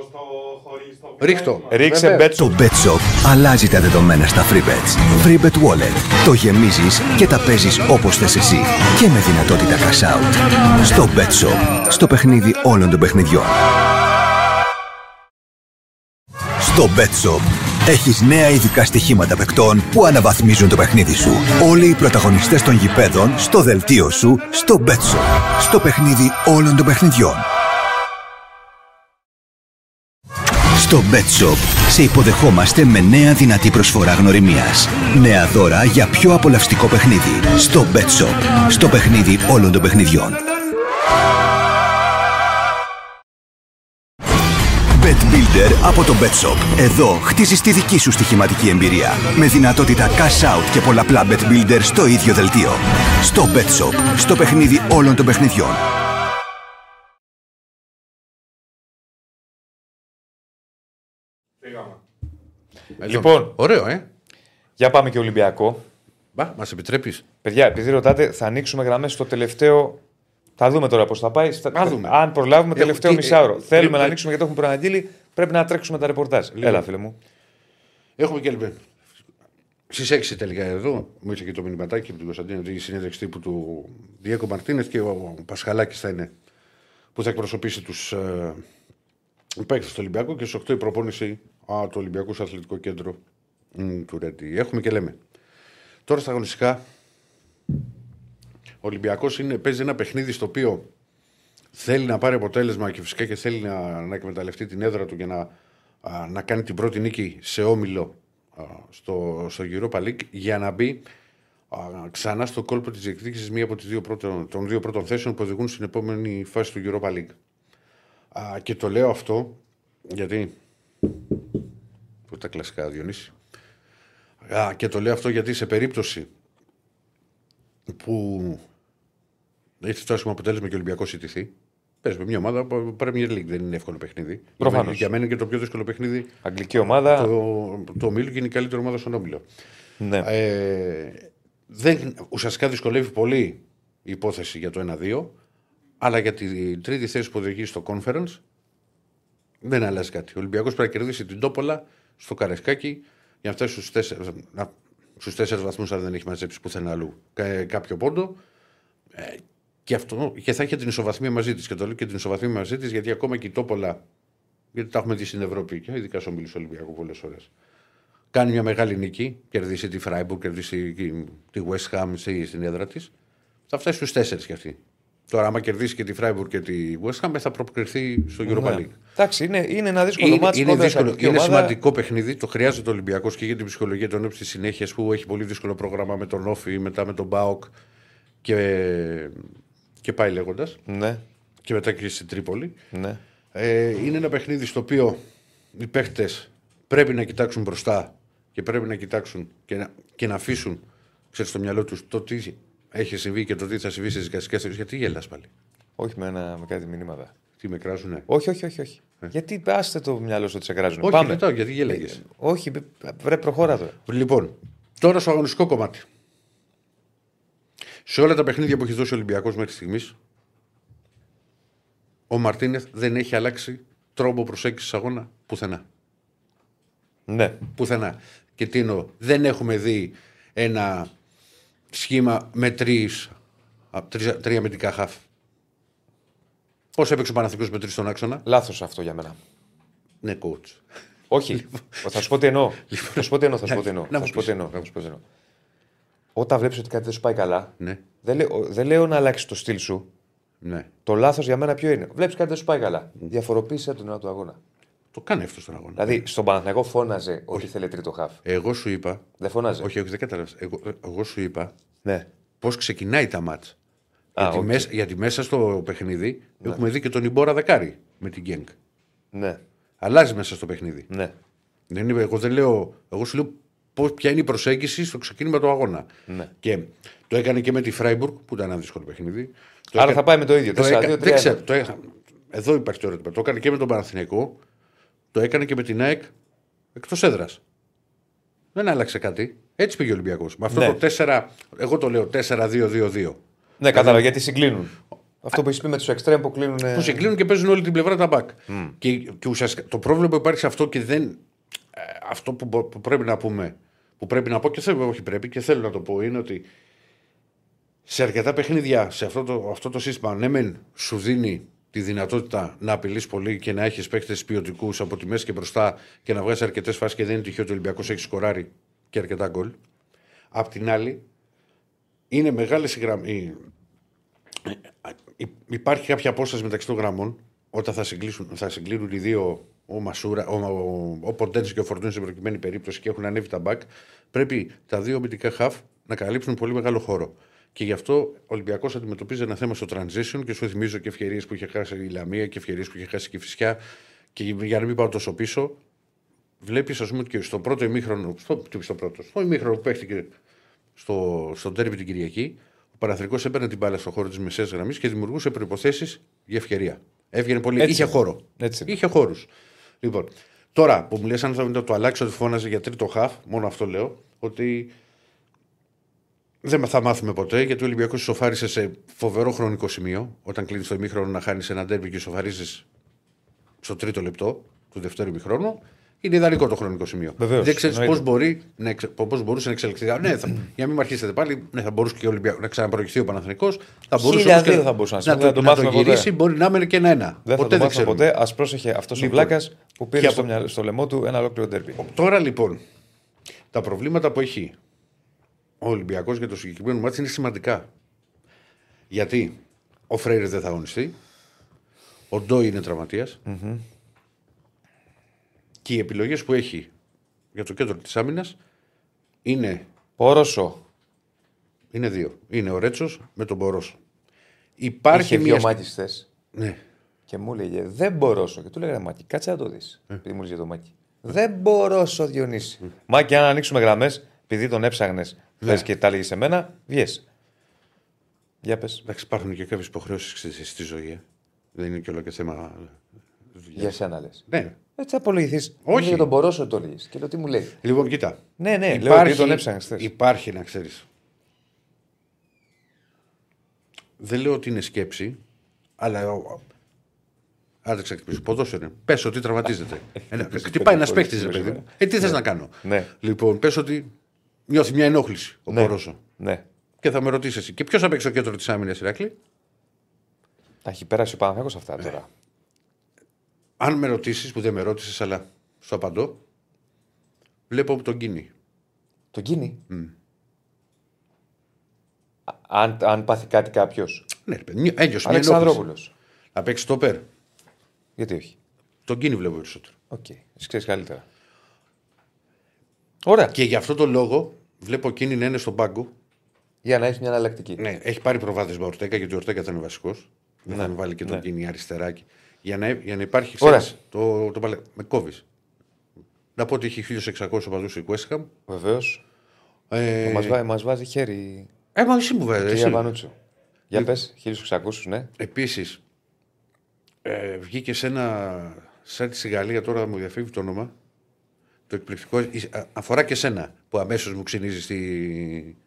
στο χωρί στο Ρίχτω. βήμα. Ρίξε Βέβαια. μπέτσο. Το BetShop αλλάζει τα δεδομένα στα FreeBets. FreeBet Wallet. Το γεμίζεις και τα παίζεις όπως θες εσύ. Και με δυνατότητα cash out. Στο BetShop. Στο παιχνίδι όλων των παιχνιδιών. Στο BetShop έχεις νέα ειδικά στοιχήματα παικτών που αναβαθμίζουν το παιχνίδι σου. Όλοι οι πρωταγωνιστές των γηπέδων στο δελτίο σου στο BetShop. Στο παιχνίδι όλων των παιχνιδιών. Στο BetShop σε υποδεχόμαστε με νέα δυνατή προσφορά γνωριμίας. Νέα δώρα για πιο απολαυστικό παιχνίδι. Στο BetShop. Στο παιχνίδι όλων των παιχνιδιών. Builder από το BetShop. Εδώ χτίζεις τη δική σου στοιχηματική εμπειρία. Με δυνατότητα cash out και πολλαπλά Bet Builder στο ίδιο δελτίο. Στο BetShop. Στο παιχνίδι όλων των παιχνιδιών. Φύγαμε. Λοιπόν. Ωραίο, ε. Για πάμε και Ολυμπιακό. Μπα, μας επιτρέπεις. Παιδιά, επειδή ρωτάτε, θα ανοίξουμε γραμμές στο τελευταίο. Θα δούμε τώρα πώς θα πάει. Θα- Θα δούμε. Αν προλάβουμε, Έχω- τελευταίο τι- μισάωρο. ε, Θέλουμε ε, να ε, ανοίξουμε γιατί το έχουμε προαναγγείλει. Πρέπει να τρέξουμε τα ρεπορτάζ. Έλα, φίλε μου. Έχουμε και λοιπόν. Στις 6 τελικά εδώ, μου ήρθε και το μηνυματάκι από την Κωνσταντίνα, τη συνέντευξη τύπου του Διέκο Μαρτίνε και ο Πασχαλάκης θα είναι που θα εκπροσωπήσει τους ε, παίκτες του Ολυμπιακού και στις 8 η προπόνηση α, του Ολυμπιακού στο Αθλητικό Κέντρο μ, του Ρέντι. Έχουμε και λέμε. Τώρα στα αγωνιστικά, ο Ολυμπιακό παίζει ένα παιχνίδι στο οποίο θέλει να πάρει αποτέλεσμα και φυσικά και θέλει να, να εκμεταλλευτεί την έδρα του και να, α, να κάνει την πρώτη νίκη σε όμιλο α, στο, στο Europa League για να μπει α, ξανά στο κόλπο της διεκδίκησης μία από τις δύο πρώτων, των δύο πρώτων θέσεων που οδηγούν στην επόμενη φάση του Europa League. Α, και το λέω αυτό γιατί. Πού τα κλασικά, Διονύση; Α, και το λέω αυτό γιατί σε περίπτωση που έχει το άσχημο αποτέλεσμα και ο Ολυμπιακός ιτηθεί. Παίζουμε μια ομάδα που Premier League δεν είναι εύκολο παιχνίδι. Προφανώς. Για μένα είναι και το πιο δύσκολο παιχνίδι Αγγλική ομάδα. το, το Ομίλου και είναι η καλύτερη ομάδα στον Όμιλο. Ναι. Ε, δεν, ουσιαστικά δυσκολεύει πολύ η υπόθεση για το 1-2, αλλά για τη τρίτη θέση που οδηγεί στο conference δεν αλλάζει κάτι. Ο Ολυμπιακός πρέπει να κερδίσει την Τόπολα στο Καρεσκάκι για να φτάσει στους τέσσερι στους τέσσερις βαθμούς αν δεν έχει μαζέψει πουθενά αλλού κα- κάποιο πόντο. Ε, και, αυτό, και θα έχει την ισοβαθμία μαζί της. Και το λέω και την ισοβαθμία μαζί της, γιατί ακόμα και η Τόπολα, γιατί τα έχουμε δει στην Ευρώπη και ειδικά στο Ομίλου Ολυμπιακού πολλές φορές. Κάνει μια μεγάλη νίκη, κερδίσει τη Φράιμπουργκ, κερδίσει τη West Ham στη- στην έδρα της. Θα φτάσει στους τέσσερις κι αυτή. Τώρα, άμα κερδίσει και τη Freiburg και τη West Ham, θα προκριθεί στο Europa Ναι. League. Εντάξει, είναι, είναι ένα δύσκολο Είναι, μάτι. είναι, δύσκολο, είναι σημαντικό παιχνίδι. Το χρειάζεται ο Ολυμπιακός και για την ψυχολογία των στη συνέχειας που έχει πολύ δύσκολο πρόγραμμα με τον Όφη, μετά με τον Μπάοκ και, και πάει λέγοντας. Ναι, Και μετά και στην Τρίπολη. ναι. Ε, είναι ένα παιχνίδι στο οποίο οι παίχτε πρέπει να κοιτάξουν μπροστά και πρέπει να κοιτάξουν και να, και να αφήσουν ξέρεις, στο μυαλό τους το τι έχει συμβεί και το τι θα συμβεί στις δικαστικές θεωρίε. Γιατί γελάς πάλι. Όχι με, ένα, με κάτι μηνύματα. Τι με κράζουνε; Όχι, όχι, όχι. όχι. Γιατί άστε το μυαλό σου ότι σε κράζουν. Όχι, Πάμε. ρωτάω, γιατί γέλαγε. Όχι, βρε, προχώρα τώρα. Λοιπόν, τώρα στο αγωνιστικό κομμάτι. Σε όλα τα παιχνίδια που έχει δώσει ο Ολυμπιακός μέχρι στιγμής, ο Μαρτίνεθ δεν έχει αλλάξει τρόπο προσέγγισης αγώνα πουθενά. Ναι. Πουθενά. Και τι εννοώ, δεν έχουμε δει ένα σχήμα με τρεις, α, τρεις- τρία αμυντικά χαφ. Πώς έπαιξε ο Παναθηναϊκός με τρεις στον άξονα; Λάθος αυτό για μένα. Ναι, coach. Όχι. θα σου πω τι εννοώ. θα σου πω τι εννοώ. Θα σου πω τι εννοώ. Λοιπόν. Να Θα μου σου πω πεις. τι εννοώ. Θα σου πω τι εννοώ. Όταν βλέπεις ότι κάτι δεν σου πάει καλά, Ναι, δεν λέω, δεν λέω να αλλάξεις το στυλ σου. ναι. Το λάθος για μένα ποιο είναι; Βλέπεις κάτι δεν σου πάει καλά. Διαφοροποίησε τον ώρα του αγώνα. Το κάνει αυτό στον αγώνα. Δηλαδή, στον Παναθηναϊκό φώναζε ότι ήθελε τρίτο χαφ. Εγώ σου είπα. Δεν φώναζε; Όχι, όχι, δεν κατάλαβες. Εγώ, εγώ σου είπα Ναι. πώς ξεκινάει τα ματς. Α, γιατί, οκ. μέσα, γιατί μέσα στο παιχνίδι έχουμε δει και τον Ιμπόρα δεκάρι με την Γκένγκ. Ναι. Αλλάζει μέσα στο παιχνίδι. Ναι. Δεν είναι, εγώ δεν λέω. Εγώ σου λέω πώς, ποια είναι η προσέγγιση στο ξεκίνημα του αγώνα. Ναι. Και το έκανε και με τη Φράιμπουργκ που ήταν ένα δύσκολο παιχνίδι. Το Άρα έκανε- θα πάει με το ίδιο. το 4-2-3-1. έκα- δεν ξέρω, το έκα- Εδώ υπάρχει το ερώτημα. Το έκανε και με τον Παναθηναϊκό. Το έκανε και με την ΑΕΚ εκτός έδρας. Δεν άλλαξε κάτι. Έτσι πήγε ο Ολυμπιακός. Με αυτό Ναι. το 4, εγώ το λέω 4-2-2-2. Ναι, κατάλαβα γιατί συγκλίνουν. Αυτό που έχεις πει με τους εξτρέμ που κλείνουν. Που συγκλίνουν και παίζουν όλη την πλευρά τα μπακ. Και, και ουσιαστικά το πρόβλημα που υπάρχει σε αυτό και δεν. ε, αυτό που, μπο- που πρέπει να πούμε, που πρέπει να πω και θέλω, όχι πρέπει και θέλω να το πω, είναι ότι σε αρκετά παιχνίδια, σε αυτό το, αυτό το σύστημα, ναι, μεν σου δίνει τη δυνατότητα να απειλείς πολύ και να έχεις παίκτες ποιοτικούς από τη μέση και μπροστά και να βγάζει αρκετές φάσεις και δεν είναι τυχαίο ότι ο Ολυμπιακός έχει σκοράρει και αρκετά γκολ. Απ' την άλλη, είναι μεγάλες οι γραμμέ. Υπάρχει κάποια απόσταση μεταξύ των γραμμών όταν θα, συγκλήσουν, θα συγκλίνουν οι δύο, ο Μασούρα, ο, ο, ο Ποντένς και ο Φορτούνης σε προκειμένη περίπτωση και έχουν ανέβει τα μπακ. Πρέπει τα δύο αμυντικά χαφ να καλύψουν πολύ μεγάλο χώρο. Και γι' αυτό ο Ολυμπιακός αντιμετωπίζει ένα θέμα στο transition και σου θυμίζω και ευκαιρίες που είχε χάσει η Λαμία και ευκαιρίες που είχε χάσει και η Φυσιά. Και για να μην πάω τόσο πίσω, βλέπεις, ας πούμε, ότι και στο πρώτο ημίχρονο, στο, τι στο πρώτο, στο ημίχρονο που παίχτηκε στο, στο τέρμι την Κυριακή, ο Παναθρικό έπαιρνε την μπάλα στο χώρο της μεσαίας γραμμής και δημιουργούσε προποθέσει για ευκαιρία. Έβγαινε πολύ. Έτσι είχε είναι. χώρο. Έτσι είναι. Είχε χώρους. Λοιπόν, τώρα που μου λες, αν θα το αλλάξει ότι φώναζε για τρίτο χαφ, μόνο αυτό λέω, ότι δεν θα μάθουμε ποτέ γιατί ο Ολυμπιακός ισοφάρισε σε φοβερό χρονικό σημείο. Όταν κλείνεις το ημίχρονο να χάνεις ένα ντέρμπι και ισοφαρίζεις στο τρίτο λεπτό του δευτέρου ημίχρονου. Είναι ιδανικό το χρονικό σημείο. Βεβαίως, δεν ξέρεις εννοείται. πώς μπορεί να εξε- πώς μπορούσε να εξελιχθεί. Α, Ναι, θα, για να μην με αρχίσετε πάλι, ναι, θα μπορούσε και ο Ολυμπιακός να ξαναπροηγηθεί ο Παναθηνικός. Θα μπορούσε Χίλια όμως και δύο θα μπορούσε να να, συμβεί, το, δεν το να το μάθουμε ποτέ. γυρίσει. Μπορεί να έμενε και ένα-ένα. Δεν θα ποτέ το μάθουμε ξέρουμε. ποτέ. Α πρόσεχε αυτός ο Λοιπόν. Βλάκα που πήρε Και στο, από- μυαλό- στο λαιμό του ένα ολόκληρο τέρπι. Τώρα λοιπόν, τα προβλήματα που έχει ο Ολυμπιακός για το συγκεκριμένο μάτι είναι σημαντικά. Γιατί ο Φρέιρες δεν θα αγωνιστεί, ο Ντόι είναι τραυματίας, και οι επιλογές που έχει για το κέντρο της άμυνας είναι, Πόροσο. είναι δύο. Είναι ο Ρέτσος με τον Μπορόσο. Υπάρχει Είχε μια. δύο μάτις χθες Ναι. και μου έλεγε Δεν μπορώ. Και του λέγανε Μάκη, κάτσε να το δεις. Ε. Επειδή μου έλεγε το Μάκη. Δεν μπορώ, ο Διονύση. Μάκη, αν ανοίξουμε γραμμές, επειδή τον έψαγνε χθες Ναι. και τα έλεγες σε μένα, βγες. Για πες. Εντάξει, υπάρχουν και κάποιες υποχρεώσεις στη, στη ζωή. ε. Δεν είναι και όλο και θέμα. δουλειάς. Για σένα λες. Ναι. Έτσι απολογηθείς. Όχι. Για τον Μπορόσο το έλεγε. Και λέω τι μου λέει. Λοιπόν, κοίτα. Ναι, ναι, λέω ότι τον έψαγνε χθες. Υπάρχει, να ξέρεις. Δεν λέω ότι είναι σκέψη, αλλά. ο- Άντε ξεκτυπήσω. Ποδόσφαιρο είναι. Πες ότι τραυματίζεται. (laughs) Ένα- Χτυπάει ένας πολύ παίκτη, ρε σήμερα. παιδί μου. Ε, τι θες να κάνω; Ναι. Λοιπόν, πες ότι νιώθει μια ενόχληση ο Ναι. Πορόζο. Ναι. Και θα με ρωτήσεις εσύ. Και ποιος θα παίξει στο κέντρο της άμυνας, Ηράκλη. Τα έχει περάσει ο Παναγιώτο αυτά τώρα. Αν με ρωτήσεις, που δεν με ρώτησες, αλλά σου απαντώ, βλέπω τον Κίνι. Τον Κίνι. Α- Αν, αν πάθει κάτι κάποιος. Ναι, ρε παιδί, νιώ- ένιωσε μια ενόχληση. Αλεξανδρόπουλο. Να παίξει στόπερ. Γιατί όχι; Τον Κίνι βλέπω περισσότερο. Οκ. Εσύ ξέρεις καλύτερα. Ωραία. Και γι' αυτό το λόγο βλέπω εκείνη να είναι στον πάγκο. Για να έχεις μια εναλλακτική. Ναι, έχει πάρει προβάδισμα ο Ορτέκα γιατί ο Ορτέκα θα είναι βασικός. Δεν θα βάλει και τον ναι. κίνη αριστεράκι. Για να, για να υπάρχει Ωραία. ξέρεις, το, το, παλαι- με κόβεις. Να πω ότι έχει 1600 οπαδούς η West Ham. Βεβαίως. Ε, Μας βάζει, μας βάζει χέρι ε, μα εσύ μου η βέβαια. κυρία Βανούτσο. Για πες, 1600, ναι. Επίσης, ε, βγήκε σε ένα site στη Γαλλία, τώρα μου διαφεύγει το όνομα. Το εκπληκτικό. ε, α- Αφορά και σένα που αμέσως μου ξυνίζει τη,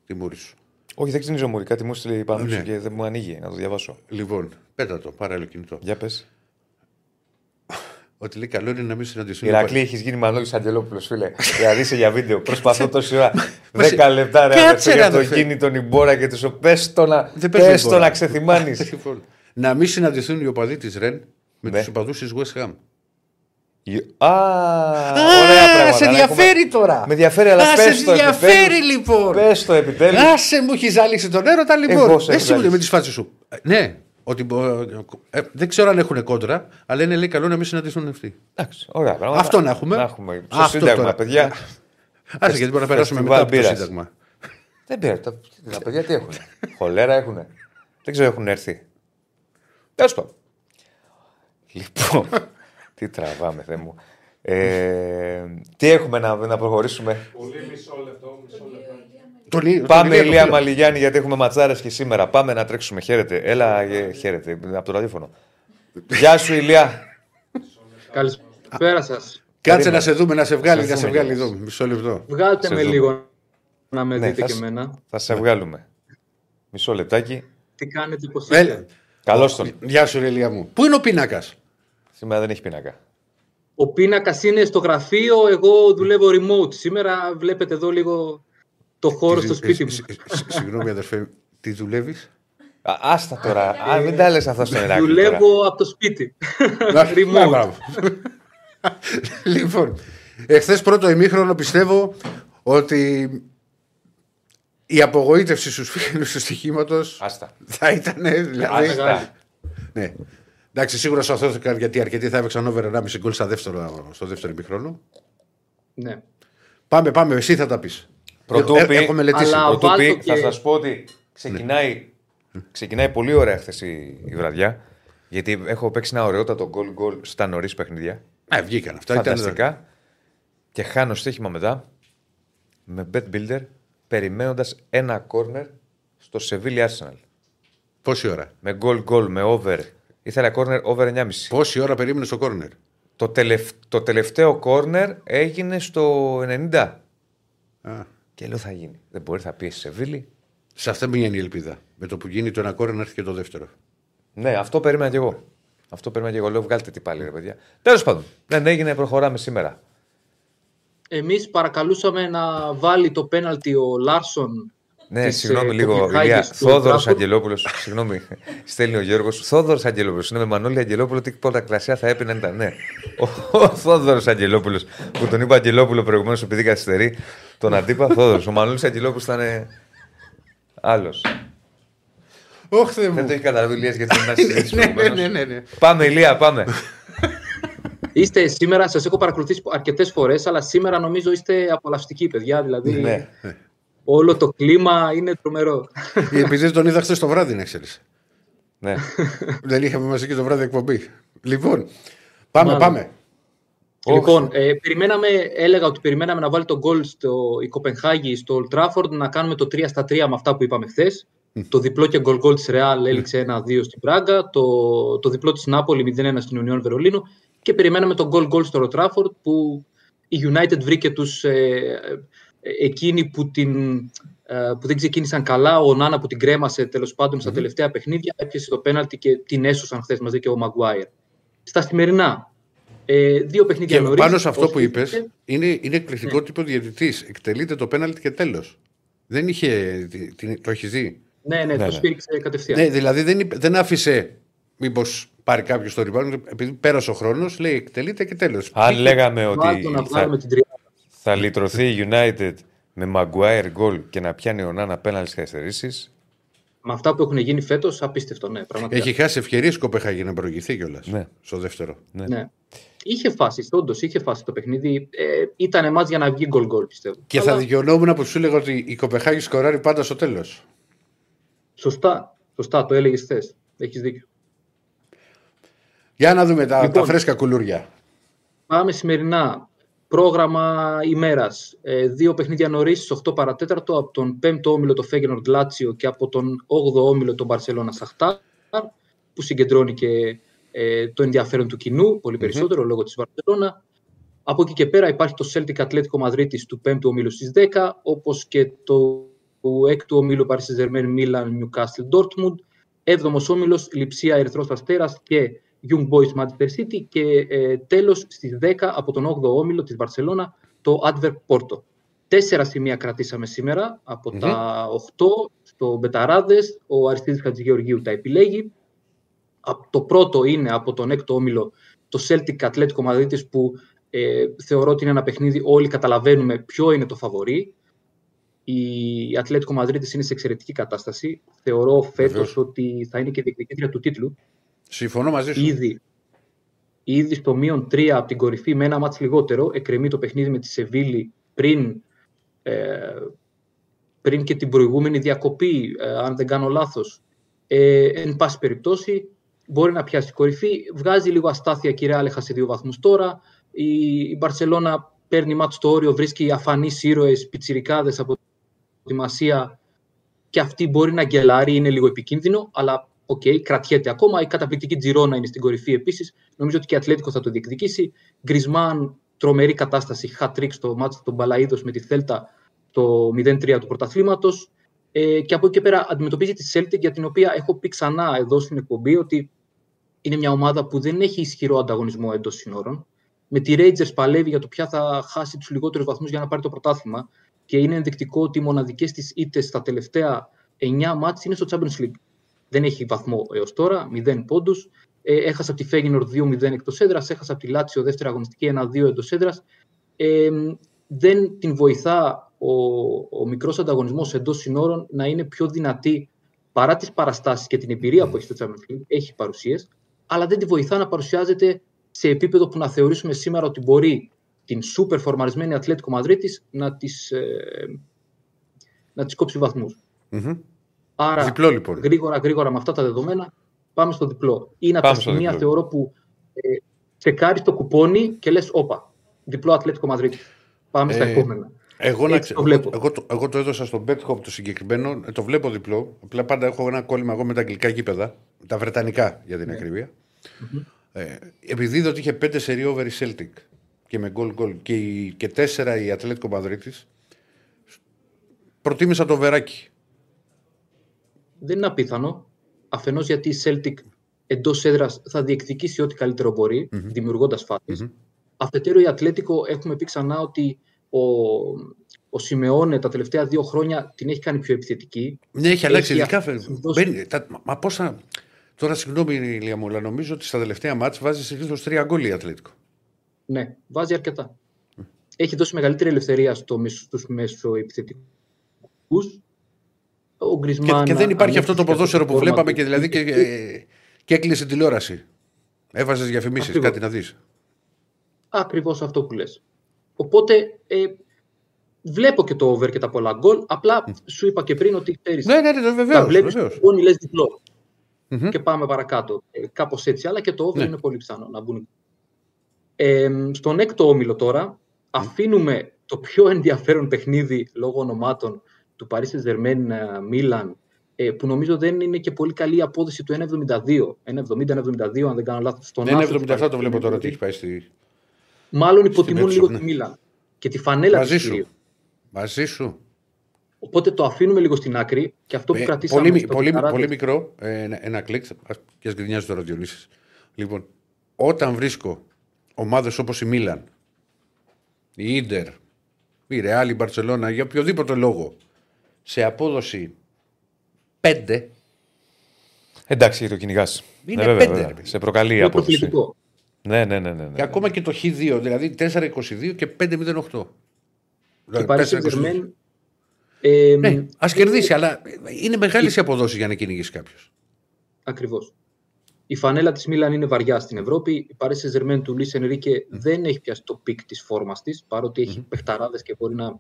τη μούρη σου. Όχι, δεν ξυνίζω μου. Κάτι μου έστειλε η Πανούτσο Ναι. και δεν μου ανοίγει να το διαβάσω. Λοιπόν, πέτα το, πάρε άλλο κινητό. Για πες. Ότι λέει καλό είναι να μην συναντηθούν. Ηρακλή, έχεις γίνει Μανώλης Αγγελόπουλος, φίλε. (laughs) δηλαδή είσαι για βίντεο. Προσπαθώ τόση ώρα. Μα σε- 10 λεπτά ρε, Κάτσε, αδερφέ, ρε, για το αδερφέ. γίνει τον Ιμπόρα και του πες το να, Δεν παίζεις πες το Ιμπόρα. να ξεθυμάνεις. (laughs) Λοιπόν, να μην συναντηθούν οι οπαδοί της Ρεν με Ναι. τους οπαδούς της West Ham. Α, ωραία πράγματα. σε να ενδιαφέρει έχουμε- τώρα. Με ενδιαφέρει, αλλά Α, πες σε το ενδιαφέρει επιτέλους. λοιπόν. Πες το επιτέλους. Άσε μου έχει ζάλιξει τον έρωτα λοιπόν. Εγώ σε Εσύ έχω μου με ζάλιξει. τις φάτσε σου. Ε, Ναι, ότι, μπο- ε, δεν ξέρω αν έχουν κόντρα, αλλά είναι λέει καλό να μην συναντηθούν αυτοί. Εντάξει, ωραία πράγματα. Αυτό να έχουμε. Να έχουμε. Στο Αυτό σύνταγμα, τώρα. παιδιά. Άσε γιατί μπορεί να περάσουμε Φεστιβάλ μετά από το μπύρας. Σύνταγμα. Δεν πήρε. Τα, τα παιδιά τι έχουν. Χολέρα έχουν. Δεν ξέρω, έχουν έρθει. Τέλος πάντων. Λοιπόν, (laughs) τι τραβάμε, Θεέ μου. Ε, τι έχουμε να, να προχωρήσουμε; Πολύ μισό λεπτό, μισό λεπτό. Τον Ι- τον Πάμε, Ηλία το Ηλία φίλο. Μαλιγιάννη, γιατί έχουμε ματσάρες και σήμερα. Πάμε να τρέξουμε. Χαίρετε. Έλα, ε, χαίρετε. Από το ραδιόφωνο. Γεια σου, Ηλία. Καλησπέρα σας. Κάτσε Περίμενε. να σε δούμε, να σε βγάλει, Σε να σε δούμε βγάλει λίγο. εδώ. Μισό λεπτό. Βγάλτε Σε με δούμε. λίγο να με Ναι, δείτε θα και σ- εμένα. Θα σε βγάλουμε. Μισό λεπτάκι. Τι κάνετε, πώς Ε, είστε; Καλώς τον. Γεια σου, ρε Ηλία μου. Πού είναι ο πίνακας; Σήμερα δεν έχει πίνακα. Ο πίνακας είναι στο γραφείο, εγώ δουλεύω remote. Σήμερα βλέπετε εδώ λίγο το χώρο στο σπίτι μου. Συγγνώμη, αδερφέ, τι δουλεύεις; Α, άστα τώρα. Α, μην τα λες αυτά στον Ηράκλειο. τώρα. Δουλεύω από το σπίτι. (laughs) remote. λοιπόν, εχθές πρώτο ημίχρονο πιστεύω ότι η απογοήτευση στους φίλους του στοιχήματος Άστα. θα ήταν. Δηλαδή, Άστα. ναι. Εντάξει, σίγουρα σωθώθηκαν γιατί αρκετοί θα έπαιξαν over 1,5 γκολ στα δεύτερο, στο δεύτερο ημίχρονο. ναι. Πάμε, πάμε, εσύ θα τα πεις. Πρωτού πει- έχω μελετήσει. Αλλά- Πρωτού βάλτο πει, και- θα σας πω ότι ξεκινάει, ξεκινάει πολύ ωραία χθες η, η βραδιά. Γιατί έχω παίξει ένα ωραιότατο γκολ γκολ στα νωρίς παιχνίδια. Ε, βγήκαν αυτά. Ήταν, Φανταστικά. Και χάνω στοίχημα μετά με bet builder περιμένοντας ένα corner στο Sevilla Arsenal. πόση ώρα; Με goal goal, με over. Ήθελα corner over 9,5. Πόση ώρα περίμενε στο κόρνερ. Το, τελευ- το τελευταίο corner έγινε στο 90. Α, Και λέω θα γίνει. Δεν μπορείς, θα πιέσει σε Σεβίλη. σε αυτά μην είναι η ελπίδα. Με το που γίνει το ένα κόρνερ να έρθει και το δεύτερο. Ναι, αυτό περίμενα κι εγώ. Αυτό περίμενα κι εγώ. Λέω βγάλτε τι πάλι, ρε παιδιά. Τέλος πάντων, δεν έγινε, προχωράμε σήμερα. Εμείς παρακαλούσαμε να βάλει το πέναλτι ο Λάρσον. Ναι, της, συγγνώμη ε, λίγο, Κοπενχάγης Ηλία. του Θόδωρος Trafford. Αγγελόπουλος. Συγγνώμη, (laughs) στέλνει ο Γιώργος. Θόδωρος Αγγελόπουλος. Είναι με Μανώλη Αγγελόπουλο. Τι πρώτα κλασιά θα έπαιρνε ήταν. Ναι. (laughs) Ο, ο Θόδωρος Αγγελόπουλος. Που τον είπα Αγγελόπουλο προηγουμένως επειδή καθυστερεί. Τον αντίπα Θόδωρος. Ο Μανώλης Αγγελόπουλος ήταν. Άλλος. Όχι, Θεέ Δεν μου. το έχει καταλάβει ο Ηλίας γιατί δεν (laughs) ήταν συζήτηση ναι, ναι, προηγουμένως. ναι, ναι, ναι. Πάμε, Ηλία, πάμε. Είστε σήμερα, σας έχω παρακολουθήσει αρκετές φορές, αλλά σήμερα νομίζω είστε απολαυστικοί, παιδιά. Δηλαδή, ναι. Όλο το κλίμα είναι τρομερό. Επειδή τον είδα χθες το βράδυ, να ξέρεις. ναι. Δεν είχαμε μαζί και το βράδυ εκπομπή. Λοιπόν, πάμε, Μάλλον. πάμε. Λοιπόν, ε, περιμέναμε, έλεγα ότι περιμέναμε να βάλει τον γκολ στο η Κοπενχάγη στο Old Trafford να κάνουμε το 3 στα 3 με αυτά που είπαμε χθες. Το διπλό και γκολ γκολ της Real έληξε 1-2 στην Πράγκα. Το, το διπλό της Νάπολη 0-1 στην Union Βερολίνου. Και περιμέναμε τον γκολ γκολ στο Old Trafford που η United βρήκε τους ε, ε, εκείνοι που, την, ε, που δεν ξεκίνησαν καλά. Ο Νάνα που την κρέμασε τέλος πάντων στα τελευταία παιχνίδια. Έπιασε το πέναλτι και την έσωσαν χθες μαζί και ο Μαγκουάιρ. Στα σημερινά, ε, δύο παιχνίδια Και νωρίς, πάνω σε αυτό ως που είπες, ήρθε, είναι, είναι εκπληκτικό τύπο διαιτητής. Εκτελείται το πέναλτι και τέλος. Δεν είχε. τι- τι- Το έχεις δει; Ναι, ναι, Ναι, το ναι. σφίριξε κατευθείαν. Ναι, δηλαδή δεν, είπε- δεν άφησε. Μήπως πάρει κάποιος το rebound, επειδή πέρασε ο χρόνος, λέει εκτελείται και τέλος. Αν λέγαμε ότι Βάλτο να βγάλουμε θα, την τριάδα. Θα λυτρωθεί η United με Maguire goal και να πιάνει ο Νάνα πέναλτις καθυστερήσει, Με αυτά που έχουν γίνει φέτος, απίστευτο, ναι. Πραγματικά. Έχει χάσει ευκαιρίες Κοπεχάγη να προηγηθεί κιόλας. Ναι. Στο δεύτερο. Ναι. Ναι. Είχε φάσει, όντως είχε φάσει το παιχνίδι. Ε, ήταν μάτς για να βγει γκολ γκολ, πιστεύω. Και Αλλά θα δικαιωνόμουν που σου έλεγα ότι η Κοπεχάγη σκοράρει πάντα στο τέλος. Σωστά, σωστά, το έλεγες χθες. Έχεις δίκιο. Για να δούμε τα, Λοιπόν. τα φρέσκα κουλούρια. Πάμε σημερινά. Πρόγραμμα ημέρας. Ε, δύο παιχνίδια νωρίς στις 8 παρατέταρτο από τον 5ο όμιλο το Φέγγενορντ Λάτσιο και από τον 8ο όμιλο τον Μπαρσελόνα Σαχτάρ, που συγκεντρώνει και ε, το ενδιαφέρον του κοινού πολύ περισσότερο λόγω της Βαρκελόνα. Από εκεί και πέρα υπάρχει το Celtic Ατλέτικο Μαδρίτης του 5ου ομίλου στις 10, όπως και το 6ου ομίλου Paris Saint-Germain Milan Newcastle Dortmund, 7ος όμιλος Λιψία Ερυθρός Αστέρας και Young Boys Manchester City και ε, τέλος στις 10 από τον 8ο όμιλο της Βαρσελόνα το Adverb Porto. Τέσσερα σημεία κρατήσαμε σήμερα από τα 8 στο Μπεταράδες, ο Αριστίδης Χατζηγεωργίου τα επιλέγει. Α- Το πρώτο είναι από τον έκτο όμιλο το Celtic Ατλέτικο Μαδρίτης που ε, θεωρώ ότι είναι ένα παιχνίδι όλοι καταλαβαίνουμε ποιο είναι το φαβορί. Η Ατλέτικο Μαδρίτης είναι σε εξαιρετική κατάσταση. Θεωρώ φέτος Βεβαίως. ότι θα είναι και διεκδικήτρια του τίτλου. Συμφωνώ μαζί σου. Ήδη, ήδη στο μείον 3 από την κορυφή με ένα μάτς λιγότερο εκκρεμεί το παιχνίδι με τη Σεβίλη πριν, ε, πριν και την προηγούμενη διακοπή, ε, αν δεν κάνω λάθος. Ε, εν πάση περιπτώσει, μπορεί να πιάσει κορυφή. Βγάζει λίγο αστάθεια και η Real έχασε δύο βαθμούς τώρα. Η, η Μπαρσελώνα παίρνει ματς στο όριο, βρίσκει αφανείς ήρωες, πιτσιρικάδες από τη Μασία και αυτή μπορεί να γκελάρει, είναι λίγο επικίνδυνο, αλλά οκ, κρατιέται ακόμα. Η καταπληκτική Τζιρόνα είναι στην κορυφή επίσης. Νομίζω ότι και η Ατλέτικο θα το διεκδικήσει. Γκρισμάν, τρομερή κατάσταση, hat-trick στο ματς στο Μπαλαΐδος με τη Θέλτα το 0-3 του πρωταθλήματος. Ε, και από εκεί και πέρα αντιμετωπίζει τη Celtic για την οποία έχω πει ξανά εδώ στην εκπομπή ότι είναι μια ομάδα που δεν έχει ισχυρό ανταγωνισμό εντός συνόρων. Με τη Rangers παλεύει για το ποια θα χάσει τους λιγότερους βαθμούς για να πάρει το πρωτάθλημα. Και είναι ενδεικτικό ότι οι μοναδικές της ήττες στα τελευταία 9 μάτς είναι στο Champions League. Δεν έχει βαθμό έως τώρα, 0 πόντους. Ε, έχασε από τη Φέγγινορ 2-0 εκτός έδρας, έχασε από τη Λάτσιο δεύτερη αγωνιστική 1-2 εντός έδρας. Ε, δεν την βοηθά ο, ο μικρός ανταγωνισμός εντός συνόρων να είναι πιο δυνατή παρά τις παραστάσεις και την εμπειρία που έχει στο Champions League. Έχει παρουσίες, αλλά δεν τη βοηθά να παρουσιάζεται σε επίπεδο που να θεωρήσουμε σήμερα ότι μπορεί την σούπερ φορμαρισμένη Ατλέτικο Μαδρίτης να της, ε, να της κόψει βαθμούς. Μμμ. Άρα, Διπλό λοιπόν. γρήγορα, γρήγορα με αυτά τα δεδομένα, πάμε στο διπλό. Είναι από Πάμε τα στο σημεία, διπλό. θεωρώ, που ε, τσεκάρεις το κουπόνι και λες, όπα, διπλό Ατλέτικο Μαδρίτη. Πάμε στα Ε, επόμενα. Εγώ, να Έτσι ξε... το βλέπω. εγώ, το, εγώ το έδωσα στον Betcop το συγκεκριμένο, ε, το βλέπω διπλό. Απλά πάντα έχω ένα κόλλημα εγώ με τα αγγλικά γήπεδα, τα βρετανικά για Ναι. την ακρίβεια. Ε, επειδή είδα ότι είχε πέντε σερί over η Celtic και με γκολ γκολ και, η- και τέσσερα η Ατλέτικο Μαδρίτης, προτίμησα το βεράκι. Δεν είναι απίθανο. Αφενός γιατί η Celtic εντός έδρας θα διεκδικήσει ό,τι καλύτερο μπορεί, δημιουργώντας φάσεις. Αφετέρου η Ατλέτικο έχουμε πει ξανά ότι ο, ο Σιμεώνε τα τελευταία δύο χρόνια την έχει κάνει πιο επιθετική. Ναι, έχει αλλάξει. Έχει Ειδικά. δώσει- Μπαίνει, τα, μα- μα πόσα. Τώρα, συγγνώμη, Ηλία μου, αλλά νομίζω ότι στα τελευταία μάτς βάζει συνήθως τρία γκολ η Ατλέτικο. Ναι, βάζει αρκετά. Έχει δώσει μεγαλύτερη ελευθερία στο, μεσο- στους μεσοεπιθετικούς. Ο Και, Γκρισμάν και δεν υπάρχει αυτό το ανέβηκε ποδόσφαιρο στο που φόρμα βλέπαμε του. και δηλαδή και, ε, και έκλεισε τηλεόραση. Έβαζες διαφημίσει, Ακριβώς. κάτι να δεις. Ακριβώς αυτό που λες. Οπότε ε, βλέπω και το over και τα πολλά γκολ. Απλά σου είπα και πριν ότι ξέρεις, Ναι, ναι, ναι, τα βεβαίως. βλέπεις λοιπόν λες διπλό. Μμμ. Και πάμε παρακάτω. Ε, κάπως έτσι. Αλλά και το over Ναι. είναι πολύ πιθανό να μπουν. Ε, στον έκτο όμιλο τώρα αφήνουμε το πιο (laughs) ενδιαφέρον παιχνίδι λόγω ονομάτων του Paris Saint-Germain ε, Milan ε, που νομίζω δεν είναι και πολύ καλή η απόδοση του 1,72. 1,70-1,72 αν δεν κάνω λάθος. Στον Ναι, είναι άσο του 77 Paris το βλέπω τώρα Saint-Germain. τι έχει πάει στη. Μάλλον υποτιμούν Betson, λίγο ναι. τη Μίλαν. Και τη φανέλα Μαζί της σου. κυρίως. Μαζί σου. Οπότε το αφήνουμε λίγο στην άκρη και αυτό που Ε, κρατήσαμε πολύ, μι- στο πολύ, Πεταράδες- πολύ μικρό, ε, ένα, ένα κλικ. ας- Και α γκρινιάζει τώρα ο Διονύσης. Λοιπόν, όταν βρίσκω ομάδες όπως η Μίλαν, η Ίντερ, η Ρεάλ, η Μπαρσελόνα, για οποιοδήποτε λόγο, σε απόδοση 5, Εντάξει, το κυνηγάς. Είναι βέβαια, πέντε, βέβαια. ρε. Σε προκαλεί η είναι απόδοση. προκλητικό. Ναι, ναι, ναι. ναι, ναι. και ακόμα και το Χ2, δηλαδή 4-22 και 5-08. Και η Δηλαδή, Paris 4-22. Saint-Germain Ε, Ναι, ας κερδίσει, αλλά είναι μεγάλες οι αποδόσεις για να κυνηγήσει κάποιος. Ακριβώς. Η φανέλα της Μίλαν είναι βαριά στην Ευρώπη. Η Paris Saint-Germain του Λουίς Ενρίκε δεν έχει πιάσει το peak της φόρμας της, παρότι έχει παιχταράδες και μπορεί να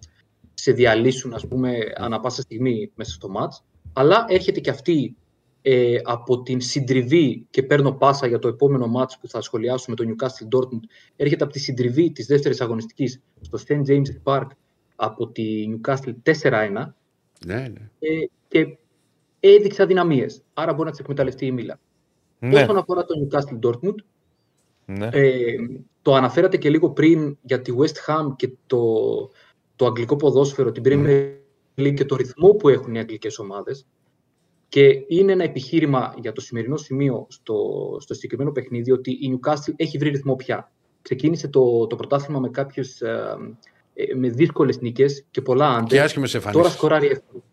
σε διαλύσουν, ας πούμε, ανά πάσα στιγμή μέσα στο μάτς. Αλλά έρχεται και αυτή ε, από την συντριβή και παίρνω πάσα για το επόμενο μάτς που θα σχολιάσουμε το Newcastle Dortmund. Έρχεται από τη συντριβή της δεύτερης αγωνιστικής στο St. James Park από τη Newcastle 4-1 Ναι, ναι. ε, και έδειξε αδυναμίες. Άρα μπορεί να τις εκμεταλλευτεί η Μίλαν. Ναι, Όσον αφορά το Newcastle Dortmund, ναι. ε, το αναφέρατε και λίγο πριν για τη West Ham και το, το αγγλικό ποδόσφαιρο, την Premier League και το ρυθμό που έχουν οι αγγλικές ομάδες. Και είναι ένα επιχείρημα για το σημερινό σημείο στο, στο συγκεκριμένο παιχνίδι ότι η Newcastle έχει βρει ρυθμό πια. Ξεκίνησε το, το πρωτάθλημα με κάποιους ε, ε, με δύσκολες νίκες και πολλά Και άντε. άσχημε Τώρα εμφανίσει. σκοράρει εύκολα.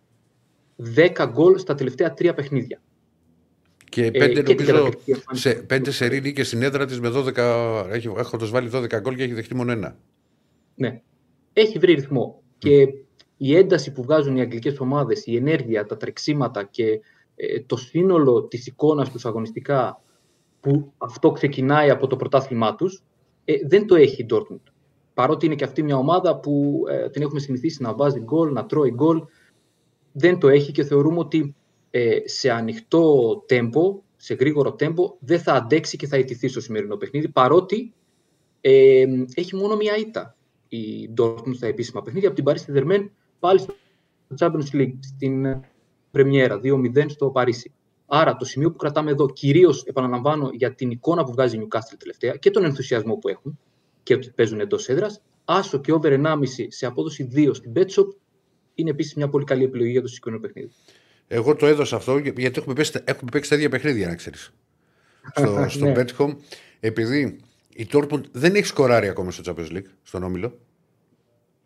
10 γκολ στα τελευταία τρία παιχνίδια. Και πέντε, και την νομίζω, καταπληκτική εμφάνιση. σε πέντε σερή νίκες στην έδρα της με 12. Έχει, έχοντα βάλει 12 γκολ και έχει δεχτεί μόνο ένα. Ναι. Έχει βρει ρυθμό. Και η ένταση που βγάζουν οι αγγλικές ομάδες, η ενέργεια, τα τρεξίματα και ε, το σύνολο της εικόνας τους αγωνιστικά που αυτό ξεκινάει από το πρωτάθλημά τους, ε, δεν το έχει η Dortmund. Παρότι είναι και αυτή μια ομάδα που ε, την έχουμε συνηθίσει να βάζει γκολ, να τρώει γκολ, δεν το έχει και θεωρούμε ότι ε, σε ανοιχτό τέμπο, σε γρήγορο τέμπο, δεν θα αντέξει και θα ιτηθεί στο σημερινό παιχνίδι, παρότι ε, έχει μόνο μία ήττα η Dortmund στα επίσημα παιχνίδια από την Paris Saint-Germain πάλι στο Champions League στην ε, Πρεμιέρα 2-0 στο Παρίσι. Άρα το σημείο που κρατάμε εδώ, κυρίως επαναλαμβάνω για την εικόνα που βγάζει η Newcastle τελευταία και τον ενθουσιασμό που έχουν και ότι παίζουν εντός έδρας, άσο και over 1,5 σε απόδοση 2 στην BetShop είναι επίσης μια πολύ καλή επιλογή για το συγκεκριμένο παιχνίδι. Εγώ το έδωσα αυτό για- γιατί έχουμε παίξει, έχουμε παίξει τα ίδια παιχνίδια, να ξέρεις. (laughs) Στο, στο Ναι. Betcom, επειδή η Dortmund δεν έχει σκοράρει ακόμα στο Champions League, στον Όμιλο.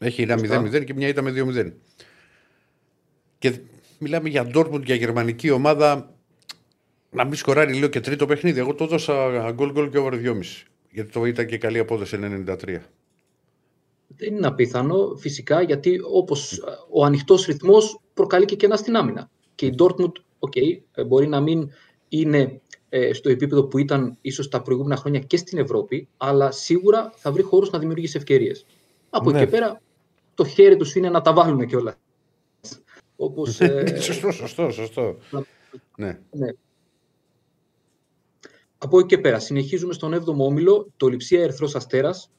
Έχει ένα Σωστά. 0-0 και μια ήταν με 2-0. Και μιλάμε για Dortmund, για γερμανική ομάδα να μην σκοράρει λίγο και τρίτο παιχνίδι. Εγώ το έδωσα γκολ γκολ και over 2,5. Γιατί το ήταν και καλή απόδοση 93. Δεν είναι απίθανο φυσικά γιατί όπως ο ανοιχτός ρυθμός προκαλεί και κενά στην άμυνα. Και η Dortmund, okay, ε, μπορεί να μην είναι ε, στο επίπεδο που ήταν ίσως τα προηγούμενα χρόνια και στην Ευρώπη, αλλά σίγουρα θα βρει χώρους να δημιουργήσει ευκαιρίες. Από Ναι. εκεί και πέρα το χέρι τους είναι να τα βάλουν κιόλας. Όπως, (laughs) ε, σωστό, σωστό, σωστό. να- ναι. ναι. Από εκεί και πέρα, συνεχίζουμε στον 7ο όμιλο, το Λιψία Ερθρός Αστέρας.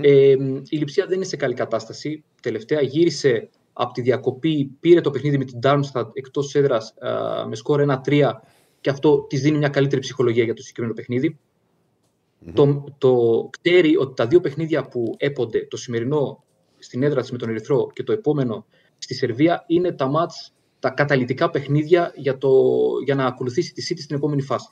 Ε, η Λιψία δεν είναι σε καλή κατάσταση. Τελευταία γύρισε από τη διακοπή, πήρε το παιχνίδι με την Darmstadt εκτός έδρας α, με σκορ 1-3 και αυτό της δίνει μια καλύτερη ψυχολογία για το συγκεκριμένο παιχνίδι. Το, το ξέρει ότι τα δύο παιχνίδια που έπονται, το σημερινό στην έδρα της με τον Ερυθρό και το επόμενο στη Σερβία, είναι τα μάτς, τα καταλυτικά παιχνίδια για, το, για να ακολουθήσει τη City στην επόμενη φάση.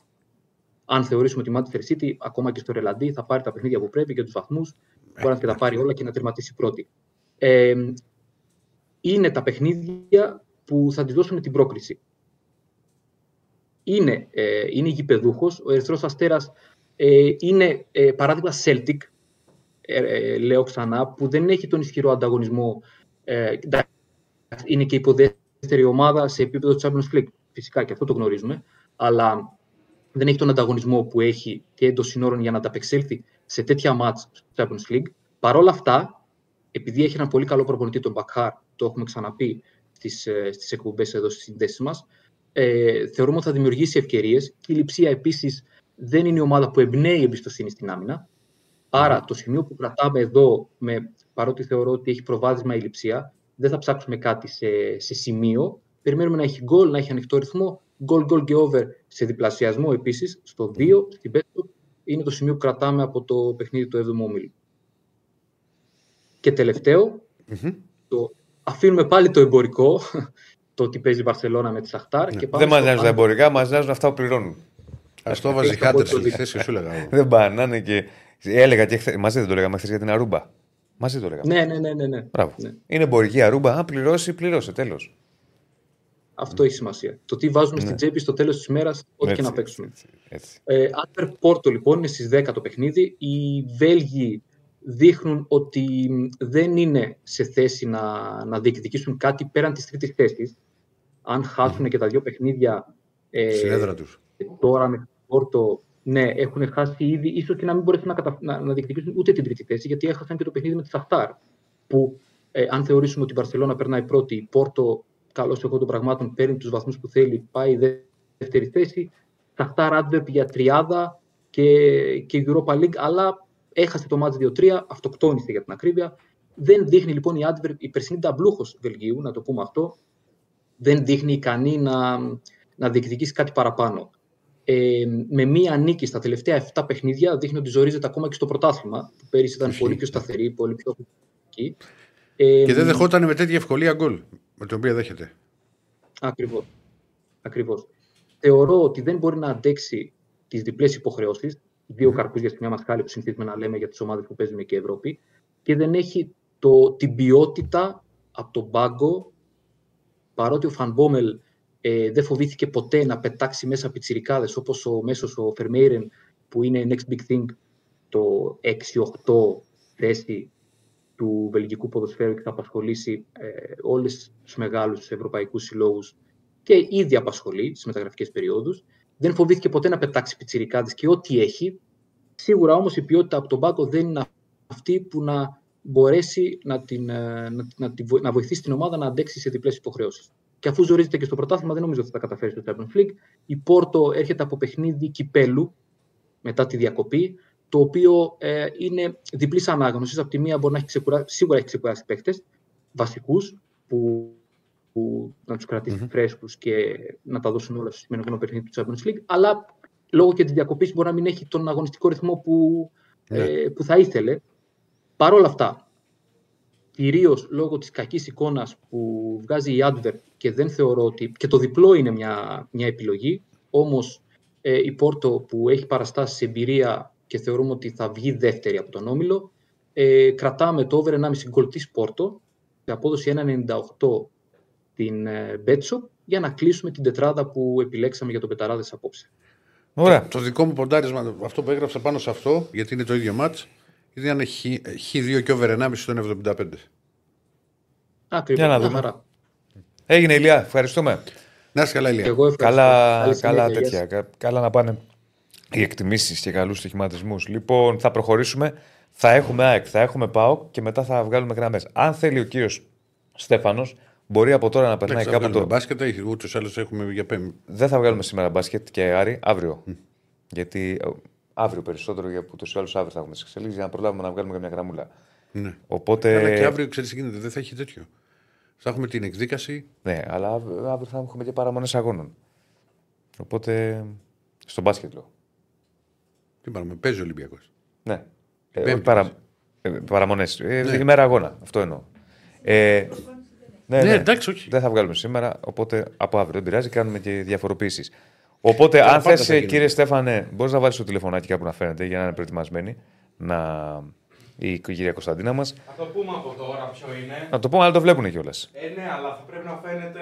Αν θεωρήσουμε ότι η Manchester City, ακόμα και στο Ρελαντί, θα πάρει τα παιχνίδια που πρέπει και τους βαθμούς, μπορεί να και τα πάρει όλα και να τερματίσει πρώτη. Ε, είναι τα παιχνίδια που θα της δώσουν την πρόκριση. Είναι, ε, είναι γηπεδούχος, ο Ερυθρός Αστέρας ε, είναι ε, παράδειγμα Celtic, ε, ε, λέω ξανά, που δεν έχει τον ισχυρό ανταγωνισμό. Ε, εντάξει, είναι και υποδέστερη ομάδα σε επίπεδο Champions League, φυσικά και αυτό το γνωρίζουμε, αλλά δεν έχει τον ανταγωνισμό που έχει και εντός συνόρων για να ανταπεξέλθει σε τέτοια μάτς στο Champions League. Παρ' όλα αυτά, επειδή έχει έναν πολύ καλό προπονητή, τον Μπακχάρ, το έχουμε ξαναπεί στις, ε, στις εκπομπές εδώ στις συνδέσεις μας, ε, θεωρούμε ότι θα δημιουργήσει ευκαιρίες. Και η Λιψία επίσης δεν είναι η ομάδα που εμπνέει εμπιστοσύνη στην άμυνα. Άρα το σημείο που κρατάμε εδώ, με, παρότι θεωρώ ότι έχει προβάδισμα η Λιψία, δεν θα ψάξουμε κάτι σε, σε σημείο. Περιμένουμε να έχει γκολ, να έχει ανοιχτό ρυθμό. Γκολ, γκολ και over σε διπλασιασμό επίσης, στο 2, στην πέτρο, είναι το σημείο που κρατάμε από το παιχνίδι του 7ου ομίλου. Και τελευταίο, το, αφήνουμε πάλι το εμπορικό, το ότι παίζει η Βαρσελόνα με τη Σαχτάρ. Και πάμε Δεν μα στο νοιάζουν τα under. εμπορικά, μα νοιάζουν αυτά που πληρώνουν. Α το βάζεις Έχει χάντερ από το στη δίκτυο. θέση, σου έλεγα. εγώ. Δεν πάνε να είναι και. Έλεγα και χθες, μαζί δεν το λέγαμε χθες για την Αρούμπα. Μαζί το λέγαμε. Ναι, ναι, ναι, ναι. ναι. Μπράβο. Ναι. Είναι εμπορική Αρούμπα. Αν πληρώσει, πληρώσε. Τέλος. Αυτό έχει σημασία. Το τι βάζουμε στην τσέπη στο τέλος της ημέρας, ό,τι και να παίξουμε. Έτσι. Ε, Άντερ Πόρτο λοιπόν είναι στις 10 το παιχνίδι. Οι Βέλγοι δείχνουν ότι δεν είναι σε θέση να, να διεκδικήσουν κάτι πέραν της τρίτης θέσης. Αν χάσουν και τα δύο παιχνίδια ε, Συνέδρα τους. τώρα με την Πόρτο, ναι, έχουν χάσει ήδη, ίσως και να μην μπορέσουν να, κατα... να, να διεκδικήσουν ούτε την τρίτη θέση, γιατί έχασαν και το παιχνίδι με τη Σαχτάρ, που ε, αν θεωρήσουμε ότι η Μπαρσελόνα περνάει πρώτη, η Πόρτο, καλώς εγώ των πραγμάτων, παίρνει τους βαθμούς που θέλει, πάει δεύτερη θέση. Σαχτάρ Άντβερπ για τριάδα και, και Europa League, αλλά έχασε το μάτς 2-3, αυτοκτόνησε για την ακρίβεια. Δεν δείχνει λοιπόν η Άντβερπ, η περσινή ταμπλούχο Βελγίου, να το πούμε αυτό, δεν δείχνει ικανή να, να διεκδικήσει κάτι παραπάνω. Ε, με μία νίκη στα τελευταία 7 παιχνίδια δείχνει ότι ζορίζεται ακόμα και στο πρωτάθλημα, που πέρυσι ήταν πολύ πιο σταθερή, πολύ πιο ε, και δεν δεχόταν με τέτοια ευκολία γκολ, με την οποία δέχεται. Ακριβώς. Ακριβώς. Θεωρώ ότι δεν μπορεί να αντέξει τις διπλές υποχρεώσεις, δύο mm. καρπούς για μια μασχάλη που συνηθίζουμε να λέμε για τις ομάδες που παίζουμε και Ευρώπη, και δεν έχει το, την ποιότητα από τον πάγκο, παρότι ο Φανμπόμελ ε, δεν φοβήθηκε ποτέ να πετάξει μέσα πιτσιρικάδες, όπως ο μέσος ο Φερμέιρεν, που είναι next big thing, το 6-8 θέση του βελγικού ποδοσφαίρου και θα απασχολήσει ε, όλες τους μεγάλους ευρωπαϊκούς συλλόγους και ήδη απασχολεί στις μεταγραφικές περιόδους. Δεν φοβήθηκε ποτέ να πετάξει πιτσιρικάδες και ό,τι έχει. Σίγουρα όμως η ποιότητα από τον πάγκο δεν είναι αυτή που να μπορέσει να, την, ε, να, να, να βοηθήσει την ομάδα να αντέξει σε διπλές υποχρεώσεις. Και αφού ζορίζεται και στο πρωτάθλημα, δεν νομίζω ότι θα τα καταφέρει στο Champions League. Η Πόρτο έρχεται από παιχνίδι κυπέλου μετά τη διακοπή το οποίο ε, είναι διπλής ανάγνωσης. Από τη μία μπορεί να έχει ξεκουράσει, σίγουρα έχει ξεκουράσει παίχτε βασικούς που, που, να τους κρατήσει mm-hmm. φρέσκους και να τα δώσουν όλα στο σημερινό παιχνίδι του Champions League. Αλλά λόγω και της διακοπής μπορεί να μην έχει τον αγωνιστικό ρυθμό που, ε, ναι. που θα ήθελε. Παρ' όλα αυτά, κυρίως λόγω της κακής εικόνας που βγάζει η Advert και δεν θεωρώ ότι. και το διπλό είναι μια, μια επιλογή. Όμως ε, η Πόρτο που έχει παραστάσεις σε εμπειρία και θεωρούμε ότι θα βγει δεύτερη από τον Όμιλο. Ε, κρατάμε το over 1,5 γκολ της Πόρτο σε απόδοση 1,98 την ε, Μπέτσο για να κλείσουμε την τετράδα που επιλέξαμε για τον Πεταράδες απόψε. Ωραία. Το, το δικό μου ποντάρισμα, αυτό που έγραψα πάνω σε αυτό, γιατί είναι το ίδιο μάτς, ήταν χ2 και over 1,5 στο 75. Ακριβώς, για να δούμε. Έγινε ηλιά, ευχαριστούμε. Να είσαι καλά, Ηλία. καλά, καλά τέτοια. Καλά να πάνε οι εκτιμήσεις και καλούς στοιχηματισμούς. Λοιπόν, θα προχωρήσουμε. Θα έχουμε ΑΕΚ, θα έχουμε ΠΑΟ και μετά θα βγάλουμε γραμμές. Αν θέλει ο κύριος Στέφανος, μπορεί από τώρα να περνάει κάπου το. μπάσκετ, ούτως ή άλλως έχουμε για πέμπτη. Δεν θα βγάλουμε σήμερα μπάσκετ και Άρη, αύριο. Mm. Γιατί ε, αύριο περισσότερο, γιατί ούτως ή άλλως αύριο θα έχουμε τις εξελίξεις για να προλάβουμε να βγάλουμε μια γραμμούλα. Ναι. Οπότε... Αλλά και αύριο ξέρεις τι γίνεται, δεν θα έχει τέτοιο. Θα έχουμε την εκδίκαση. Ναι, αλλά αύριο θα έχουμε και παραμονές αγώνων. Οπότε. Στο μπάσκετ λέω. Τι παραμονές, παίζει ο Ολυμπιακός. Ναι. Ε, παρα... ε, Παραμονές. Ε, ναι. Ημέρα αγώνα. Αυτό εννοώ. Ε, ναι, ναι, ναι, εντάξει, όχι. Δεν θα βγάλουμε σήμερα, οπότε από αύριο δεν πειράζει, κάνουμε και διαφοροποιήσει. Οπότε, αν θες, κύριε Στέφανε, μπορείς να βάλεις το τηλεφωνάκι κάπου να φαίνεται για να είναι προετοιμασμένοι. Να... Η κυρία Κωνσταντίνα μας. Θα το πούμε από τώρα ποιο είναι. Να το πούμε, αλλά το βλέπουν κιόλας. Ε, ναι, αλλά θα πρέπει να φαίνεται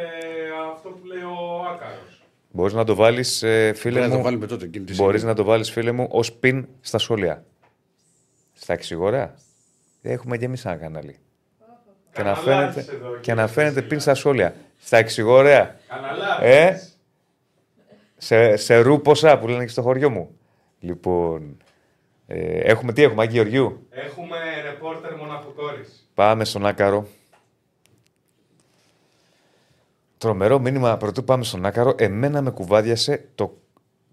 αυτό που λέει ο Άκαρος. Μπορείς να το βάλεις, ε, φίλε μου. Να το Μπορείς να το βάλεις, φίλε μου, ως πιν στα σχόλια. Στα εξηγορά. Έχουμε και εμείς ένα κανάλι. Και να, φαίνεται, και να φαίνεται πιν στα σχόλια. Στα εξηγορέα. Ε, σε, σε ρου ποσά που λένε και στο χωριό μου. Λοιπόν, ε, έχουμε τι έχουμε, Άγιο Γεωργιού. Έχουμε ρεπόρτερ μοναχοκόρης. Πάμε στον Άκαρο. Τρομερό μήνυμα πρωτού πάμε στον Άκαρο. Εμένα με κουβάδιασε το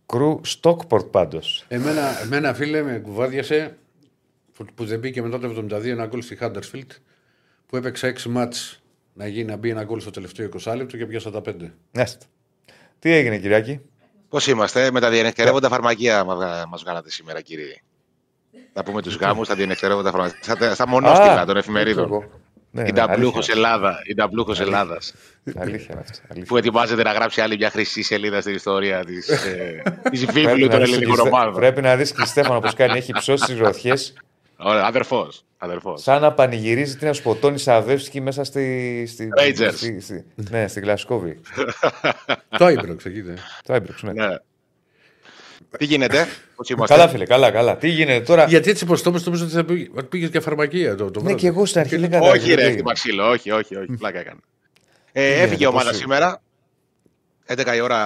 κρού Stockport πάντως. Εμένα, εμένα, φίλε, με κουβάδιασε που δεν μπήκε μετά το 72 ένα γκολ στη Huddersfield που έπαιξε 6 μάτς να γίνει να μπει ένα γκολ στο τελευταίο 20 λεπτό και πιάσα τα 5. Έστω. Τι έγινε, Κυριάκη; Πώς είμαστε, με τα διενεκτερεύοντα φαρμακεία μας βγάλατε σήμερα, κύριε. Να πούμε τους γάμους, τα διενεκτερεύοντα φαρμακεία. Στα μονόστιχα των εφημερίδων. Ναι, η ταμπλούχο Ελλάδα. Η ταμπλούχο Ελλάδας. Αλήθεια αυτό. Που ετοιμάζεται να γράψει άλλη μια χρυσή σελίδα στην ιστορία της ε, (laughs) βίβλου των ελληνικών ομάδων. Πρέπει να δεις και Στέφανο πώ κάνει. Έχει ψώσει τις ροθιέ. Ωραία, αδερφός. Αδερφός. Σαν να πανηγυρίζει την Ασποτόνη Σαβεύσκη μέσα στη. στη Rangers. Στη, στη, ναι, στη Γλασκόβη. (laughs) Το Άιμπροξ, εκεί Το Άιμπροξ, ναι. ναι. Τι γίνεται, πώς Καλά, φίλε, καλά, καλά. Τι γίνεται τώρα; Γιατί έτσι πω το νομίζω ότι θα πήγες για φαρμακεία το, το Ναι, και εγώ στην αρχή δεν κατάλαβα. Όχι, ρε, την Μαξίλο, όχι, όχι, όχι. Πλάκα έκανε. Ε, έφυγε η ομάδα σήμερα. 11 η ώρα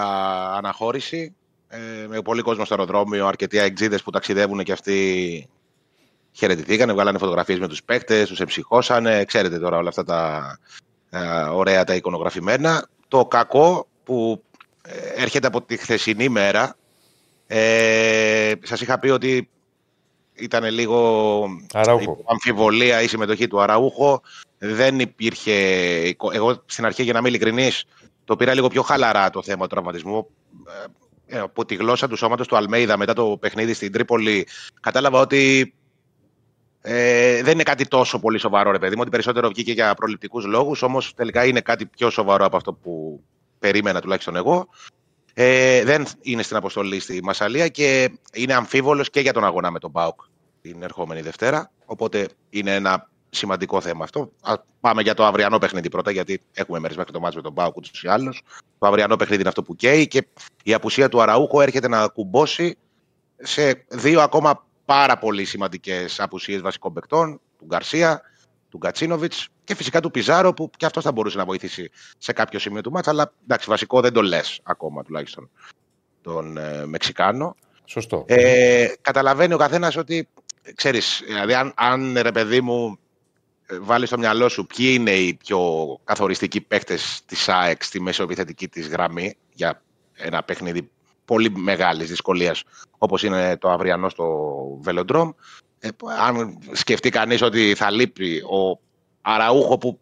αναχώρηση. Ε, με πολύ κόσμο στο αεροδρόμιο, αρκετοί αεξίδες που ταξιδεύουν και αυτοί χαιρετηθήκανε, βγάλανε φωτογραφίες με τους παίκτες, τους εμψυχώσανε. Ξέρετε τώρα όλα αυτά τα ε, ωραία τα εικονογραφημένα. Το κακό που ε, έρχεται από τη χθεσινή μέρα. Ε, σας είχα πει ότι ήταν λίγο Αραούχο. αμφιβολία η συμμετοχή του Αραούχο. Δεν υπήρχε... Εγώ στην αρχή, για να είμαι ειλικρινής, το πήρα λίγο πιο χαλαρά το θέμα του τραυματισμού. Ε, από τη γλώσσα του σώματος του Αλμέιδα μετά το παιχνίδι στην Τρίπολη κατάλαβα ότι ε, δεν είναι κάτι τόσο πολύ σοβαρό, ρε παιδί μου, ότι περισσότερο βγήκε για προληπτικούς λόγους, όμως τελικά είναι κάτι πιο σοβαρό από αυτό που περίμενα τουλάχιστον εγώ. Ε, δεν είναι στην αποστολή στη Μασαλία και είναι αμφίβολος και για τον αγώνα με τον Μπάουκ την ερχόμενη Δευτέρα. Οπότε είναι ένα σημαντικό θέμα αυτό. Α, πάμε για το αυριανό παιχνίδι πρώτα, γιατί έχουμε μέρες μέχρι το μάτσο με τον Μπάουκ ούτως ή άλλως. Το αυριανό παιχνίδι είναι αυτό που καίει και η απουσία του Αραούχο έρχεται να κουμπώσει σε δύο ακόμα πάρα πολύ σημαντικές απουσίες βασικών παικτών, του Γκαρσία, του Γκατσίνοβιτς και φυσικά του Πιζάρο, που και αυτός θα μπορούσε να βοηθήσει σε κάποιο σημείο του μάτσα. Αλλά εντάξει, βασικό δεν το λες ακόμα τουλάχιστον τον ε, Μεξικάνο. Σωστό. Ε, καταλαβαίνει ο καθένας ότι ξέρεις, δηλαδή, αν, αν ρε παιδί μου ε, βάλεις στο μυαλό σου ποιοι είναι οι πιο καθοριστικοί παίκτες της ΑΕΚ στη μεσοεπιθετική της γραμμή για ένα παιχνίδι πολύ μεγάλης δυσκολίας όπως είναι το αυριανό στο Βελοντρόμ. Ε, αν σκεφτεί κανείς ότι θα λείπει ο Αραούχο που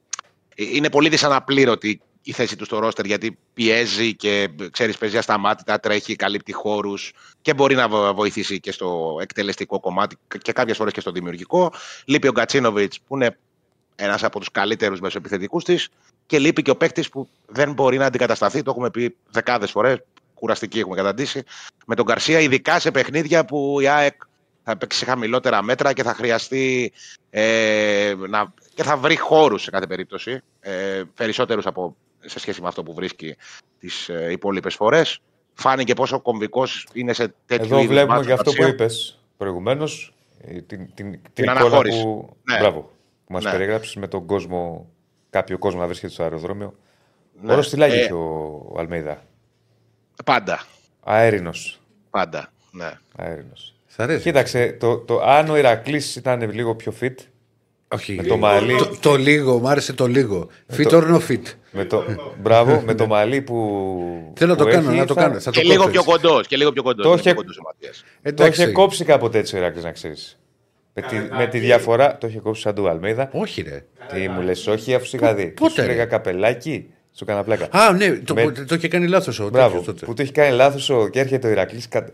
είναι πολύ δυσαναπλήρωτη η θέση του στο ρόστερ γιατί πιέζει και ξέρεις παίζει ασταμάτητα, τρέχει, καλύπτει χώρους και μπορεί να βοηθήσει και στο εκτελεστικό κομμάτι και κάποιες φορές και στο δημιουργικό. Λείπει ο Γκατσίνοβιτς που είναι ένας από τους καλύτερους μεσοεπιθετικούς της και λείπει και ο παίκτης που δεν μπορεί να αντικατασταθεί. Το έχουμε πει δεκάδες φορές κουραστική έχουμε καταντήσει. Με τον Καρσία, ειδικά σε παιχνίδια που η ΑΕΚ θα παίξει σε χαμηλότερα μέτρα και θα χρειαστεί ε, να, και θα βρει χώρους σε κάθε περίπτωση. Ε, Περισσότερους από σε σχέση με αυτό που βρίσκει τις ε, υπόλοιπες φορές. Φάνηκε πόσο κομβικός είναι σε τέτοιο Εδώ βλέπουμε και αυτό που είπες προηγουμένως. Ε, την, την, την, αναχώρηση. Που, ναι. Μπράβο, που μας ναι. περιγράψεις με τον κόσμο, κάποιο κόσμο να βρίσκεται στο αεροδρόμιο. Ναι. Όλο τη ε, ο Αλμέιδα; Πάντα. Αέρινος. Πάντα. Ναι. Αέρινος. Κοίταξε, το, το, αν ο Ηρακλής ήταν λίγο πιο fit. Όχι, με το, μαλλί... το, το, λίγο, μου άρεσε το λίγο. Fit or no fit. Με το, μπράβο, με το μαλλί που. Θέλω να το κάνω, να το κάνω. Θα και, λίγο πιο κοντός, και λίγο πιο κοντός. Το, είχε, το είχε κόψει κάποτε έτσι ο Ηρακλής, να ξέρεις. Με τη, με τη διαφορά. Το είχε κόψει σαν του Αλμίδα. Όχι, ρε. Τι μου λες, όχι, αφού είχα δει. Πότε. Σου λέγα καπελάκι. Σου έκανα πλάκα. Α, ναι, το, με... το, το είχε κάνει λάθος ο Μπράβο, Που το έχει κάνει λάθος και έρχεται ο Ηρακλής κα...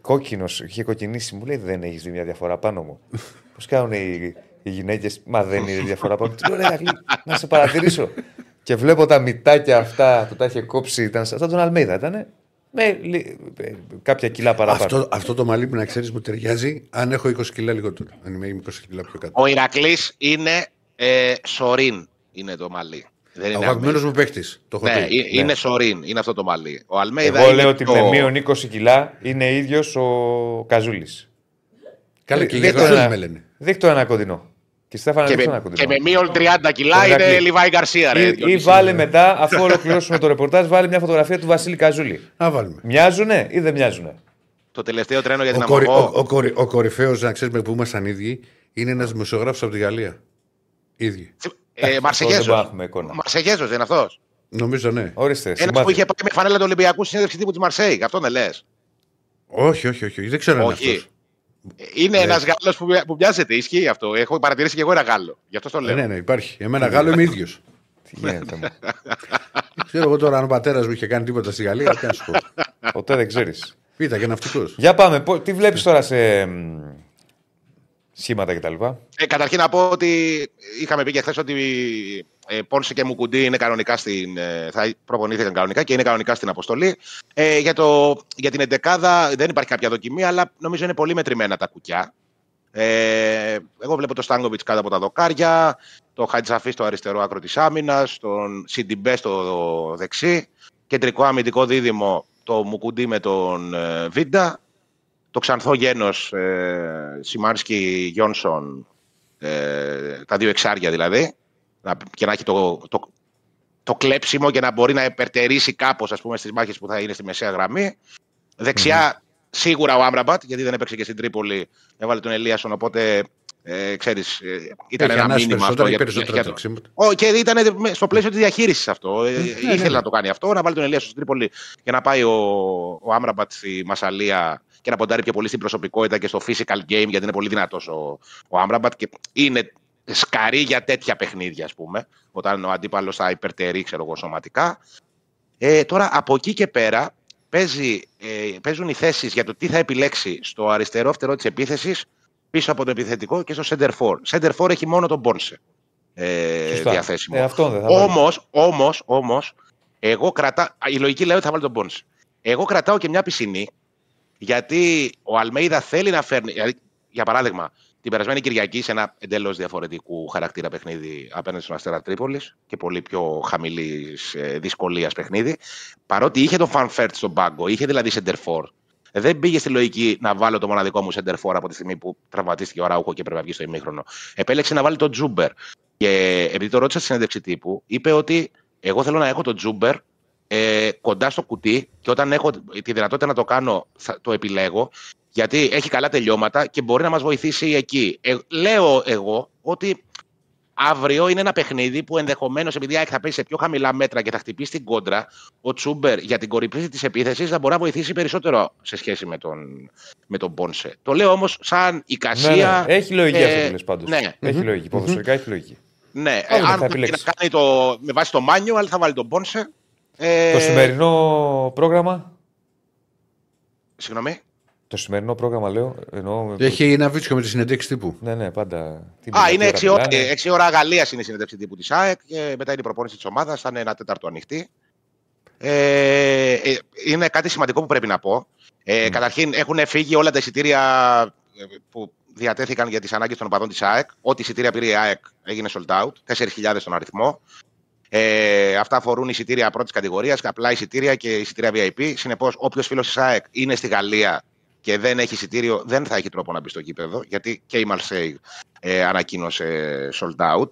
κόκκινος, είχε κοκκινήσει. Μου λέει δεν έχεις δει μια διαφορά πάνω μου. (laughs) Πώς κάνουν οι, οι γυναίκες, Μα δεν είναι διαφορά πάνω μου. Τι λέω, Ηρακλή, να σε παρατηρήσω. και βλέπω τα μυτάκια αυτά που τα είχε κόψει. Ήταν σαν τον Αλμίδα, ήταν. Με ε, κάποια κιλά παραπάνω. Αυτό, αυτό το μαλλί που να ξέρεις μου ταιριάζει αν έχω 20 κιλά λιγότερο. Αν είμαι 20 κιλά πιο κάτω. Ο Ηρακλής είναι ε, σορίν, είναι το μαλλί. Δεν ο αγαπημένο μου παίχτης. Ναι, ναι, είναι σορίν, είναι αυτό το μαλλί. Ο Αλμέιδα Εγώ λέω ότι το... με μείον 20 κιλά είναι ίδιος ο Καζούλης. Καλά, και για Καζούλη με λένε. Δείχτω ένα κοντινό. Και, Στέφανα, και, με, ένα κοντινό. και με μείον 30 κιλά είναι Λιβάη Γκαρσία. Ρε, ή, ή βάλε μετά, αφού ολοκληρώσουμε το ρεπορτάζ, βάλε μια φωτογραφία του Βασίλη Καζούλη. Να βάλουμε. Μοιάζουνε ή δεν μοιάζουνε; Το τελευταίο τρένο για την ο, ο, ο, ο, ο κορυφαίος, να ξέρεις με που ήμασταν ίδιοι, είναι ένας δημοσιογράφος από τη Γαλλία. Ίδιοι. Ε, Μαρσεγέζος. Μαρσεγέζος δεν είναι αυτός. Νομίζω ναι. Ορίστε. Ένας που είχε πάει με φανέλα του Ολυμπιακού συνέντευξη τύπου της Μαρσέη. Αυτό δεν λες. Όχι, όχι, όχι. Δεν ξέρω αν είναι αυτός. Είναι ναι. ένας Γάλλος που, που μοιάζεται. Ισχύει αυτό. Έχω παρατηρήσει και εγώ ένα Γάλλο. Γι' αυτό το λέω. Ναι, ναι, υπάρχει. Εμένα Γάλλο είμαι ίδιος. (laughs) Τι γίνεται. (laughs) Ξέρω εγώ τώρα αν ο πατέρας μου είχε κάνει τίποτα στη Γαλλία. Τι να σου πω. Ποτέ δεν ξέρεις. Πίτα και ναυτικός. Για πάμε. Τι βλέπεις τώρα σε σχήματα κτλ. Ε, καταρχήν να πω ότι είχαμε πει και χθες ότι ε, Πόνσε και Μουκουντή είναι κανονικά στην, ε, θα προπονήθηκαν κανονικά και είναι κανονικά στην αποστολή. Ε, για, το, για την εντεκάδα δεν υπάρχει κάποια δοκιμή, αλλά νομίζω είναι πολύ μετρημένα τα κουκιά. Ε, εγώ βλέπω το Στάνκοβιτς κάτω από τα δοκάρια, το Χατζαφή στο αριστερό άκρο της άμυνας, τον Σιντιμπέ στο δεξί, κεντρικό αμυντικό δίδυμο το Μουκουντή με τον ε, Βίντα το ξανθό γένος ε, Σιμάνσκι Γιόνσον, ε, τα δύο εξάρια δηλαδή, και να έχει το, το, το κλέψιμο και να μπορεί να υπερτερήσει κάπως στις μάχες που θα είναι στη μεσαία γραμμή. Δεξιά, σίγουρα ο Άμραμπατ, γιατί δεν έπαιξε και στην Τρίπολη, έβαλε τον Ελίασον. Οπότε ε, ξέρεις, ε, ήταν ένα μήνυμα αυτό. Για, για, για το... Ο, και ήταν στο πλαίσιο της διαχείρισης αυτό. Ε, ναι, ήθελε ναι. να το κάνει αυτό, να βάλει τον Ελίασον στην Τρίπολη και να πάει ο, ο Άμραμπατ στη Μασαλία και να ποντάρει πιο πολύ στην προσωπικότητα και στο physical game, γιατί είναι πολύ δυνατός ο, ο Άμραμπατ και είναι σκαρί για τέτοια παιχνίδια, ας πούμε, όταν ο αντίπαλος θα υπερτερεί, ξέρω εγώ, σωματικά. Ε, τώρα, από εκεί και πέρα, παίζει, ε, παίζουν οι θέσεις για το τι θα επιλέξει στο αριστερό φτερό της επίθεσης πίσω από το επιθετικό και στο center for. Center for έχει μόνο τον Μπόνσε ε, διαθέσιμο. Ε, όμως, όμως, όμως, εγώ κρατάω, η λογική λέει ότι θα βάλει τον Μπόνσε. Εγώ κρατάω και μια πισινή, γιατί ο Αλμέιδα θέλει να φέρνει, δηλαδή, για παράδειγμα, την περασμένη Κυριακή σε ένα εντελώς διαφορετικού χαρακτήρα παιχνίδι απέναντι στον Αστέρα Τρίπολης και πολύ πιο χαμηλής ε, δυσκολίας παιχνίδι. Παρότι είχε τον Φαν Βέερτ στον πάγκο, είχε δηλαδή σεντερφόρ. Δεν πήγε στη λογική να βάλω το μοναδικό μου σεντερφόρ από τη στιγμή που τραυματίστηκε ο Αραούχο και πρέπει να βγει στο ημίχρονο. Επέλεξε να βάλει τον Τσούμπερ. Και επειδή το ρώτησα στη συνέντευξη τύπου, είπε ότι εγώ θέλω να έχω τον Τσούμπερ ε, κοντά στο κουτί και όταν έχω τη δυνατότητα να το κάνω, θα το επιλέγω γιατί έχει καλά τελειώματα και μπορεί να μας βοηθήσει εκεί. Ε, λέω εγώ ότι αύριο είναι ένα παιχνίδι που ενδεχομένως επειδή θα πέσει σε πιο χαμηλά μέτρα και θα χτυπήσει την κόντρα, ο Τσούμπερ για την κορυφή της επίθεσης θα μπορεί να βοηθήσει περισσότερο σε σχέση με τον, με τον Πόνσε. Το λέω όμως σαν εικασία... Ναι, ναι. Έχει λογική ε, αυτό που λες πάντως. Ναι. Έχει λογική, ποδοσφαιρικά έχει λογική. Ναι, ε, αν πρέπει να κάνει το, με βάση το μάνιο, αλλά θα βάλει τον Πόνσε. Ε... Το σημερινό πρόγραμμα; Συγγνώμη. Το σημερινό πρόγραμμα λέω. Εννοώ... Έχει ένα βίτσιο με τη συνέντευξη τύπου. Ναι, ναι, πάντα. Α, είναι 6 ώρα, 6 ώρα Γαλλίας είναι η συνέντευξη τύπου της ΑΕΚ και μετά είναι η προπόνηση της ομάδας. Θα είναι ένα τέταρτο ανοιχτή. Ε, ε, είναι κάτι σημαντικό που πρέπει να πω. Ε, mm. Καταρχήν, έχουν φύγει όλα τα εισιτήρια ε, που διατέθηκαν για τις ανάγκες των οπαδών της ΑΕΚ. Ό,τι εισιτήρια πήρε η ΑΕΚ έγινε sold out. 4.000 τον αριθμό. Ε, αυτά αφορούν εισιτήρια πρώτης κατηγορίας, απλά εισιτήρια και εισιτήρια VIP. Συνεπώς, όποιος φίλος της ΑΕΚ είναι στη Γαλλία και δεν έχει εισιτήριο, δεν θα έχει τρόπο να μπει στο γήπεδο, γιατί και η Μαρσέη ε, ανακοίνωσε sold out.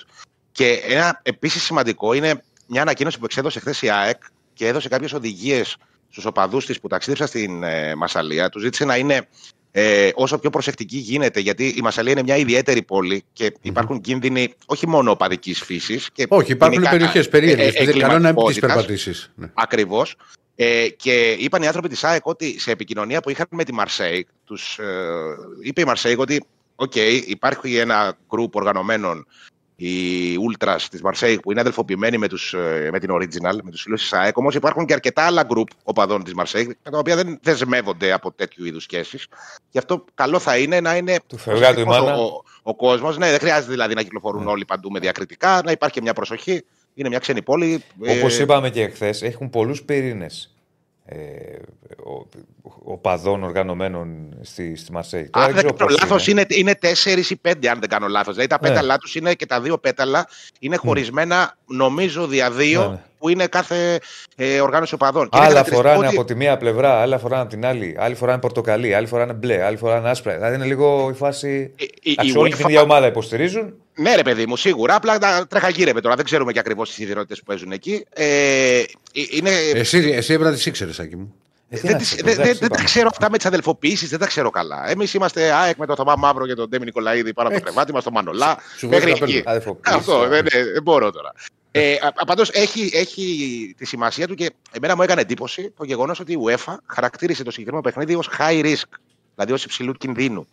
Και ένα επίσης σημαντικό είναι μια ανακοίνωση που εξέδωσε χθες η ΑΕΚ και έδωσε κάποιες οδηγίες στους οπαδούς της που ταξίδεψαν στην ε, Μασαλία. Τους ζήτησε να είναι ε, όσο πιο προσεκτικοί γίνεται, γιατί η Μασαλία είναι μια ιδιαίτερη πόλη και υπάρχουν κίνδυνοι όχι μόνο οπαδικής φύσης. Όχι, υπάρχουν περιοχές περίεργες. Ε, ε, καλό να μην τι περπατήσεις. Ναι. Ακριβώς. Ε, και είπαν οι άνθρωποι της ΑΕΚ ότι σε επικοινωνία που είχαν με τη Μαρσέικ, τους, ε, είπε η Μαρσέιγ ότι okay, υπάρχει ένα γκρουπ οργανωμένων, οι Ultras της Μαρσέιγ, που είναι αδελφοποιημένοι με, τους, ε, με την Original, με τους φίλους της ΑΕΚ. Όμως υπάρχουν και αρκετά άλλα γκρουπ οπαδών της Μαρσέιγ, τα οποία δεν δεσμεύονται από τέτοιου είδους σχέσεις. Γι' αυτό καλό θα είναι να είναι του ο, ο, ο κόσμος. Ναι, δεν χρειάζεται δηλαδή να κυκλοφορούν ναι. όλοι παντού με διακριτικά, να υπάρχει και μια προσοχή. Είναι μια ξένη πόλη. Όπως ε... είπαμε και χθες, έχουν πολλούς πυρήνες ε, οπαδών οργανωμένων στη, στη Μαρσέη. Αν δεν κάνω λάθος, είναι, είναι 4 ή 5, αν δεν κάνω λάθος. Δηλαδή τα ναι. πέταλά τους είναι και τα δύο πέταλα είναι ναι. χωρισμένα, νομίζω, δια δύο, ναι, ναι. Που είναι κάθε ε, οργάνωση οπαδών. Άλλα φοράνε ότι... από τη μία πλευρά, άλλα φοράνε από την άλλη. Άλλη φορά είναι πορτοκαλί, άλλη φορά είναι μπλε, άλλη φορά είναι άσπρα. Δηλαδή είναι λίγο η φάση. Η, η, η την ίδια ομάδα υποστηρίζουν. Ναι, ρε παιδί μου, σίγουρα. Απλά τρέχα γύρευε τώρα. Δεν ξέρουμε και ακριβώς τις ιδιαιτερότητες που παίζουν εκεί. Ε, είναι... Εσύ, εσύ έπρεπε να τις ήξερες, Σάκη μου. Ε, δεν, δεν, δεν, δεν τα ξέρω αυτά με τις αδελφοποιήσει, δεν τα ξέρω καλά. Εμείς είμαστε ΑΕΚ με τον Θωμά Μαύρο και τον Ντέμι Νικολαίδη πάνω από το κρεβάτι μας, τον Μανολά. Μέχρι εκεί. Αυτό δεν, δεν μπορώ τώρα. Ε, Πάντως έχει, έχει τη σημασία του και εμένα μου έκανε εντύπωση το γεγονός ότι η UEFA χαρακτήρισε το συγκεκριμένο παιχνίδι ως high risk, δηλαδή ως υψηλού κινδύνου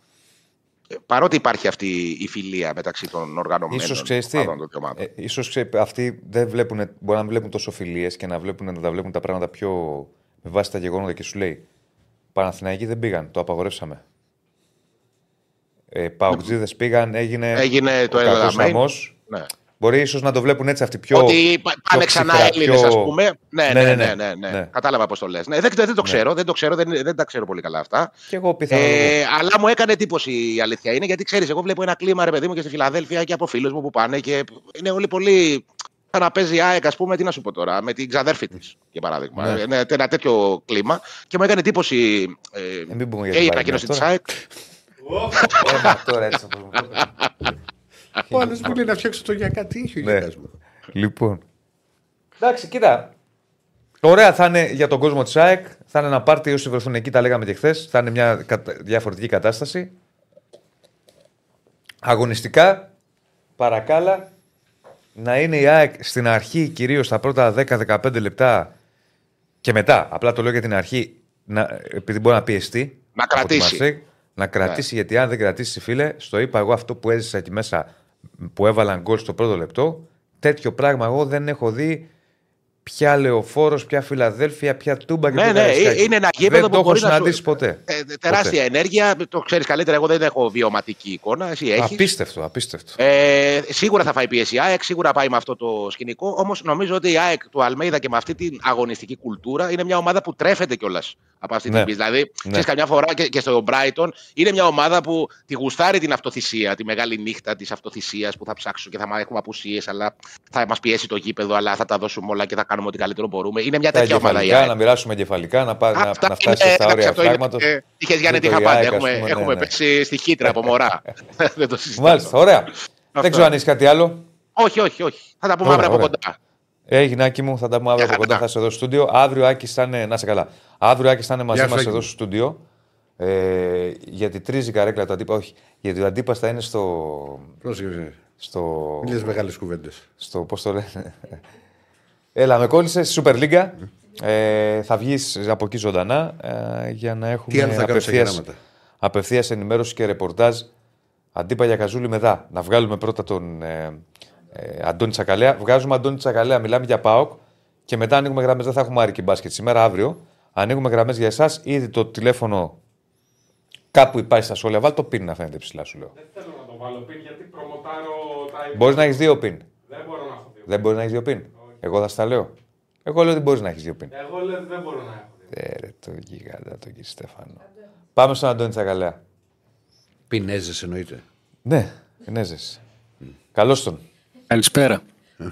παρότι υπάρχει αυτή η φιλία μεταξύ των οργανωμένων ίσως ξέρεις τι, ε, ίσως ξέρεις, αυτοί δεν βλέπουν, μπορεί να βλέπουν τόσο φιλίες και να, βλέπουν, να τα βλέπουν τα πράγματα πιο με βάση τα γεγονότα και σου λέει Παναθηναϊκοί δεν πήγαν, το απαγορεύσαμε. Ε, Παουτζίδε πήγαν, έγινε, έγινε το ο Ναι. Μπορεί ίσως να το βλέπουν έτσι αυτοί πιο. Ότι πάνε ξανά Έλληνες, ας πούμε. Ναι ναι ναι, ναι, ναι, ναι, ναι. Κατάλαβα πώς το λες. Ναι, δεν, δεν, το ξέρω, δεν το ξέρω, δεν, δεν τα ξέρω πολύ καλά αυτά. Και εγώ πιθανό. Ε, αλλά μου έκανε εντύπωση η αλήθεια είναι, γιατί ξέρεις, εγώ βλέπω ένα κλίμα, ρε παιδί μου, και στη Φιλαδέλφια και από φίλους μου που πάνε και είναι όλοι πολύ σαν να παίζει ΑΕΚ, ας πούμε, τι να σου πω τώρα, με την ξαδέρφη της, για παράδειγμα. Ναι. Είναι ένα τέτοιο κλίμα και μου έκανε εντύπωση ε, και η ανακοίνωση της ΑΕΚ. Τώρα έτσι (laughs) Ο άλλος μου λέει να φτιάξω το για κάτι, είχε ο ναι. Λοιπόν. Εντάξει, κοίτα. Ωραία θα είναι για τον κόσμο της ΑΕΚ. Θα είναι ένα πάρτι όσοι βρεθούν εκεί, τα λέγαμε και χθες. Θα είναι μια διαφορετική κατάσταση. Αγωνιστικά, παρακάλα, να είναι η ΑΕΚ στην αρχή, κυρίως στα πρώτα 10-15 λεπτά και μετά. Απλά το λέω για την αρχή, να, επειδή μπορεί να πιεστεί. Να κρατήσει. να κρατήσει, ναι. γιατί αν δεν κρατήσει, φίλε, στο είπα εγώ αυτό που έζησα εκεί μέσα που έβαλαν γκολ στο πρώτο λεπτό. Τέτοιο πράγμα εγώ δεν έχω δει ποια λεωφόρος, ποια Φιλαδέλφια, ποια Τούμπα και ναι, ναι, είναι ένα γήπεδο που μπορείς να δει ποτέ. Ε, τεράστια ποτέ. ενέργεια, το ξέρεις καλύτερα. Εγώ δεν έχω βιωματική εικόνα. Εσύ έχεις; Απίστευτο, απίστευτο. Ε, σίγουρα θα φάει πίεση η ΑΕΚ, σίγουρα πάει με αυτό το σκηνικό. Όμως νομίζω ότι η ΑΕΚ του Αλμέιδα και με αυτή την αγωνιστική κουλτούρα είναι μια ομάδα που τρέφεται κιόλας από αυτή την ναι. πίστη. Δηλαδή, ναι. ξέρεις, καμιά φορά και, και στο Brighton είναι μια ομάδα που τη γουστάρει την αυτοθυσία, τη μεγάλη νύχτα της αυτοθυσίας που θα ψάξουν και θα έχουμε απουσίες, αλλά θα μας πιέσει το γήπεδο, αλλά θα τα δώσουμε όλα και θα κάνουμε ό,τι καλύτερο μπορούμε. Είναι μια τέτοια ομάδα. Να μοιράσουμε εγκεφαλικά, να, πά, να, να φτάσει στα όρια φράγματος. Είχες Γιάννη τι είχα Έχουμε, έχουμε ναι, πέσει στη χύτρα από μωρά. (laughs) Δεν το συζητάμε. Μάλιστα, ωραία. Δεν ξέρω αν έχει κάτι άλλο. Όχι, όχι, όχι. Θα τα πούμε αύριο από κοντά. Έγινε Άκη μου, θα τα πούμε αύριο από κοντά. Θα είσαι εδώ στο στούντιο. Αύριο Άκη θα είναι, να σε καλά. Αύριο Άκη θα είναι μαζί μας εδώ στο στούντιο. Ε, γιατί τρίζει καρέκλα το αντίπα. Όχι, γιατί ο αντίπας θα είναι στο. Πρόσεχε. Στο. Μιλέ μεγάλες κουβέντες. Στο πώς το λένε; Έλα, με κόλλησε στη Super League. Ε, θα βγεις από εκεί ζωντανά ε, για να έχουμε απευθεία ενημέρωση και ρεπορτάζ αντίπα για Καζούλη Μεδά. Να βγάλουμε πρώτα τον ε, ε, Αντώνη Τσακαλέα. Βγάζουμε Αντώνη Τσακαλέα, μιλάμε για ΠΑΟΚ και μετά ανοίγουμε γραμμές. Δεν θα έχουμε άρρηκη μπάσκετ σήμερα, αύριο. Ανοίγουμε γραμμές για εσάς. Ήδη το τηλέφωνο κάπου υπάρχει στα σχόλια. Βάλει το πιν να φαίνεται ψηλά, σου λέω. Δεν θέλω να το βάλω πιν γιατί προμοτάρω τα Μπορείς να έχεις δύο πιν. Δεν μπορώ να έχω δύο. Δεν μπορείς να έχεις δύο πιν. Εγώ θα στα λέω. Εγώ λέω ότι μπορείς να έχεις δύο πιν. Εγώ λέω ότι δεν μπορώ να έχω δύο. Ε, ρε, το γίγαντα, τον κύριο Στέφανο. Πάμε στον Αντώνη Τσακαλέα. Πινέζες εννοείται. Ναι, πινέζες. Καλώς τον. Καλησπέρα.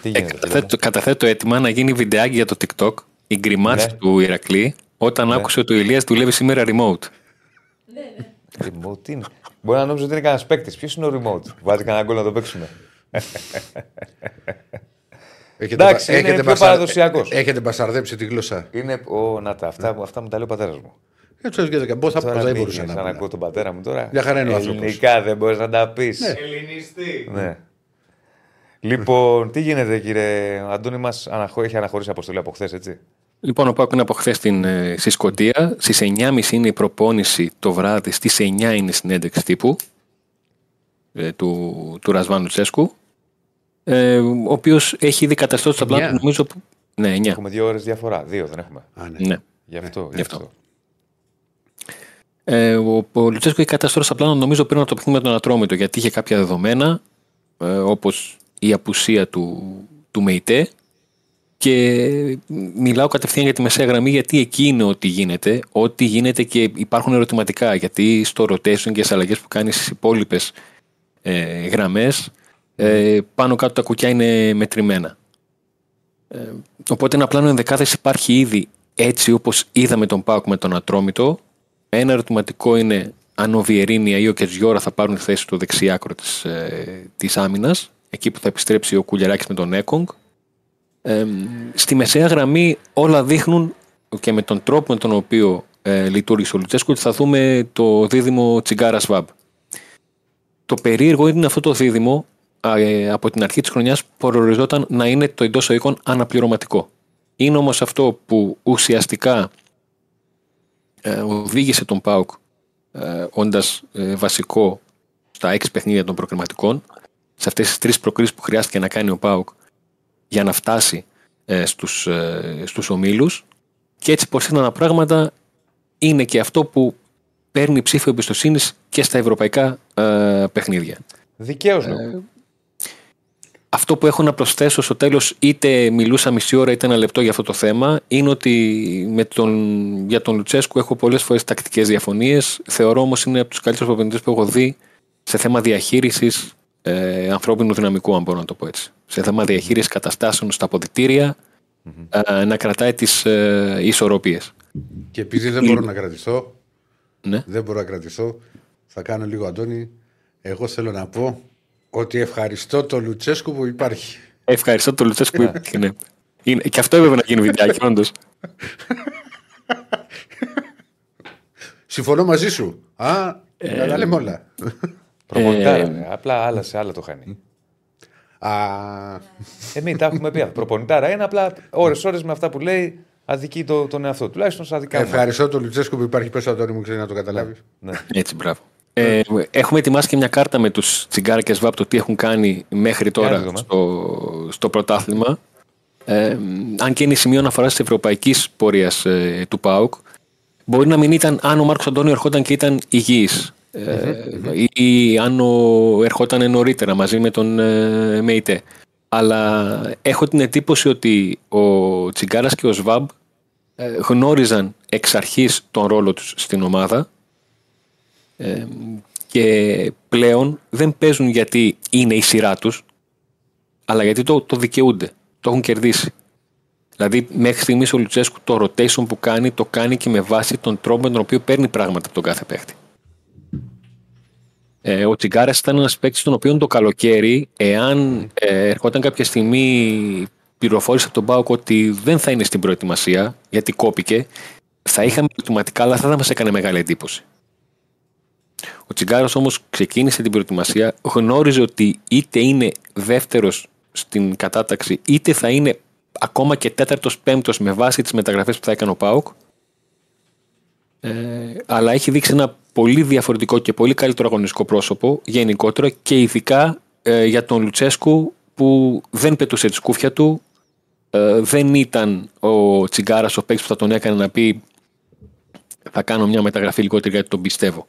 Ε, καταθέτω, καταθέτω έτοιμα να γίνει βιντεάκι για το TikTok η γκριμάτση ναι. του Ηρακλή όταν ναι. άκουσε ότι ο Ηλίας δουλεύει σήμερα remote. Ναι, ναι. Remote είναι; Μπορεί να νόμιζε ότι είναι κανένας παίκτης. Ποιος είναι ο remote; Βάζει κανένα γκολ να το παίξουμε. Έχετε, Εντάξει, είναι έχετε πιο παραδοσιακός. Έχετε μπασαρδέψει τη γλώσσα. Είναι. Ο, να τα, αυτά, αυτά μου τα λέει ο πατέρας μου. Έτσι και δεν θα δεν μπορούσα να ακούω τον πατέρα μου τώρα. Για χαρά είναι ο Ελληνικά δεν μπορείς να τα πεις. Ναι. Ελληνιστή. Ναι. Λοιπόν, τι γίνεται κύριε Αντώνη, μας; Έχει αναχωρήσει αποστολή από χθες, έτσι. Λοιπόν, ο Πάκο είναι από χθες στην, ε, στη Σκωτία. Στις 9.30 είναι η προπόνηση το βράδυ, στις 9 είναι η συνέντευξη τύπου ε, του, του Ρασβάνου Τσέσκου. Ε, ο οποίος έχει ήδη καταστρώσει τα πλάνα νομίζω. Ναι, 9. Έχουμε δύο ώρες διαφορά. Δύο δεν έχουμε. Α, ναι. ναι. Γι' αυτό. Γι αυτό. Ε, ο, ο Λουτσέσκο έχει καταστρώσει τα πλάνα νομίζω πριν από το παιχνίδι με τον Ατρόμητο γιατί είχε κάποια δεδομένα ε, όπως η απουσία του, του ΜΕΙΤΕ και μιλάω κατευθείαν για τη μεσαία γραμμή γιατί εκεί είναι ό,τι γίνεται, ό,τι γίνεται και υπάρχουν ερωτηματικά γιατί στο rotation και στις αλλαγές που κάνεις στις υπόλοιπες ε, γραμμές ε, πάνω κάτω τα κουκιά είναι μετρημένα. Ε, οπότε ένα πλάνο ενδεκάδες υπάρχει ήδη έτσι όπως είδαμε τον Πάουκ με τον Ατρόμητο. Ένα ερωτηματικό είναι αν ο Βιερίνια ή ο Κετζιόρα θα πάρουν θέση του δεξιάκρο της, ε, της άμυνας εκεί που θα επιστρέψει ο Κουλιαράκης με τον Έκογκ. Ε, στη μεσαία γραμμή όλα δείχνουν και με τον τρόπο με τον οποίο ε, λειτουργήσε ο Λουτσέσκου ότι θα δούμε το δίδυμο Τσιγκάρα Σβάμπ. Το περίεργο είναι αυτό το δίδυμο ε, από την αρχή της χρονιάς προοριζόταν να είναι το εντός οίκων αναπληρωματικό. Είναι όμως αυτό που ουσιαστικά ε, οδήγησε τον ΠΑΟΚ ε, όντας ε, βασικό στα έξι παιχνίδια των προκριματικών σε αυτές τις τρεις προκρίσεις που χρειάστηκε να κάνει ο ΠΑΟΚ για να φτάσει ε, στους, ε, στους ομίλους και έτσι πως τα πράγματα είναι και αυτό που παίρνει ψήφιο εμπιστοσύνης και στα ευρωπαϊκά ε, παιχνίδια. Δικαίως. Ε, αυτό που έχω να προσθέσω στο τέλος, είτε μιλούσα μισή ώρα είτε ένα λεπτό για αυτό το θέμα, είναι ότι με τον, για τον Λουτσέσκου έχω πολλές φορές τακτικές διαφωνίες. Θεωρώ όμως είναι από τους καλύτερους προπονητές που έχω δει σε θέμα διαχείρισης ε, ανθρώπινου δυναμικού, αν μπορώ να το πω έτσι. Σε θέμα διαχείρισης καταστάσεων στα αποδητήρια, ε, να κρατάει τις ε, ισορροπίες. Και επειδή δεν μπορώ να κρατηθώ, Ναι. δεν μπορώ να κρατηθώ, θα κάνω λίγο Αντώνη. Εγώ θέλω να πω ότι ευχαριστώ τον Λουτσέσκου που υπάρχει. Ευχαριστώ τον Λουτσέσκου που υπάρχει. ναι. Είναι, και αυτό έπρεπε να γίνει βιντεάκι, όντως. Συμφωνώ μαζί σου. Α, να τα λέμε όλα. Προπονητάρα. Ε, ρε. Απλά άλλα σε άλλα το χάνει. Α, Εμεί τα έχουμε πει. Προπονητάρα είναι απλά ώρε-ώρε με αυτά που λέει αδικεί το, τον εαυτό του. Τουλάχιστον στα δικά μου. ευχαριστώ τον Λουτσέσκου που υπάρχει. Πες Αντώνη μου, ξέρεις να το καταλάβεις. Ναι. Έτσι, μπράβο. Ε, έχουμε ετοιμάσει και μια κάρτα με τους Τσιγκάρα και Σβάπ το τι έχουν κάνει μέχρι Για να τώρα δούμε. στο, στο πρωτάθλημα. Ε, αν και είναι σημείο αναφοράς της ευρωπαϊκής πορείας ε, του ΠΑΟΚ, μπορεί να μην ήταν αν ο Μάρκος Αντώνιο ερχόταν και ήταν υγιής ε, ή, ή αν ο, ερχόταν νωρίτερα μαζί με τον ε, ΜΕΙΤΕ. Αλλά έχω την εντύπωση ότι ο Τσιγκάρας και ο Σβάμπ ε, γνώριζαν εξ αρχής τον ρόλο τους στην ομάδα ε, και πλέον δεν παίζουν γιατί είναι η σειρά τους αλλά γιατί το, το δικαιούνται, το έχουν κερδίσει. Δηλαδή μέχρι στιγμής ο Λουτσέσκου το rotation που κάνει το κάνει και με βάση τον τρόπο με τον οποίο παίρνει πράγματα από τον κάθε παίχτη. Ε, ο Τσιγκάρας ήταν ένας παίκτης τον οποίο το καλοκαίρι, εάν ε, ερχόταν κάποια στιγμή πληροφόρηση από τον Πάοκ ότι δεν θα είναι στην προετοιμασία, γιατί κόπηκε, θα είχαμε ερωτηματικά, αλλά θα, θα μας έκανε μεγάλη εντύπωση. Ο Τσιγκάρα όμως ξεκίνησε την προετοιμασία, γνώριζε ότι είτε είναι δεύτερος στην κατάταξη, είτε θα είναι ακόμα και τέταρτος πέμπτος με βάση τις μεταγραφές που θα έκανε ο Πάοκ. Ε, αλλά έχει δείξει ένα πολύ διαφορετικό και πολύ καλύτερο αγωνιστικό πρόσωπο γενικότερα και ειδικά ε, για τον Λουτσέσκου που δεν πετούσε τη σκούφια του, ε, δεν ήταν ο Τσιγκάρας ο παίκτης που θα τον έκανε να πει θα κάνω μια μεταγραφή λιγότερη γιατί τον πιστεύω.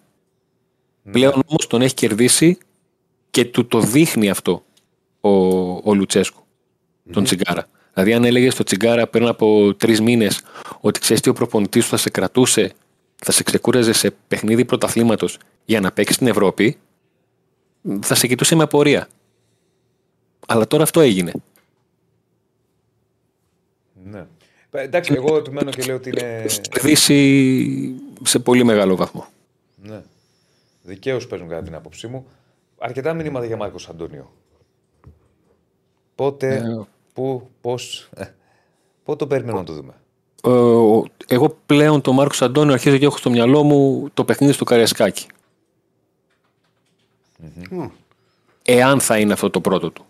Πλέον όμως τον έχει κερδίσει και του το δείχνει αυτό ο, ο Λουτσέσκου, τον Τσιγκάρα. Δηλαδή, αν έλεγες στο Τσιγκάρα πριν από τρεις μήνες ότι ξέρεις τι ο προπονητής σου θα σε κρατούσε, θα σε ξεκούραζε σε παιχνίδι πρωταθλήματος για να παίξεις στην Ευρώπη, θα σε κοιτούσε με απορία. Αλλά τώρα αυτό έγινε. Ναι. Ε, Εντάξει, εγώ επιμένω και λέω ότι είναι. Έχει κερδίσει σε πολύ μεγάλο βαθμό. Ναι. Δικαίως παίζουν κατά την άποψή μου. Αρκετά μηνύματα για Μάρκος Αντώνιο. Πότε, Ναι. πού, πώς. Πότε το περιμένουμε να το δούμε; Ε, ο- εγώ πλέον τον Μάρκος Αντώνιο αρχίζω και έχω στο μυαλό μου το παιχνίδι του Καριασκάκη. Εάν θα είναι αυτό το πρώτο του.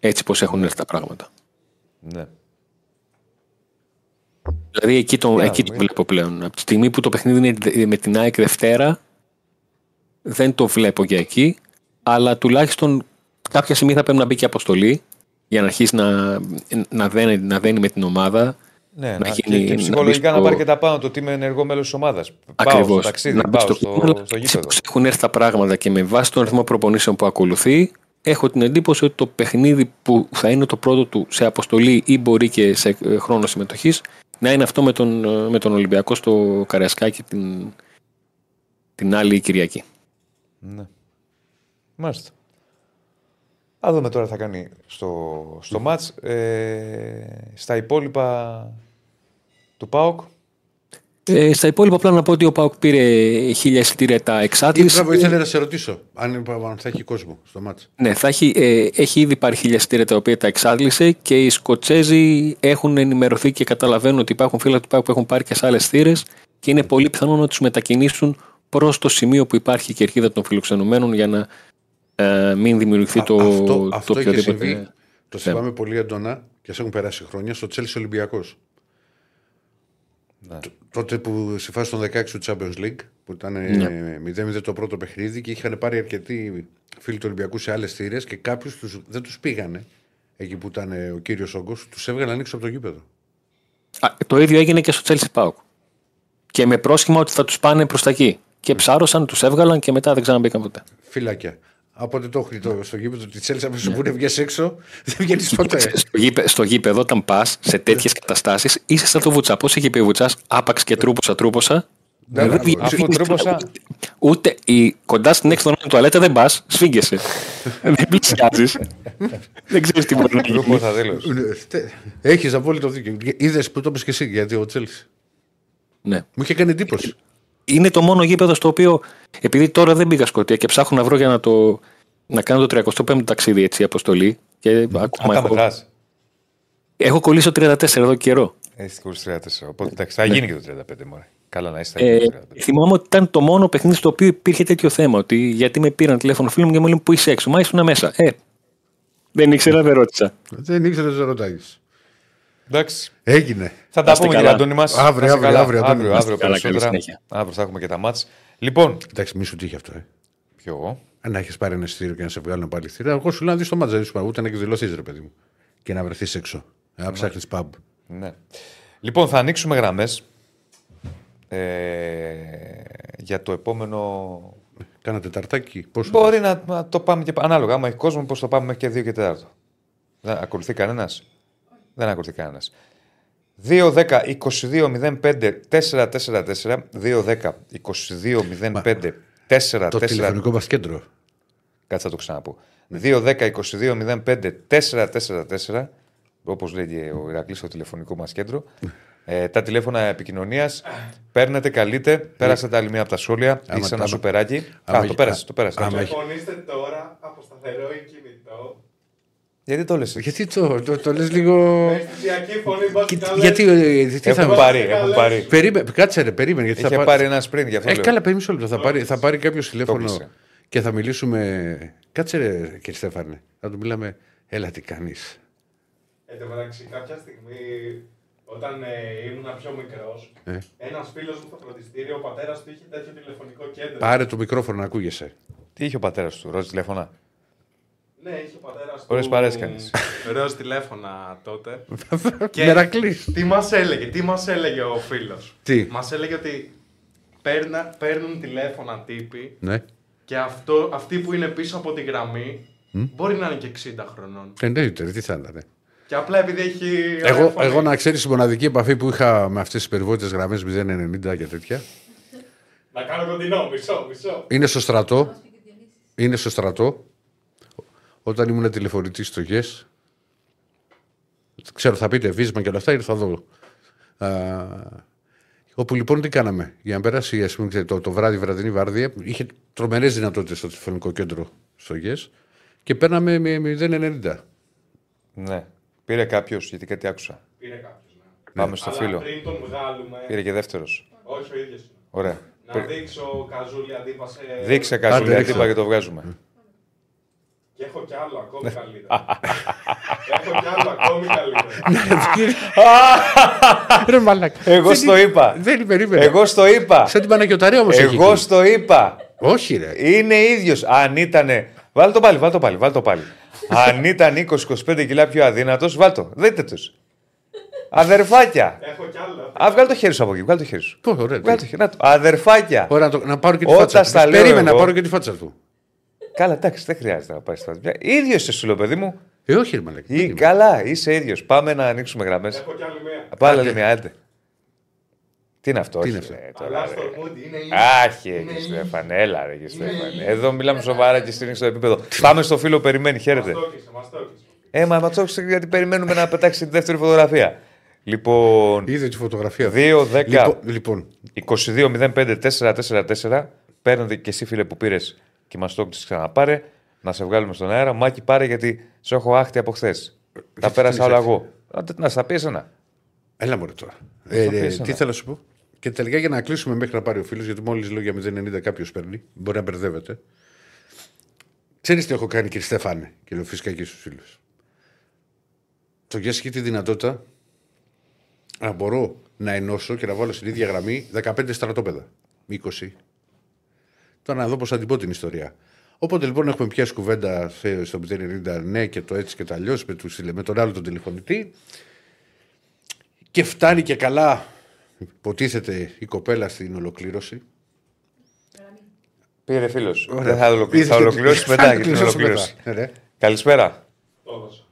Έτσι πως έχουν έρθει τα πράγματα. Ναι. Δηλαδή εκεί το, να εκεί το δούμε. βλέπω πλέον. Από τη στιγμή που το παιχνίδι είναι δε- με την ΑΕΚ Δευτέρα, δεν το βλέπω για εκεί. Αλλά τουλάχιστον κάποια στιγμή θα πρέπει να μπει και αποστολή για να αρχίσει να, να, δένει, να δένει με την ομάδα. Ναι, Να να, γίνει- και, και να ψυχολογικά μπει να, στο- πάρει και τα πάνω το ότι είμαι ενεργό μέλος της ομάδας. Πάω Ακριβώς. στο ταξίδι, Να μπει πάω στο στο, κλίμα, στο, έτσι γήπεδο. πως έχουν έρθει τα πράγματα και με βάση τον αριθμό προπονήσεων που ακολουθεί, έχω την εντύπωση ότι το παιχνίδι που θα είναι το πρώτο του σε αποστολή ή μπορεί και σε ε, χρόνο συμμετοχής να είναι αυτό με τον, ε, με τον Ολυμπιακό στο Καριασκάκι την, την άλλη Κυριακή. Ναι. Μάλιστα. Α δούμε τώρα τι θα κάνει στο, στο μάτς. Ε, στα υπόλοιπα του ΠΑΟΚ. Ε, στα υπόλοιπα, απλά να πω ότι ο Πάουκ πήρε χίλια εισιτήρια τα Ή, εξάτληση. μπράβο, ήθελα να σε ρωτήσω αν, αν θα έχει κόσμο στο μάτς. Ναι, θα έχει, ε, έχει ήδη πάρει χίλια εισιτήρια τα οποία τα εξάντλησε και οι Σκοτσέζοι έχουν ενημερωθεί και καταλαβαίνουν ότι υπάρχουν φίλοι του ΠΑΟΚ που έχουν πάρει και σε άλλες θύρες και είναι πολύ πιθανό να τους μετακινήσουν προς το σημείο που υπάρχει η κερκίδα των φιλοξενουμένων για να ε, μην δημιουργηθεί Α- το, αυτό, το αυτό είχε οποιοδήποτε. συμβεί. Το θυμάμαι πολύ έντονα και σε έχουν περάσει χρόνια στο Τσέλσι Ολυμπιακός. Ναι. Τότε που στη φάση των 16 του Champions League, που ήταν Ναι. 0-0 το πρώτο παιχνίδι και είχαν πάρει αρκετοί φίλοι του Ολυμπιακού σε άλλες θύρες και κάποιους δεν τους πήγανε εκεί που ήταν ε, ο κύριος Όγκος, τους έβγαλαν έξω από το γήπεδο. Α, το ίδιο έγινε και στο Chelsea ΠΑΟΚ. Και με πρόσχημα ότι θα τους πάνε προς τα εκεί. Και ψάρωσαν, τους έβγαλαν και μετά δεν ξαναμπήκαν ποτέ. Φυλάκια. Από ότι το έχει το, στο γήπεδο τη Τσέλσι, αμέσω που βγεις έξω, (laughs) δεν βγαίνεις ποτέ. στο, γήπε, στο γήπεδο, όταν πας σε τέτοιες καταστάσεις, είσαι σαν το βουτσά. Πώς είχε πει ο βουτσάς, άπαξ και τρούποσα, τρούποσα. Δηλαδή, Αφού βγαίνεις- τρύπωσα. Ούτε η, κοντά στην έξοδο τουαλέτα δεν πας, σφίγγεσαι. (laughs) δεν πλησιάζεις. δεν ξέρεις τι μπορεί να γίνει. Τρύπωσα τέλος. Έχεις απόλυτο δίκιο. Είδες που το είπες και εσύ γιατί ο Τσέλση. Ναι. Μου είχε κάνει εντύπωση. Είναι το μόνο γήπεδο στο οποίο, επειδή τώρα δεν πήγα Σκοτία και ψάχνω να βρω για να, το, να κάνω το 35ο ταξίδι έτσι, αποστολή. Και ακόμα Τα έχω, μετράς. έχω κολλήσει το 34 εδώ καιρό. Έχει την 34. Οπότε εντάξει, θα γίνει και το 35 μωρέ. Καλά να είσαι. θα Ε, γίνει το 35. θυμάμαι ότι ήταν το μόνο παιχνίδι στο οποίο υπήρχε τέτοιο θέμα. Ότι γιατί με πήραν τηλέφωνο φίλοι μου και μου λένε Πού είσαι έξω, Μα ήσουν μέσα. Ε, δεν ήξερα, δεν ρώτησα. Δεν ήξερε να ρωτάει. Εντάξει. Έγινε. Θα τα είστε πούμε κύριε καλά. Αντώνη μας. Αύριο, αύριο, αύριο, Αντώνη. αύριο, Να αύριο, είστε καλά, καλή περισσότερα. συνέχεια. Αύριο θα έχουμε και τα μάτς. Λοιπόν, Εντάξει, μη σου τύχει αυτό. Ε. ποιο. Αν να έχεις πάρει ένα ειστήριο και να σε βγάλουν πάλι ειστήριο, εγώ σου λέω να δεις το μάτζα, σου ούτε να εκδηλωθεί, ρε παιδί μου. Και να βρεθείς έξω. Να ψάχνεις pub. Ναι. Λοιπόν, θα ανοίξουμε γραμμές ε, για το επόμενο. Κάνα τεταρτάκι. Πόσο. Μπορεί να, να το πάμε και ανάλογα. Άμα έχει κόσμο, πώς το πάμε μέχρι και 2 και 4. Δεν ακολουθεί κανένας; Δεν ακολουθεί κανένας. 2-10-22-05-444 2-10-22-05-444 Το τηλεφωνικό μας κέντρο. Κάτσε να το ξαναπώ. 2-10-22-05-444 Όπως λέει και ο Ηρακλής στο τηλεφωνικό μας κέντρο. Ε, τα τηλέφωνα επικοινωνίας. Παίρνετε, καλείτε. Πέρασε τα άλλη μία από τα σχόλια. Άμα- Είσαι ένα άμα- σουπεράκι. άμα Α, έχει- το πέρασε. Το πέρασε. άμα έχει- Τηλεφωνήστε τώρα από σταθερό ή κινητό. Γιατί το λες; Γιατί το, το, το λες λίγο. Με αισθησιακή φωνή, μπας και καλές. Γιατί. ε, Τι θα Έχουν πάρει. Έχουν πάρει. Περίμενε, κάτσε ρε, περίμενε. Γιατί Είχε θα πάρει ένα sprint γι' αυτό. Ε, λέω. καλά, περίμενε λεπτό. Θα πάρει, θα πάρει κάποιο τηλέφωνο κλείσε. και θα μιλήσουμε. Κάτσε ρε, κύριε Στέφανε. Θα του μιλάμε. Έλα, τι κάνεις. Εν τω μεταξύ, κάποια στιγμή, όταν ε, ήμουν πιο μικρός, Ε. ένας φίλος μου στο φροντιστήριο, ο πατέρας του είχε τέτοιο τηλεφωνικό κέντρο. Πάρε το μικρόφωνο να ακούγεσαι. Τι είχε ο πατέρας του, ροζ τηλέφωνα; Ναι, είχε ο πατέρας του. Ωραίες παρέες κάνεις. Ροζ τηλέφωνα τότε. (laughs) Μερακλής. τι μας έλεγε, τι μας έλεγε ο φίλος. Τι; Μας έλεγε ότι παίρνα, παίρνουν τηλέφωνα τύποι Ναι. και αυτό, αυτοί που είναι πίσω από τη γραμμή μπορεί να είναι και 60 χρονών. Εννοείται, ρε, τι θα ήταν. Και απλά επειδή έχει. Εγώ, ωραία φωνή. εγώ να ξέρεις η μοναδική επαφή που είχα με αυτές τις περιβόητες γραμμές 090 και τέτοια Να κάνω κοντινό, μισό, μισό. είναι στο στρατό. Είναι στο στρατό. Όταν ήμουν τηλεφωνητής στο ΓΕΣ. Ξέρω, θα πείτε βίσμα και όλα αυτά, ήρθα εδώ. Α, όπου λοιπόν τι κάναμε. Για να περάσει ας πούμε, ξέρετε, το, το βράδυ, βραδινή βάρδια, είχε τρομερές δυνατότητες στο τηλεφωνικό κέντρο στο ΓΕΣ και παίρναμε με 090. Ναι. Πήρε κάποιος, γιατί κάτι άκουσα. Πήρε κάποιος. Ναι. Πάμε στο Αλλά φίλο. πριν τον βγάλουμε. Πήρε και δεύτερος. Όχι ο ίδιος. Ωραία. Να δείξω καζούλη αντίπασε. Δείξε κάτι Άντε, ρίξε. αντίπα και το βγάζουμε. Και έχω κι άλλο ακόμη καλύτερο. (laughs) έχω κι άλλο ακόμη καλύτερο. (laughs) (laughs) Ρε μαλάκα. Εγώ στο είπα. Δεν περίμενε. Εγώ στο είπα. Σαν την Παναγιοταρία όμως. Εγώ στο είπα. Όχι, ρε. Είναι ίδιος. Αν ήτανε. Βάλ το πάλι, βάλ το πάλι, βάλ το πάλι. Αν ήταν 20-25 κιλά πιο αδύνατος, βάλ το. Δείτε τους. Αδερφάκια. έχω κι άλλο. Α, βγάλ το χέρι σου από εκεί, βγάλ το χέρι σου. Πώ, ωραία. Βγάλ το χέρι. Να το. Αδερφάκια. Ωραία, να, το, να πάρω και τη Όταν φάτσα στα του. λέω Περίμενα εγώ- να πάρω και τη φάτσα του. Καλά, εντάξει, δεν χρειάζεται να πάει στα ίδιος είσαι σου, λέω, παιδί μου. Ε, όχι, ρε μαλάκα. Ή, Δεν είμαι. καλά, είσαι ίδιος. Πάμε να ανοίξουμε γραμμές. Έχω κι άλλη μία. Πάλι άλλη μια, άντε. Τι είναι αυτό, Τι όχι, είναι αυτό; ρε, τώρα, Αλλά ρε. στο Moody είναι η- Άχι, είναι κύριε η- Στέφανε, έλα ρε κύριε Στέφανε. Εδώ μιλάμε σοβαρά και στην στο επίπεδο. Πάμε στο φίλο, περιμένει, χαίρετε. Μας το έκυσε, μας το έκυσε. Ε, μα μα τσόξε γιατί περιμένουμε να πετάξει τη δεύτερη φωτογραφία. Λοιπόν, Είδε τη φωτογραφία. 2, 10, Λοιπόν, λοιπόν, 22-05-444. Παίρνετε και εσύ, φίλε, που πήρες και μας το έχεις ξαναπάρε. Να σε βγάλουμε στον αέρα. Μάκη, πάρε γιατί σε έχω άχτη από χθες. Τα πέρασα όλα έχεις εγώ. Άντε, Να στα πεις ένα. έλα μου τώρα. Ε, Θα ε, πεις τι ένα. θέλω να σου πω; Και τελικά για να κλείσουμε μέχρι να πάρει ο φίλος, γιατί μόλις λέω για 090 κάποιος παίρνει, μπορεί να μπερδεύεται. Ξέρεις τι έχω κάνει, κύριε Στέφανε, και λέω φυσικά και στους φίλους; Το ΓΕΣ έχει τη δυνατότητα να μπορώ να ενώσω και να βάλω στην ίδια γραμμή 15 στρατόπεδα. 20. Τώρα να δω πώ θα την πω την ιστορία. Όποτε λοιπόν έχουμε πιάσει κουβέντα σε- στο 090 ναι και το έτσι και το αλλιώς με, τους τηλε- με τον άλλο τον τηλεφωνητή και φτάνει και καλά υποτίθεται η κοπέλα στην ολοκλήρωση. Πήρε φίλος. Ωραία. Δεν θα, ολοκλη... Είδες θα τι- ολοκληρώσει θα μετά για την ολοκληρώσω ολοκλήρωση. μετά. Ναι, ναι. Καλησπέρα. Το έδωσα.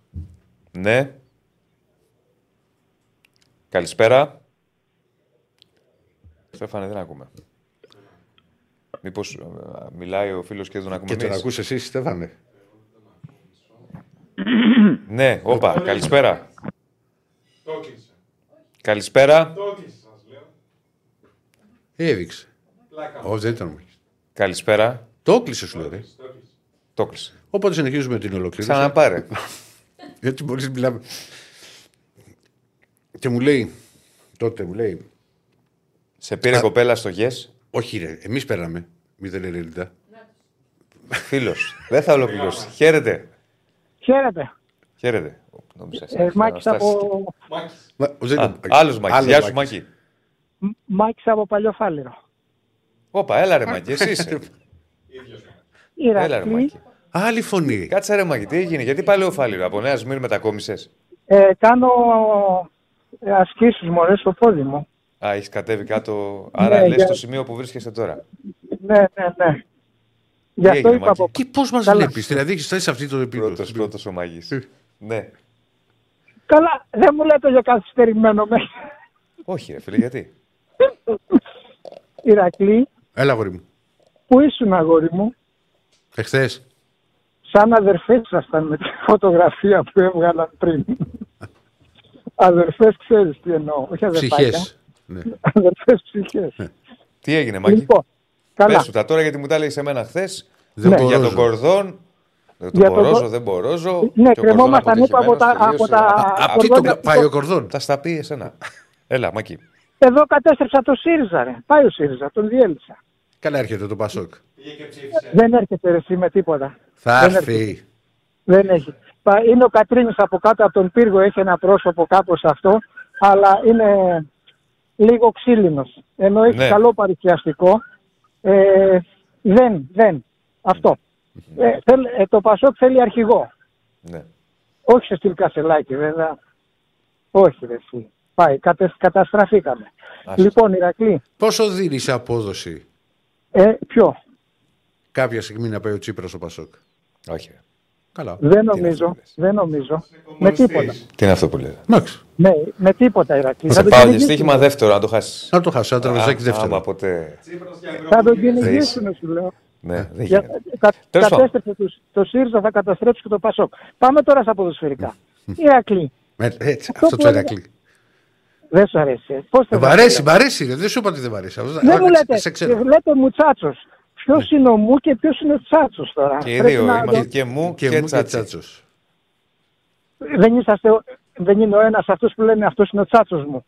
Ναι. Καλησπέρα. Στέφανε, δεν ακούμε. Μήπως μιλάει ο φίλος και δεν ακούμε. Και τον ακούς εσύ, Στέφανε. ναι, όπα, καλησπέρα. Το κλείσε. Καλησπέρα. Το κλείσε, σας λέω. Έδειξε. Πλάκα. Όχι, δεν ήταν μου. Καλησπέρα. Το έκλεισε, σου λέω. ρε. Το κλείσε. Το κλείσε. Οπότε συνεχίζουμε την ολοκλήρωση. Ξαναπάρε. Γιατί μόλις μιλάμε. Και μου λέει, τότε μου λέει, Σε πήρε κοπέλα στο yes. Όχι, ρε, εμείς πέραμε. 0,90. Φίλος. δεν θα ολοκληρώσει. Χαίρετε. Χαίρετε. Χαίρετε. Νόμιζα, Ε, Μάκης από, Μάκης. Μα, ο Ζένο- Άλλος Μάκης. άλλος Γεια σου, Μάκης. Μάκη. Μάκης από Παλιοφάλιρο. Όπα, έλα ρε Μάκη, εσύ είσαι. (laughs) Ίδιος κάνει. Έλα ρε Ηρακλή, Μάκη. Άλλη φωνή. Κάτσε ρε Μάκη, τι έγινε, γιατί πάλι ο Φάληρο, από Νέας Σμύρ μετακόμισες. ε, κάνω ε, ασκήσεις μωρέ στο πόδι μου. Α, έχεις κατέβει κάτω. Άρα Ναι, λες για- το σημείο που βρίσκεσαι τώρα. Ναι, ναι, ναι. Γι' αυτό έγινε, είπα Μάκη; από... Και πώς μας Καλά. βλέπεις, δηλαδή έχεις φτάσει σε αυτή το επίπεδο. Πρώτος, πρώτος ο Μάκη. ναι. Καλά, δεν μου λέτε για καθυστερημένο με. Όχι, ρε φίλε, γιατί; Ηρακλή, Έλα, αγόρι μου. πού ήσουν αγόρι μου, Εχθές. σαν αδερφές ήσασταν με τη φωτογραφία που έβγαλαν πριν. αδερφές ξέρεις τι εννοώ, όχι αδερφάκια. Ψυχές. Ναι. Αδερφές ψυχές. Τι έγινε, Μάκη; Λοιπόν, καλά. Πες σου τα τώρα γιατί μου τα έλεγες εμένα χθες. Δεν Ναι. μπορώ. Για τον Κορδόν. Δεν Για τον τον μπορώ, Κο- δεν μπορώ. Ναι, κρεμόμασταν είπα από τα, από τα Απ' τι κορδόνια το πάει ο κορδόν. Θα στα πει εσένα. Έλα, Μάκη. Εδώ κατέστρεψα το ΣΥΡΙΖΑ, ρε. Πάει ο ΣΥΡΙΖΑ, τον διέλυσα. Καλά έρχεται το Πασόκ. Πήγε και ψήφισε. Δεν έρχεται ρε, εσύ με τίποτα. Θα Δεν έρθει. Δεν έχει. Πα- Είναι ο Κατρίνης από κάτω από τον πύργο, έχει ένα πρόσωπο κάπως αυτό, αλλά είναι λίγο ξύλινος. Ενώ έχει Ναι. καλό παρουσιαστικό, ε, δεν, δεν. Αυτό. Ε, θέλ- ε, το Πασόκ θέλει αρχηγό. Ναι. Όχι σε στυλ Κασελάκη, βέβαια. Όχι, ρε, εσύ. Πάει, κατες, καταστραφήκαμε. Άσε. Λοιπόν, Ηρακλή, Πόσο δίνεις σε απόδοση; Ε, ποιο; κάποια στιγμή να πάει ο Τσίπρας στο Πασόκ. Όχι. Ρε. Καλά. Δεν είναι αυτό νομίζω, που λες. δεν νομίζω. Με τίποτα. Τι είναι αυτό που λέει; Εντάξει. Ναι, με τίποτα, Ηρακλή. Θα Θα σε τον πάω για κυνηγήσουν. στοίχημα δεύτερο, να το χάσεις. Να το χάσω, ένα τραπεζάκι δεύτερο. Άμα ποτέ. Τσίπρας για Θα τον Ευρωβουλευτή. κυνηγήσουν, σου λέω. Ναι, δεν Για, γίνεται. κα, Τέλος πάντων. κατέστρεψε τους, το ΣΥΡΙΖΑ, θα καταστρέψει και το ΠΑΣΟΚ. Πάμε τώρα στα ποδοσφαιρικά. Ηρακλή, Ε, Έτσι, Αυτό αυτό που το έλεγα- Ερακλή. δεν σου αρέσει. ε. Πώς Ε, θα Μ' αρέσει, μ' αρέσει. ρε. Δεν σου είπα ότι δεν μ' αρέσει. Αυτό- Δεν Α, μου λέτε, Σε ξέρω. λέτε μου τσάτσος. Ποιος είναι ο μου και ποιος είναι ο τσάτσος τώρα; Και οι Πρέπει δύο να είμαστε το- και μου Και και μου και τσάτσι. τσάτσος. Δεν, είσαστε, ο- δεν είναι ο ένας αυτός που λένε αυτός είναι ο τσάτσος μου.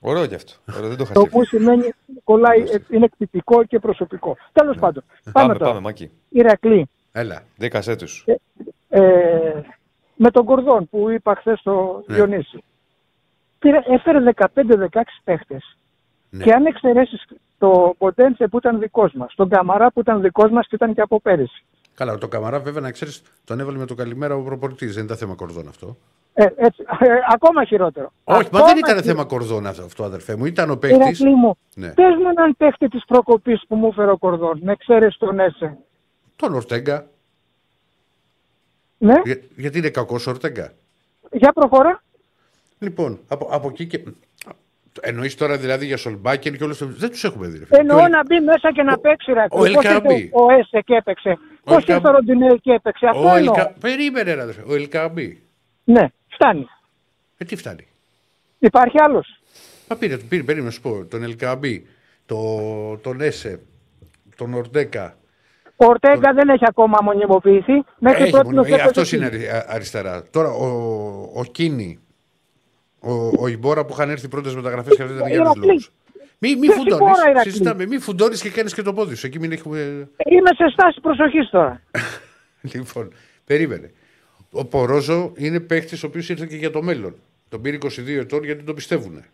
Ωραίο κι αυτό. Ωραίο, δεν το είχα Το που σκεφτεί. σημαίνει κολλάει, ε, είναι εκτυπικό και προσωπικό. Τέλος πάντων, πάμε, Πάμε, τώρα. πάμε, Μάκη. Ηρακλή, Έλα. Δίκασέ τους. ε, με τον Κορδόν που είπα χθες στο Ναι. Διονύση. Πήρε, έφερε 15-16 παίχτες. Ναι. Και αν εξαιρέσεις το Ποντένσε που ήταν δικός μας, τον Καμαρά που ήταν δικός μας και ήταν και από πέρυσι. Καλά, το καμαρά βέβαια να ξέρεις, τον έβαλε με το καλημέρα ο προπορητή. Δεν ήταν θέμα κορδόν αυτό. Ε, έτσι, ε, ακόμα χειρότερο. Όχι, μα Ακόμα δεν ήταν χειρο- θέμα κορδόν αυτό, αυτό, αδερφέ μου. Ήταν ο παίκτης. Ηρακλή μου, Ναι. πες μου έναν παίχτη της προκοπής που μου έφερε ο Κορδόν, με εξαίρεση τον Έσε. Τον Ορτέγκα. Ναι, Για- γιατί είναι κακός ο Ορτέγκα; για προχώρα. Λοιπόν, από, από εκεί και. Εννοείς τώρα δηλαδή για Σολμπάκεν και όλους του. Δεν τους έχουμε δει. ρε φίλε. Εννοώ Και ο- να μπει μέσα και να παίξει Ηρακλή. ο Πώς Ελκαμπή. ήρθε ο Έσε και έπαιξε. Πώς Ελκαμπή. ήρθε ο Ροντινέη και έπαιξε. Αυτό Ο εννοώ. Ελκα... Περίμενε, ρε, αδερφέ. Ο Ελκαμπή. Ναι, φτάνει. Ε, τι φτάνει. Υπάρχει άλλος; Μα πήρε, πήρε, περίμενε να σου πω. Τον Ελκαμπή, το, τον Έσε, τον Ορτέκα. Ο Ορτέγκα δεν έχει ακόμα μονιμοποιηθεί. Μέχρι Έχει πρώτη μόνο- ε, έπαιζε αυτός εκεί. είναι αρι- α- αριστερά. Τώρα ο, ο Κίνη, ο, ο Ιμπόρα που είχαν έρθει πρώτες μεταγραφές και αυτέ ήταν για άλλου Ηρακλής. λόγους. Μη, μη Ποιος φουντώνεις. Ιμπόρα, Ηρακλής; Συζητάμε. Μη φουντώνεις και κάνεις και το πόδι σου. Εκεί μην έχουμε. Είμαι σε στάση προσοχής τώρα. (laughs) Λοιπόν, περίμενε. Ο Πορόζο είναι παίχτης ο οποίος ήρθε και για το μέλλον. Τον πήρε 22 ετών γιατί τον πιστεύουν.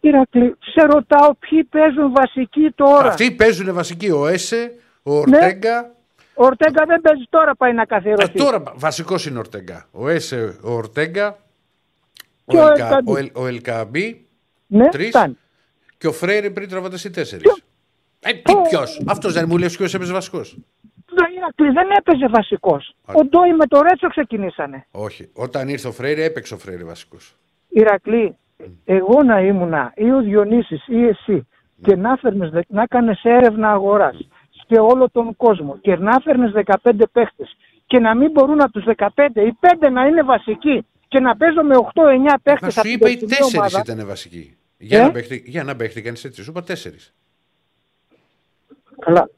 Ηρακλή, σε ρωτάω ποιοι παίζουν βασικοί τώρα. Αυτοί παίζουν βασικοί. Ο Έσε, ο Ναι. Ορτέγκα. Ο Ορτέγκα δεν παίζει τώρα, πάει να Α, καθιερωθεί. τώρα βασικός είναι ο Ορτέγκα. Ο Έσε, ο Ορτέγκα. Και ο, ο Ελκα, Ελκαμπή. ο, Ελ, ο Ελκαμπή ναι, τρεις. φτάνει. και ο Φρέιρε πριν τραυματιστεί τέσσερις. Ε, τι ποιος; Αυτός δεν μου λέει ποιος έπαιζε βασικός. Το Ηρακλή δεν έπαιζε βασικός. Α. Ο Ντόι με το Ρέτσο ξεκινήσανε. Όχι. Όταν ήρθε ο Φρέιρε έπαιξε ο Φρέιρε βασικός. Ηρακλή, εγώ να ήμουνα ή ο Διονύσης ή εσύ και να, φέρνες, δε- να κάνεις έρευνα αγοράς σε όλο τον κόσμο και να φέρνεις 15 παίχτες και να μην μπορούν από τους 15 οι 5 να είναι βασικοί και να παίζω με 8-9 Μα παίχτες σου από την είπα οι περσινή τέσσερις ομάδα. ήταν βασικοί. Για Ε; να παίχτη, για να παίχτη κανείς έτσι. Σου είπα τέσσερις. Καλά.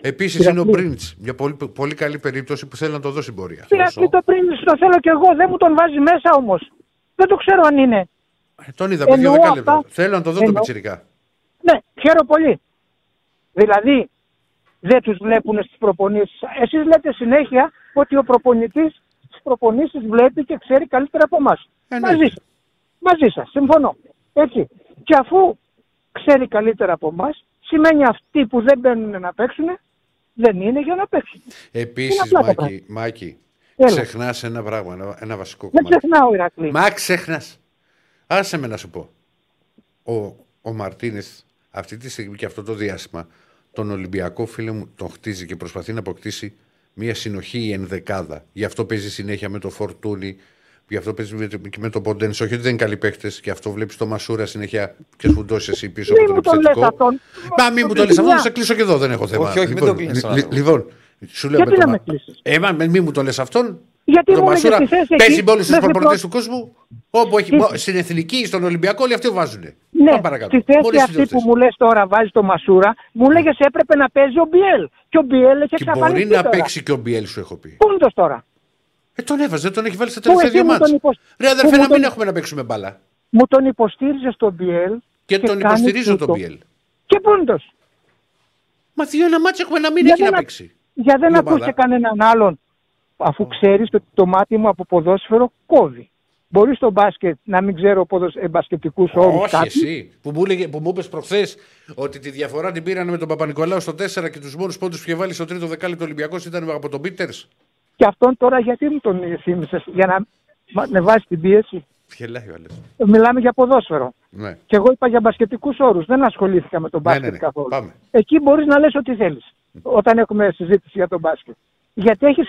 Επίσης είναι ο Ηρακλή. Μπριντ. Μια πολύ, πολύ καλή περίπτωση που θέλει να το δώσει πορεία. Ηρακλή το πριν το θέλω κι εγώ, δεν μου τον βάζει μέσα όμως. Δεν το ξέρω αν είναι. Ε, Τον είδα με δύο Εννοώ δεκάλεπτα. αυτά. Θέλω να το δω το Εννοώ. πιτσιρικά. Ναι, χαίρομαι πολύ. Δηλαδή, δεν τους βλέπουν στις προπονήσεις. Εσείς λέτε συνέχεια ότι ο προπονητής στις προπονήσεις βλέπει και ξέρει καλύτερα από εμάς. Εννοείται. Μαζί σας. Μαζί σας, συμφωνώ. Έτσι. Και αφού ξέρει καλύτερα από εμάς, σημαίνει αυτοί που δεν μπαίνουν να παίξουν, δεν είναι για να παίξουν. Επίσης, απλά τα Μάκη, πράγματα. Μάκη Έλα. ξεχνάς ένα πράγμα, ένα, ένα βασικό Δεν κομμάτι. ξεχνάω, Ηρακλή. Μα ξεχνάς. Άσε με να σου πω. Ο, ο Μαρτίνεθ αυτή τη στιγμή και αυτό το διάστημα τον Ολυμπιακό φίλε μου τον χτίζει και προσπαθεί να αποκτήσει μια συνοχή η ενδεκάδα. Γι' αυτό παίζει συνέχεια με το Φορτούνι, γι' αυτό παίζει με, το- και με τον Ποντένς. Όχι ότι δεν είναι καλοί παίχτες, γι' αυτό βλέπεις το Μασούρα συνέχεια και σπουντώσει εσύ πίσω Μην από μου τον τον λες επιθετικό. αυτόν. Μα μην μου το λες αυτό, θα σε κλείσω και εδώ, δεν έχω θέμα. Όχι, όχι, μην λοιπόν, τον κλείσεις τον λι- άνθρωπο. λοιπόν, σου λέω Γιατί με να το με Μα- κλείσεις; Ε, μα μην μου το λες αυτόν. Γιατί Το μου έλεγες Μασούρα τη θέση παίζει εκεί, με όλου του μέχρι προπονητές πρώτη- του κόσμου. Όπου έχει, Τι- στην εθνική, στον Ολυμπιακό, όλοι αυτοί βάζουν. Ναι, Πάμε παρακάτω. στη θέση Μόλις αυτή τους που αυτές. μου λες τώρα βάζει το Μασούρα, μου λέγες έπρεπε να παίζει ο Μπιέλ. Και ο Μπιέλ έχει Και μπορεί εξαφανιστεί να τώρα. παίξει και ο Μπιέλ, σου έχω πει. Πού είναι το τώρα. Ε, τον έβαζε, τον έχει βάλει στα Πού τελευταία εσύ δύο μου μάτς. τον υποσ- Ρε αδερφέ, πού μου να μην τον- έχουμε να παίξουμε μπάλα. Μου τον υποστήριζες τον Μπιέλ. Και τον κάνει υποστηρίζω τούτο. τον Μπιέλ. Και πού είναι το. Μα δύο ένα μάτς έχουμε να μην Για έχει δεν να α- παίξει. Για δεν Η ακούς ομάδα. και κανέναν άλλον, αφού ξέρεις ότι το μάτι μου από ποδόσφαιρο κόβει. Μπορείς στο μπάσκετ να μην ξέρω ποδοσ... ε, μπασκετικούς όρους Όχι κάτι; εσύ. Που μου, έλεγε, που μου είπες προχθές ότι τη διαφορά την πήραν με τον Παπα-Νικολάου στο 4 και τους μόνους πόντους που είχε βάλει στο τρίτο δεκάλεπτο Ολυμπιακός ήταν από τον Πίτερς. Και αυτόν τώρα γιατί μου τον θύμισες, για να μα- με βάζει την πίεση; Γελάει ο άλλος. Μιλάμε για ποδόσφαιρο. Ναι. Και εγώ είπα για μπασκετικούς όρους. Δεν ασχολήθηκα με τον Ναι, μπάσκετ ναι, ναι. καθόλου. Πάμε. Εκεί μπορείς να λες ό,τι θέλεις. Όταν έχουμε συζήτηση για τον μπάσκετ. Γιατί έχεις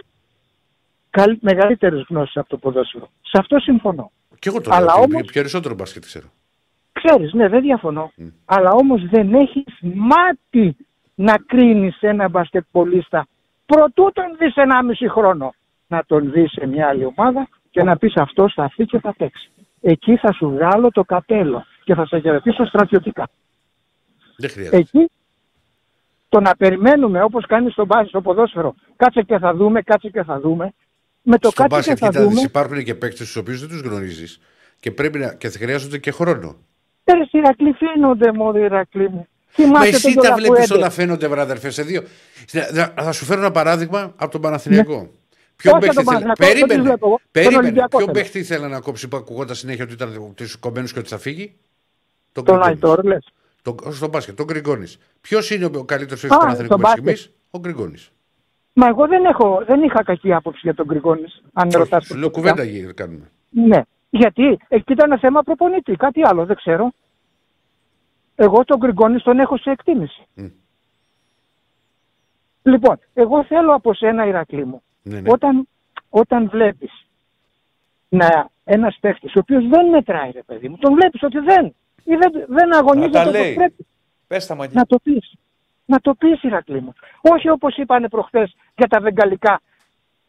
καλ... μεγαλύτερες γνώσεις από το ποδόσφαιρο. Σε αυτό συμφωνώ. Και εγώ το Αλλά λέω. όμως- Πιο περισσότερο μπάσκετ ξέρω. Ξέρεις, ναι, δεν διαφωνώ. Αλλά όμως δεν έχεις μάτι να κρίνεις ένα μπασκετπολίστα προτού τον δεις 1,5 χρόνο. Να τον δεις σε μια άλλη ομάδα και να πεις αυτός θα έρθει και θα παίξει. Εκεί θα σου βγάλω το καπέλο και θα σε χαιρετήσω στρατιωτικά. Δεν χρειάζεται. Εκεί το να περιμένουμε όπως κάνεις στο μπάσκετ, στο ποδόσφαιρο, κάτσε και θα δούμε, κάτσε και θα δούμε. Με το Στο κάτσε μπάσκετ, και θα κοιτά, δούμε, υπάρχουν και παίκτες τους οποίους δεν τους γνωρίζεις και πρέπει να και χρειάζονται και χρόνο. Ρε Ηρακλή, φαίνονται μόνο Ηρακλή μου. Μα Θυμάσαι εσύ τον τα βλέπεις Τολακουέντε. όλα φαίνονται, βράδερφε, σε δύο. Θα θα σου φέρω ένα παράδειγμα από τον Παναθηναϊκό. Ποιο Ναι. Όχι παίχτη από τον ήθελε. Παναθηναϊκό, δεν τους Περίμενε. βλέπω εγώ. Τον Περίμενε. Ολυμπιακό Ποιο θέλω. παίχτη ήθελε να κόψει που ακουγόταν συνέχεια ότι ήταν του κομμένου και ότι θα φύγει; Τον Τον Γκριγκόνης. Αϊτόρ, λες. Τον- Στο μπάσκετ, τον Γκριγκόνης. Ποιος είναι ο καλύτερος παίχτη Α, του Παναθηναϊκού στο μέχρι μπάσκετ. στιγμής, ο Γκριγκόνης. Μα εγώ δεν, έχω, δεν είχα κακή άποψη για τον Γκριγόνη. Αν με ρωτάς Σου λέω προσωπικά. κουβέντα γύρω κάνουμε. Ναι. Γιατί; Εκεί ήταν θέμα προπονητή. Κάτι άλλο δεν ξέρω. Εγώ τον Γκριγκόνη τον έχω σε εκτίμηση. Μμ. Λοιπόν, εγώ θέλω από σένα, Ηρακλή μου, Ναι, ναι. όταν, όταν βλέπεις να, ένας παίχτης, ο οποίος δεν μετράει, ρε παιδί μου, τον βλέπεις ότι δεν, ή δεν, δεν Να αγωνίζεται τα όπως λέει. πρέπει. Πες τα μαγιά. Να το πεις. Να το πεις, Ηρακλή μου. Όχι όπως είπανε προχθές για τα βεγγαλικά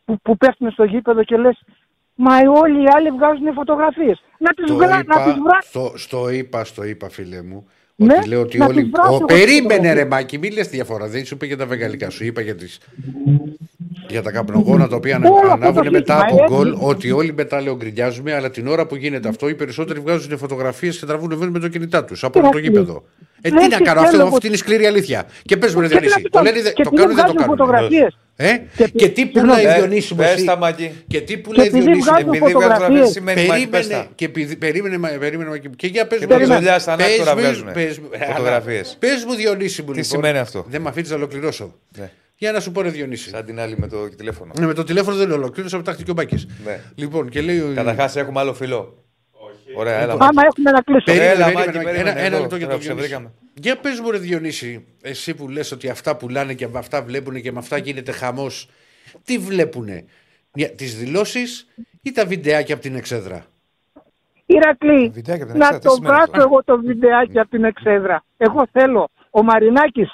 που, που πέφτουν στο γήπεδο και λες Μα όλοι οι άλλοι βγάζουν φωτογραφίες. Να τις, Το βγα... να είπα, τις βρά... στο, στο είπα, στο είπα, φίλε μου. Ναι, ότι λέω ότι να όλοι. τις βράσω Ο, εγώ περίμενε, φωτογραφίες. ρε Μάκη, μην λες τη διαφορά. Δεν σου είπα για τα βεγγαλικά. Σου είπα για, τις, για τα καπνογόνα τα οποία Όλο αυτό ανάβουν το μετά σύστημα, από έτσι. γκολ. Ότι όλοι μετά λέω γκρινιάζουμε, αλλά την ώρα που γίνεται αυτό, οι περισσότεροι βγάζουν φωτογραφίες και τραβούν βεβαίω με το κινητά τους από το Ηρακλή. γήπεδο. Ε, Δεν τι να τις κάνω, θέλω αυτό, εγώ. αυτή είναι η σκληρή αλήθεια. Και πες μου, ρε Και τι Διονύση, να το κάνω, λένε, δεν- και το επειδή κάνουν ή δεν το βγάζουν κάνουν. φωτογραφίες. Ε; Και- Και τι συγγνώμη. πουλάει Ε, Διονύση μου Πες εσύ. τα μαγί. Και τι Και πουλάει επειδή Διονύση; βγάζουν Επειδή βγάζουν φωτογραφίες. φωτογραφίες σημαίνει μαγί. Πες Περίμενε, τα. και επειδή, περίμενε, μα- περίμενε, μα- και για πες Και μου, με Περίμενε. ζωλιά στα πες ανάκτορα μου, βγάζουν πες μου, ε, φωτογραφίες. αλλά, Πες μου Διονύση μου Τι λοιπόν. σημαίνει αυτό; Δεν με αφήνεις να ολοκληρώσω. Ναι. Για να σου πω ρε Διονύση. Σαν την άλλη με το τηλέφωνο. Ναι, με το τηλέφωνο δεν ολοκλήρωσα, πετάχτηκε ο Μπάκης. Ναι. Λοιπόν, και λέει. ο- Καταρχάς έχουμε άλλο φιλό. Όχι. Ωραία, έλα. Άμα έχουμε να κλείσουμε. Περίμενε, Έλα, περίμενε, Μάκη, Μάκη, περίμενε, ένα, ένα εδώ, λεπτό για τώρα τον Διονύση. ξεβρήκαμε. Για πες μου ρε Διονύση, εσύ που λες ότι αυτά πουλάνε και με αυτά βλέπουν και με αυτά γίνεται χαμός. Τι βλέπουνε, Για τις δηλώσεις ή τα βιντεάκια από την εξέδρα; Ηρακλή, να το βράσω εγώ το βιντεάκι από την εξέδρα. Εγώ θέλω ο Μαρινάκης,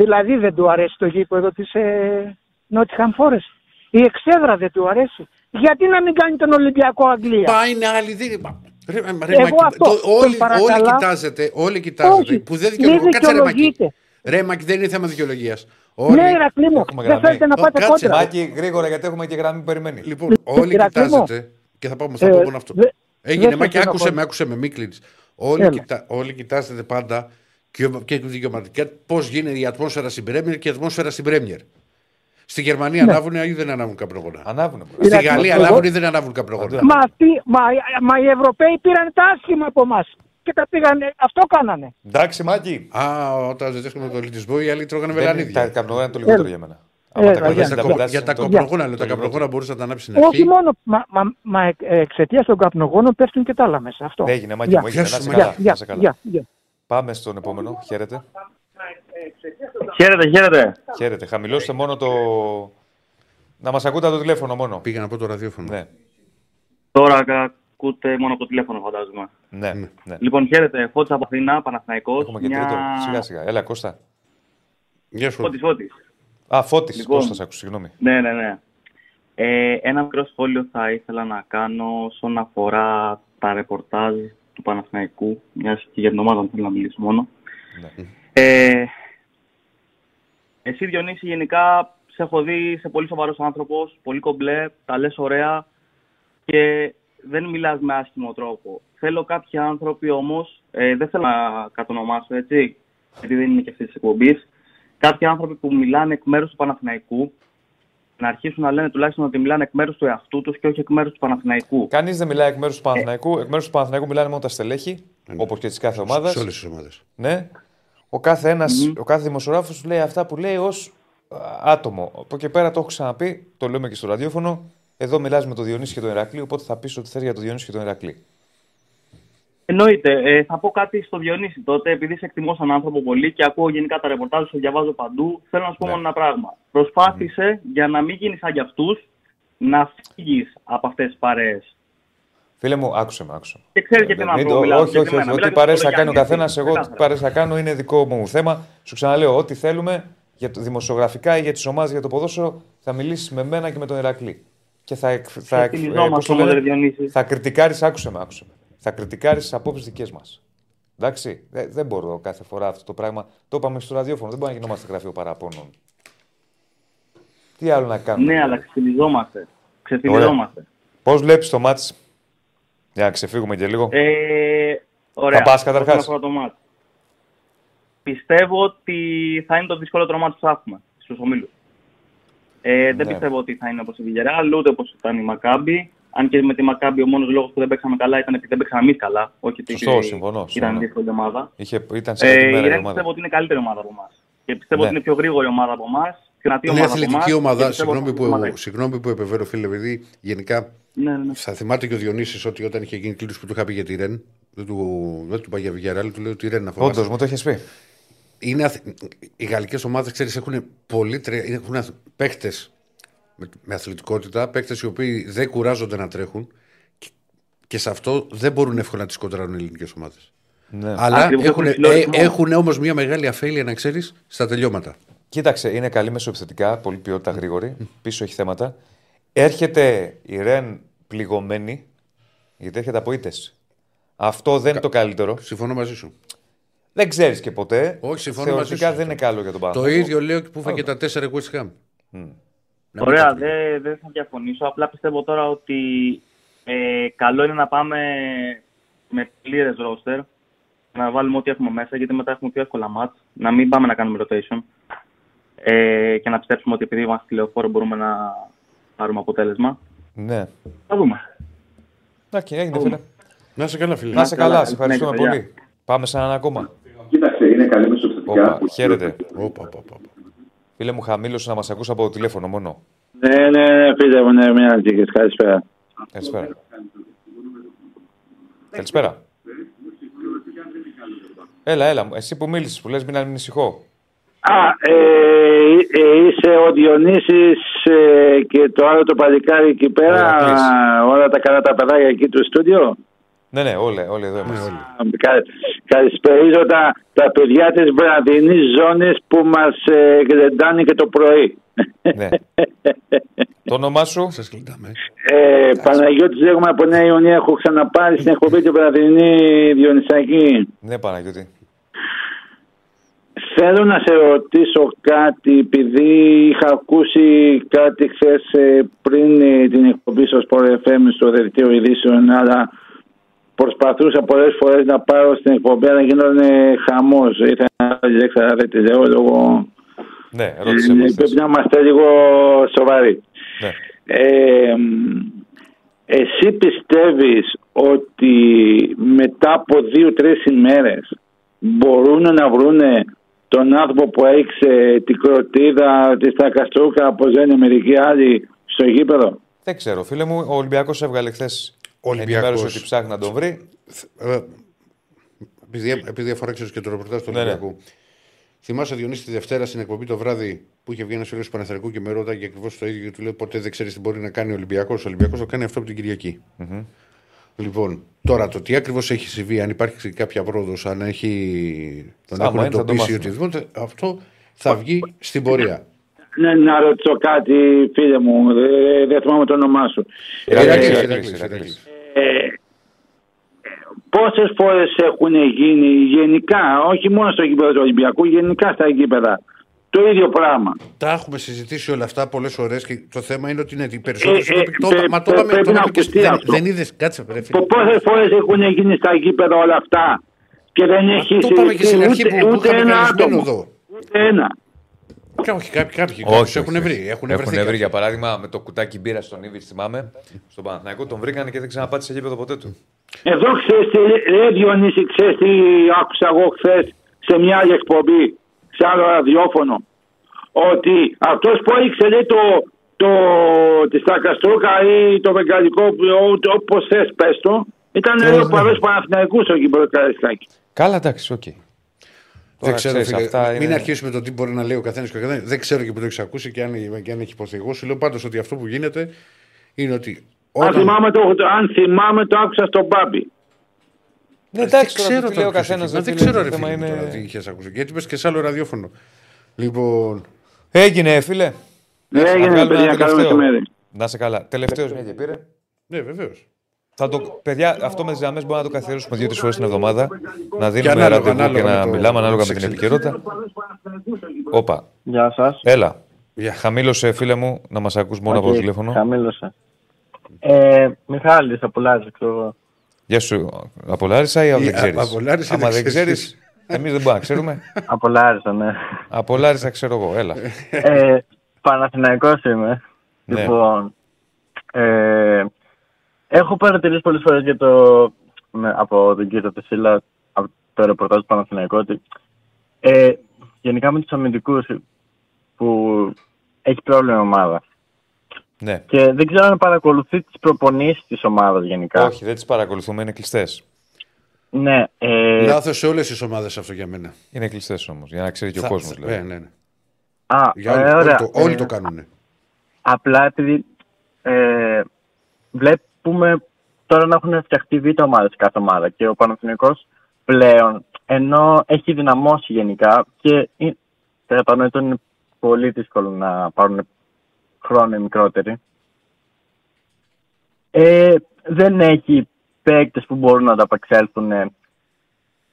δηλαδή δεν του αρέσει το γήπεδο της ε, Νότιχαμ Φόρες. Η εξέδρα δεν του αρέσει. Γιατί να μην κάνει τον Ολυμπιακό Αγγλία; Πά είναι άλλη. Ρε, ρε, Εγώ αυτό, το, όλοι, όλοι κοιτάζετε, όλοι κοιτάζετε Όχι, που δεν δικαιολογείται. Κάτσε ρε Μακή. Ρε Μακή δεν είναι θέμα δικαιολογίας. Όλοι... Ναι, Ρακλή μου, δεν θέλετε να πάτε κόντρα. Μάκη, γρήγορα γιατί έχουμε και γραμμή περιμένει. Λοιπόν, όλοι κοιτάζετε και θα πάμε, θα πω μόνο αυτό. Έγινε, Μάκη, άκουσε με, άκουσε με, μη κλείνεις. Όλοι, κοιτά, όλοι κοιτάζετε πάντα και, και δικαιωματικά πώς γίνεται η ατμόσφαιρα στην Πρέμιερ και η ατμόσφαιρα στην Πρέμιερ. Στη Γερμανία ναι. ανάβουν ή δεν ανάβουν καπνογόνα; Ανάβουν. Στη Γαλλία ανάβουν ή δεν ανάβουν καπνογόνα; Μα, μα, μα, οι Ευρωπαίοι πήραν τα άσχημα από εμάς και τα πήγαν, αυτό κάνανε. Εντάξει, Μάκη. Α, όταν ζητήσαμε τον πολιτισμό, οι άλλοι τρώγανε βελανίδια. Τα καπνογόνα είναι το λιγότερο για μένα. Για τα καπνογόνα, τα καπνογόνα μπορούσε να τα ανάψεις στην Όχι μόνο, μα, μα, μα εξαιτίας των καπνογόνων πέφτουν και τα άλλα μέσα. Αυτό. Έγινε, Μάκη μου, έγινε. Πάμε στον επόμενο. Χαίρετε. Χαίρετε, χαίρετε. Χαίρετε. Χαμηλώστε μόνο το. Να μας ακούτε το τηλέφωνο μόνο. Πήγα να πω το ραδιόφωνο. Ναι. Τώρα ακούτε μόνο από το τηλέφωνο, φαντάζομαι. Ναι, ναι. ναι. Λοιπόν, χαίρετε. Φώτης από Αθήνα, Παναθηναϊκός. Έχουμε και μια... τρίτο. Σιγά σιγά. Έλα, Κώστα. Γεια σου. Φώτης, Φώτης. Α, Φώτης. Λοιπόν, Κώστας, άκουσα, συγγνώμη. Ναι, ναι, ναι. Ε, ένα μικρό σχόλιο θα ήθελα να κάνω όσον αφορά τα ρεπορτάζ του Παναθηναϊκού, μιας και για την ομάδα θέλω να μιλήσω μόνο. Ναι. Ε, εσύ, Διονύση, γενικά σε έχω δει σε πολύ σοβαρός άνθρωπος, πολύ κομπλέ, τα λες ωραία και δεν μιλάς με άσχημο τρόπο. Θέλω κάποιοι άνθρωποι όμως, ε, δεν θέλω να κατονομάσω έτσι, γιατί δεν είναι και αυτής της εκπομπής, κάποιοι άνθρωποι που μιλάνε εκ μέρους του Παναθηναϊκού να αρχίσουν να λένε τουλάχιστον ότι μιλάνε εκ μέρους του εαυτού τους και όχι εκ μέρους του Παναθηναϊκού. Κανείς δεν μιλάει εκ μέρους του Παναθηναϊκού. Εκ μέρους του Παναθηναϊκού μιλάνε μόνο τα στελέχη, ναι. όπως και της κάθε ομάδας. Σε όλες τις ομάδες. Ναι ο κάθε, ένας, mm-hmm. ο κάθε δημοσιογράφος λέει αυτά που λέει ως άτομο. Από εκεί πέρα το έχω ξαναπεί, το λέμε και στο ραδιόφωνο. Εδώ μιλάς με τον Διονύση και τον Ηρακλή, οπότε θα πεις ότι θες για τον Διονύση και τον Ηρακλή. Εννοείται. Ε, θα πω κάτι στο Διονύση τότε, επειδή σε εκτιμώ σαν άνθρωπο πολύ και ακούω γενικά τα ρεπορτάζ σου, διαβάζω παντού. Θέλω να σου πω ναι. μόνο ένα πράγμα. Προσπάθησε mm. για να μην γίνεις σαν για αυτούς να φύγεις από αυτές τις παρέες. Φίλε μου, άκουσε με, άκουσε. Και ξέρεις γιατί να το Όχι, όχι, όχι. Ό,τι παρέσει να κάνει ο καθένας, εγώ ό,τι παρέσει να κάνω είναι δικό μου θέμα. Σου ξαναλέω, ό,τι θέλουμε για το δημοσιογραφικά ή για τις ομάδες για το ποδόσφαιρο θα μιλήσεις με μένα και με τον Ηρακλή. Και θα, θα, ε, θα κριτικάρεις, άκουσε με, άκουσε με. Θα κριτικάρεις τις απόψεις δικές μας. Εντάξει, δεν, δεν μπορώ κάθε φορά αυτό το πράγμα. Το είπαμε στο ραδιόφωνο, δεν μπορεί να γινόμαστε γραφείο παραπώνων. Τι άλλο να κάνουμε; Ναι, αλλά ξεφυλιζόμαστε. Ξεφυλιζόμαστε. Πώς βλέπεις το μάτι για να ξεφύγουμε και λίγο. Ε, ωραία. Θα πας καταρχάς. Το Πιστεύω ότι θα είναι το δυσκολότερο μάτι που θα έχουμε στους ομίλους. Ε, δεν ναι. πιστεύω ότι θα είναι όπως η Βιγεράλ, ούτε όπως ήταν η Μακάμπη. Αν και με τη Μακάμπη ο μόνος λόγος που δεν παίξαμε καλά ήταν επειδή δεν παίξαμε εμείς καλά. Όχι Σωστό, συμφωνώ. Ήταν δύσκολη ομάδα. Είχε, ήταν σε ε, η ομάδα. πιστεύω ότι είναι καλύτερη ομάδα από εμάς. Και πιστεύω ναι. ότι είναι πιο γρήγορη ομάδα από εμάς. Είναι αθλητική ομάδα. Συγγνώμη που, συγγνώμη που επεβαίνω, φίλε, επειδή γενικά ναι, ναι. Θα θυμάται και ο Διονύσης ότι όταν είχε γίνει κλήρωση που του είχα πει για τη Ρεν, δεν του, δεν του για Βιγιαράλ, του λέω ότι η Ρεν να φοβάσαι. Όντως, μου το έχει πει. Είναι, οι γαλλικές ομάδες, ξέρεις, έχουν πολύ έχουν παίχτες με, με αθλητικότητα, παίχτε οι οποίοι δεν κουράζονται να τρέχουν και, και σε αυτό δεν μπορούν εύκολα να τις κοντράρουν οι ελληνικές ομάδες. Ναι. Αλλά έχουν, ε, έχουν όμως μια μεγάλη αφέλεια, να ξέρεις, στα τελειώματα. Κοίταξε, είναι καλή μεσοεπιθετικά, πολύ ποιότητα γρήγορη. Πίσω έχει θέματα. Έρχεται η Ρεν πληγωμένη, γιατί έρχεται από ήτες. Αυτό δεν είναι το καλύτερο. Συμφωνώ μαζί σου. Δεν ξέρεις και ποτέ. Όχι, συμφωνώ μαζί σου. δεν είναι καλό για τον Παναθηναϊκό. Το ίδιο λέω και που έφαγε τα τέσσερα West Ham. Mm. Ωραία, δεν δε θα διαφωνήσω. Απλά πιστεύω τώρα ότι ε, καλό είναι να πάμε με πλήρες ρόστερ. Να βάλουμε ό,τι έχουμε μέσα, γιατί μετά έχουμε πιο εύκολα μάτς. Να μην πάμε να κάνουμε rotation. Ε, και να πιστέψουμε ότι επειδή είμαστε τηλεοφόρο μπορούμε να πάρουμε αποτέλεσμα. Ναι. Θα δούμε. Εντάξει, έγινε φίλε. Να είσαι καλά, φίλε. Να είσαι καλά, σε ευχαριστούμε πολύ. Πάμε σε έναν ακόμα. Κοίταξε, είναι καλή μεσοψηφιακά. Χαίρετε. Φίλε μου, χαμήλωσε να μας ακούσει από το τηλέφωνο μόνο. Ναι, ναι, ναι, φίλε μου, ναι, μια αντίκη. Καλησπέρα. Καλησπέρα. Καλησπέρα. Έλα, έλα. Εσύ που μίλησες, που λες, μην ανησυχώ. Α, ε, ε, είσαι ο Διονύσης ε, και το άλλο το παλικάρι εκεί πέρα, όλα τα καλά τα παιδάκια εκεί του στούντιο; Ναι, ναι, όλοι, όλοι εδώ είμαστε. Κα, καλησπέριζω τα, τα παιδιά της βραδινής ζώνης που μας ε, και το πρωί. Ναι. το όνομά σου; Σας κλειτάμε. Ε, Παναγιώτης λέγομαι από Νέα Ιωνία. Έχω ξαναπάρει στην εκπομπή την βραδινή Διονυσάκη. Ναι, Παναγιώτη. Θέλω να σε ρωτήσω κάτι, επειδή είχα ακούσει κάτι χθες πριν ε, την εκπομπή στο Sport FM στο δελτίο ειδήσεων, αλλά προσπαθούσα πολλές φορές να πάρω στην εκπομπή, αλλά γίνονταν χαμός. Ήθελα να λέξα, δεν τη λέω, λόγω... Ναι, ρώτησε. Ε, πρέπει να είμαστε λίγο σοβαροί. Ναι. Ε, εσύ πιστεύεις ότι μετά από δύο-τρεις ημέρες μπορούν να βρούνε τον άνθρωπο που έριξε την κροτίδα της Στακαστρούκα από ζένε μερικοί άλλοι στο γήπεδο; Δεν ξέρω, φίλε μου. Ο Ολυμπιακός έβγαλε χθες ενημέρωση ότι ψάχνει να τον βρει. Ε, επειδή, επειδή και το ρεπορτάζ του ναι, ναι. Ολυμπιακού. Θυμάσαι Διονύση τη Δευτέρα στην εκπομπή το βράδυ που είχε βγει ένας φίλος του Παναθερικού και με ρώταγε ακριβώς το ίδιο και του λέει Ποτέ δεν ξέρεις τι μπορεί να κάνει ο Ολυμπιακός. Ο Ολυμπιακός το κάνει αυτό από την κυριακή. Mm-hmm. Λοιπόν, τώρα το τι ακριβώς έχει συμβεί, αν υπάρχει κάποια πρόοδος, αν έχει τον έχουν εντοπίσει ή οτιδήποτε, αυτό θα βγει στην πορεία. Ναι, να ρωτήσω κάτι, φίλε μου, δεν θυμάμαι το όνομά σου. Πόσες φορές έχουν γίνει γενικά, όχι μόνο στο γήπεδο του Ολυμπιακού, γενικά στα γήπεδα, το ίδιο πράγμα. Τα έχουμε συζητήσει όλα αυτά πολλές φορές και το θέμα είναι ότι είναι οι περισσότερε. Ε, ε, μα το είπαμε και δεν, δεν είδε, κάτσε πρέπει. Πόσες φορές έχουν γίνει στα γήπεδα όλα αυτά και δεν έχει συζητήσει. Το είπαμε και στην αρχή που, που ούτε ένα άτομο. Εδώ. Ούτε ένα. Και όχι, κάποιοι, κάποιοι, όχι, έχουν βρει. Έχουν, έχουν βρει, για παράδειγμα, με το κουτάκι μπύρα στον Ήβιτ, θυμάμαι, στον Παναθηναϊκό, τον βρήκαν και δεν ξαναπάτησε γήπεδο ποτέ του. Εδώ ξέρεις τι, ρε Διονύση, ξέρεις τι άκουσα εγώ χθες σε μια άλλη εκπομπή σε άλλο ραδιόφωνο ότι αυτός που έριξε λέει το, το, τη Στακαστρούκα ή το Βεγγαλικό, όπως θες πες το, ήταν ο ναι. παρό Παναθηναϊκού ο Κύπρο Καραϊσκάκη. Καλά, εντάξει, οκ. Okay. Δεν ξέρω, φίλε, αυτά μην είναι... αρχίσουμε το τι μπορεί να λέει ο καθένας και ο καθένας. Δεν ξέρω και που το έχεις ακούσει και αν, και αν έχει υποθεί. Εγώ σου λέω πάντως ότι αυτό που γίνεται είναι ότι. Όταν... Αν, θυμάμαι το, αν θυμάμαι το άκουσα στον Μπάμπη. Ναι, εντάξει, δεν ξέρω το ο καθένας. Δεν ξέρω, ρε φίλε, είναι... τι είχες ακούσει. Γιατί είπε και σε άλλο ραδιόφωνο. Λοιπόν. Έγινε, φίλε. Ναι, έγινε, παιδιά, καλό μεσημέρι. Να σε καλά. Τελευταίος μια και πήρε. Ναι, βεβαίως. Θα το, παιδιά, αυτό με τις γραμμές μπορούμε να το καθιερώσουμε δύο-τρεις φορές την εβδομάδα. Να δίνουμε ραντεβού και να μιλάμε ανάλογα με την επικαιρότητα. Όπα. Γεια σας. Έλα. Χαμήλωσε, φίλε μου, να μας ακούς μόνο από το τηλέφωνο. Χαμήλωσε. Ε, Μιχάλη, από Λάρισα, ξέρω εγώ. Γεια σου, από Λάρισα ή από δεν ξέρεις; Άμα δεν ξέρεις, εμείς δεν μπορούμε να ξέρουμε. (laughs) Από Λάρισα, ναι. Από Λάρισα, ξέρω εγώ, έλα. Ε, Παναθηναϊκός είμαι. Ναι. Λοιπόν, ε, έχω παρατηρήσει πολλές φορές για το, από τον κύριο Τεσίλα, από το ρεπορτάζ του Παναθηναϊκού, ότι ε, γενικά με τους αμυντικούς που έχει πρόβλημα ομάδα. Ναι. Και δεν ξέρω αν παρακολουθεί τις προπονήσεις της ομάδας γενικά. Όχι, δεν τις παρακολουθούμε, είναι κλειστές. Ναι. Ε... Λάθος σε όλες τις ομάδες αυτό για μένα. Είναι κλειστές όμως, για να ξέρει και ο κόσμος. Ναι, ναι, ναι. Α, για όλοι, ε, όλοι, το, όλοι το κάνουν. Απλά επειδή ε, βλέπουμε τώρα να έχουν φτιαχτεί β' ομάδες κάθε ομάδα και ο Παναθηναϊκός πλέον ενώ έχει δυναμώσει γενικά και κατανοητό είναι πολύ δύσκολο να πάρουν χρόνο οι μικρότεροι. Ε, δεν έχει παίκτες που μπορούν να ανταπεξέλθουν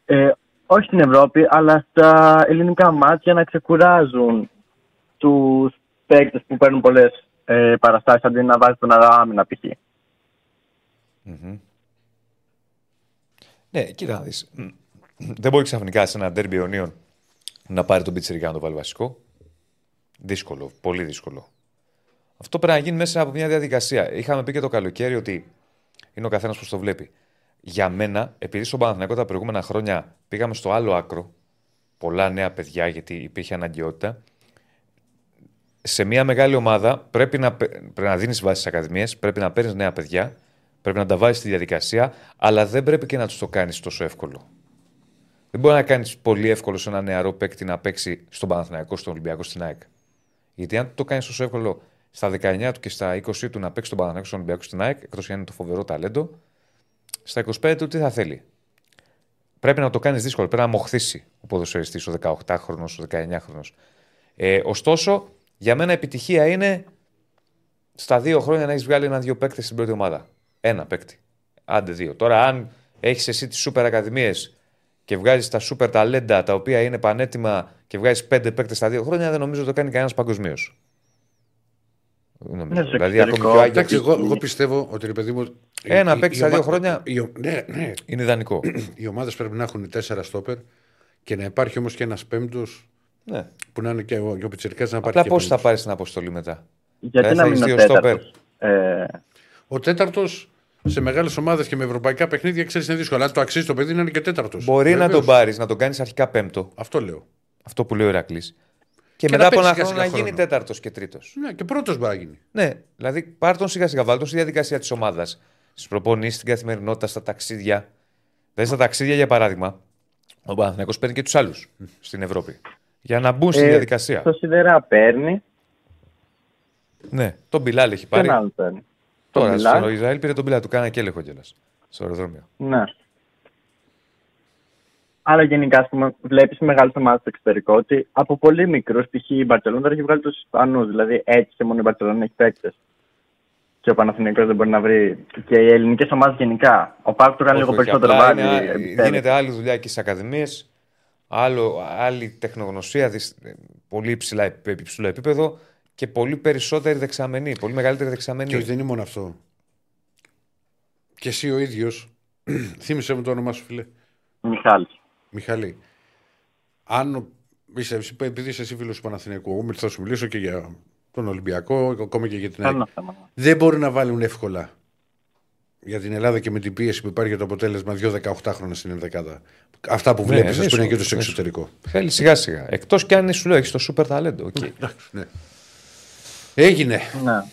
ε, όχι στην Ευρώπη, αλλά στα ελληνικά μάτια να ξεκουράζουν τους παίκτες που παίρνουν πολλές ε, παραστάσεις αντί να βάζει τον άμυνα π.χ. Mm-hmm. Ναι, κοίτα να δεις. Δεν μπορεί ξαφνικά σε ένα ντέρμπι αιωνίων να πάρει τον πιτσιρικά να το βάλει βασικό. Δύσκολο, πολύ δύσκολο. Αυτό πρέπει να γίνει μέσα από μια διαδικασία. Είχαμε πει και το καλοκαίρι ότι είναι ο καθένας που το βλέπει. Για μένα, επειδή στον Παναθηναϊκό τα προηγούμενα χρόνια πήγαμε στο άλλο άκρο, πολλά νέα παιδιά γιατί υπήρχε αναγκαιότητα, σε μια μεγάλη ομάδα πρέπει να, πρέπει να δίνεις βάση στις ακαδημίες, πρέπει να παίρνεις νέα παιδιά, πρέπει να τα βάζεις στη διαδικασία, αλλά δεν πρέπει και να τους το κάνεις τόσο εύκολο. Δεν μπορεί να κάνεις πολύ εύκολο σε ένα νεαρό παίκτη να παίξει στον Παναθηναϊκό, στον Ολυμπιακό, στην ΑΕΚ. Γιατί αν το κάνεις τόσο εύκολο στα 19 του και στα 20 του να παίξει τον Παναθηναϊκό στον Ολυμπιακό στην ΑΕΚ, εκτός αν είναι το φοβερό ταλέντο, στα 25 του τι θα θέλει. Πρέπει να το κάνεις δύσκολο, πρέπει να μοχθήσει ο ποδοσφαιριστής, ο 18χρονο, ο 19χρονο. Ε, ωστόσο, για μένα επιτυχία είναι στα δύο χρόνια να έχεις βγάλει ένα-δύο παίκτες στην πρώτη ομάδα. Ένα παίκτη. Άντε δύο. Τώρα, αν έχεις εσύ τις σούπερ ακαδημίες και βγάζεις τα σούπερ ταλέντα τα οποία είναι πανέτοιμα και βγάζεις πέντε παίκτες στα δύο χρόνια, δεν νομίζω ότι το κάνει κανένας παγκοσμίως. Ναι, δηλαδή, ακόμη και ο Άγγελ. Εγώ, εγώ πιστεύω ότι ρε παιδί μου. Ένα παίκτη στα δύο χρόνια η, ναι, ναι. είναι ιδανικό. (clears throat) Οι ομάδες πρέπει να έχουν τέσσερα στόπερ και να υπάρχει όμως και ένας πέμπτος. Ναι. Που να είναι και ο, ο Πιτσερικά να πάρει. Απλά πώς θα πάρεις την αποστολή μετά; Γιατί να μην είναι ο ε... Ο τέταρτος σε μεγάλες ομάδες και με ευρωπαϊκά παιχνίδια ξέρεις είναι δύσκολο. Αν το αξίζει το παιδί να είναι και τέταρτος. Μπορεί Βεβαίως. να τον πάρεις, να τον κάνεις αρχικά πέμπτο. Αυτό λέω. Αυτό που λέει ο Ηρακλή. Και, και, μετά από ένα χρόνο να γίνει τέταρτος και τρίτος. Ναι, και πρώτος μπορεί να γίνει. Ναι, δηλαδή πάρ τον σιγά σιγά, βάλ τον στη διαδικασία της ομάδας. Στις προπονήσεις, στην καθημερινότητα, στα ταξίδια. Δηλαδή στα ταξίδια, για παράδειγμα, ο Παναθυνακό παίρνει και τους άλλους στην Ευρώπη. Για να μπουν στη ε, διαδικασία. Το Σιδερά παίρνει. Ναι, τον Μπιλάλ έχει πάρει. Τον παίρνει; Τώρα στο Ισραήλ πήρε τον Μπιλάλ, του κάνα και έλεγχο κιόλας. Στο αεροδρόμιο. Ναι. Αλλά γενικά, ας πούμε, βλέπεις μεγάλες ομάδες στο εξωτερικό ότι από πολύ μικρούς, π.χ. η Μπαρσελόνα έχει βγάλει τους Ισπανούς. Δηλαδή έτσι και μόνο η Μπαρσελόνα έχει παίκτες. Και ο Παναθηναϊκός δεν μπορεί να βρει. Και οι ελληνικές ομάδες γενικά. Ο Πάκ του κάνει λίγο περισσότερο βάρη. Γίνεται άλλη δουλειά και στις ακαδημίες. Άλλη τεχνογνωσία, πολύ υψηλά, υψηλό επίπεδο και πολύ περισσότερη δεξαμενή. Πολύ μεγαλύτερη δεξαμενή. Και όχι, δεν είναι μόνο αυτό. Και εσύ ο ίδιος. (clears throat) Θύμησε μου το όνομά σου, φίλε. Μιχάλη. Μιχαλή, αν είσαι, επειδή είσαι εσύ φίλος του Παναθηναϊκού, εγώ θα σου μιλήσω και για τον Ολυμπιακό, ακόμα και για την ΑΕΚ. Δεν μπορεί να βάλουν εύκολα για την Ελλάδα και με την πίεση που υπάρχει για το αποτέλεσμα δύο 18 χρόνια στην Ενδεκάδα. Αυτά που βλέπεις, ναι, α πούμε, και το στο εξωτερικό. Θέλει σιγά σιγά. Εκτός κι αν σου λέω, έχεις το σούπερ ταλέντο. Okay. ναι. Έγινε. Ναι.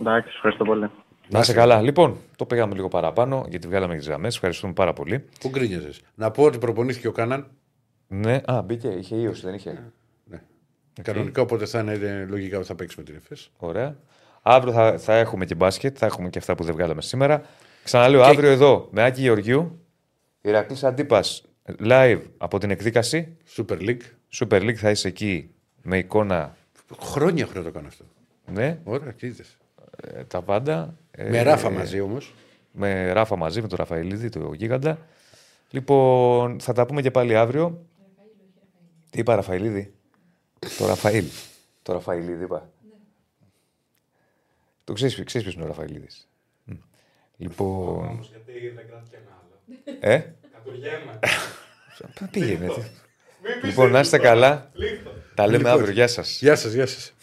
Εντάξει, ευχαριστώ πολύ. Να είσαι καλά. Λοιπόν, το πήγαμε λίγο παραπάνω γιατί βγάλαμε τις γραμμές. Ευχαριστούμε πάρα πολύ. Πού γκρίνιαζες; Να πω ότι προπονήθηκε ο Κάναν. Ναι, α, μπήκε, είχε ίωση, δεν είχε; Ναι. Okay. Κανονικά, οπότε θα είναι λογικά ότι θα παίξει με την ΕΦΕΣ. Ωραία. Αύριο θα, θα έχουμε και μπάσκετ, θα έχουμε και αυτά που δεν βγάλαμε σήμερα. Ξαναλέω, και... αύριο εδώ με Άκη Γεωργιού, Ηρακλής Αντίπας live από την εκδίκαση. Super League. Super League θα είσαι εκεί με εικόνα. Χρόνια χρόνια το κάνω αυτό. Ναι. Ωραία, τι ε, τα πάντα. Με ράφα μαζί όμως. Με ράφα μαζί, με τον Ραφαηλίδη, το γίγαντα. Λοιπόν, θα τα πούμε και πάλι αύριο. Τι είπα, Ραφαηλίδη; το Ραφαήλ. Το Ραφαηλίδη είπα. Το ξέρεις ποιος είναι ο Ραφαηλίδης. Λοιπόν. γιατί δεν κρατάει ένα άλλο. Ε; Κατουργέμαι. Τι γίνεται. Λοιπόν, να είστε καλά. Τα λέμε αύριο. Γεια σας. Γεια σας, γεια σας.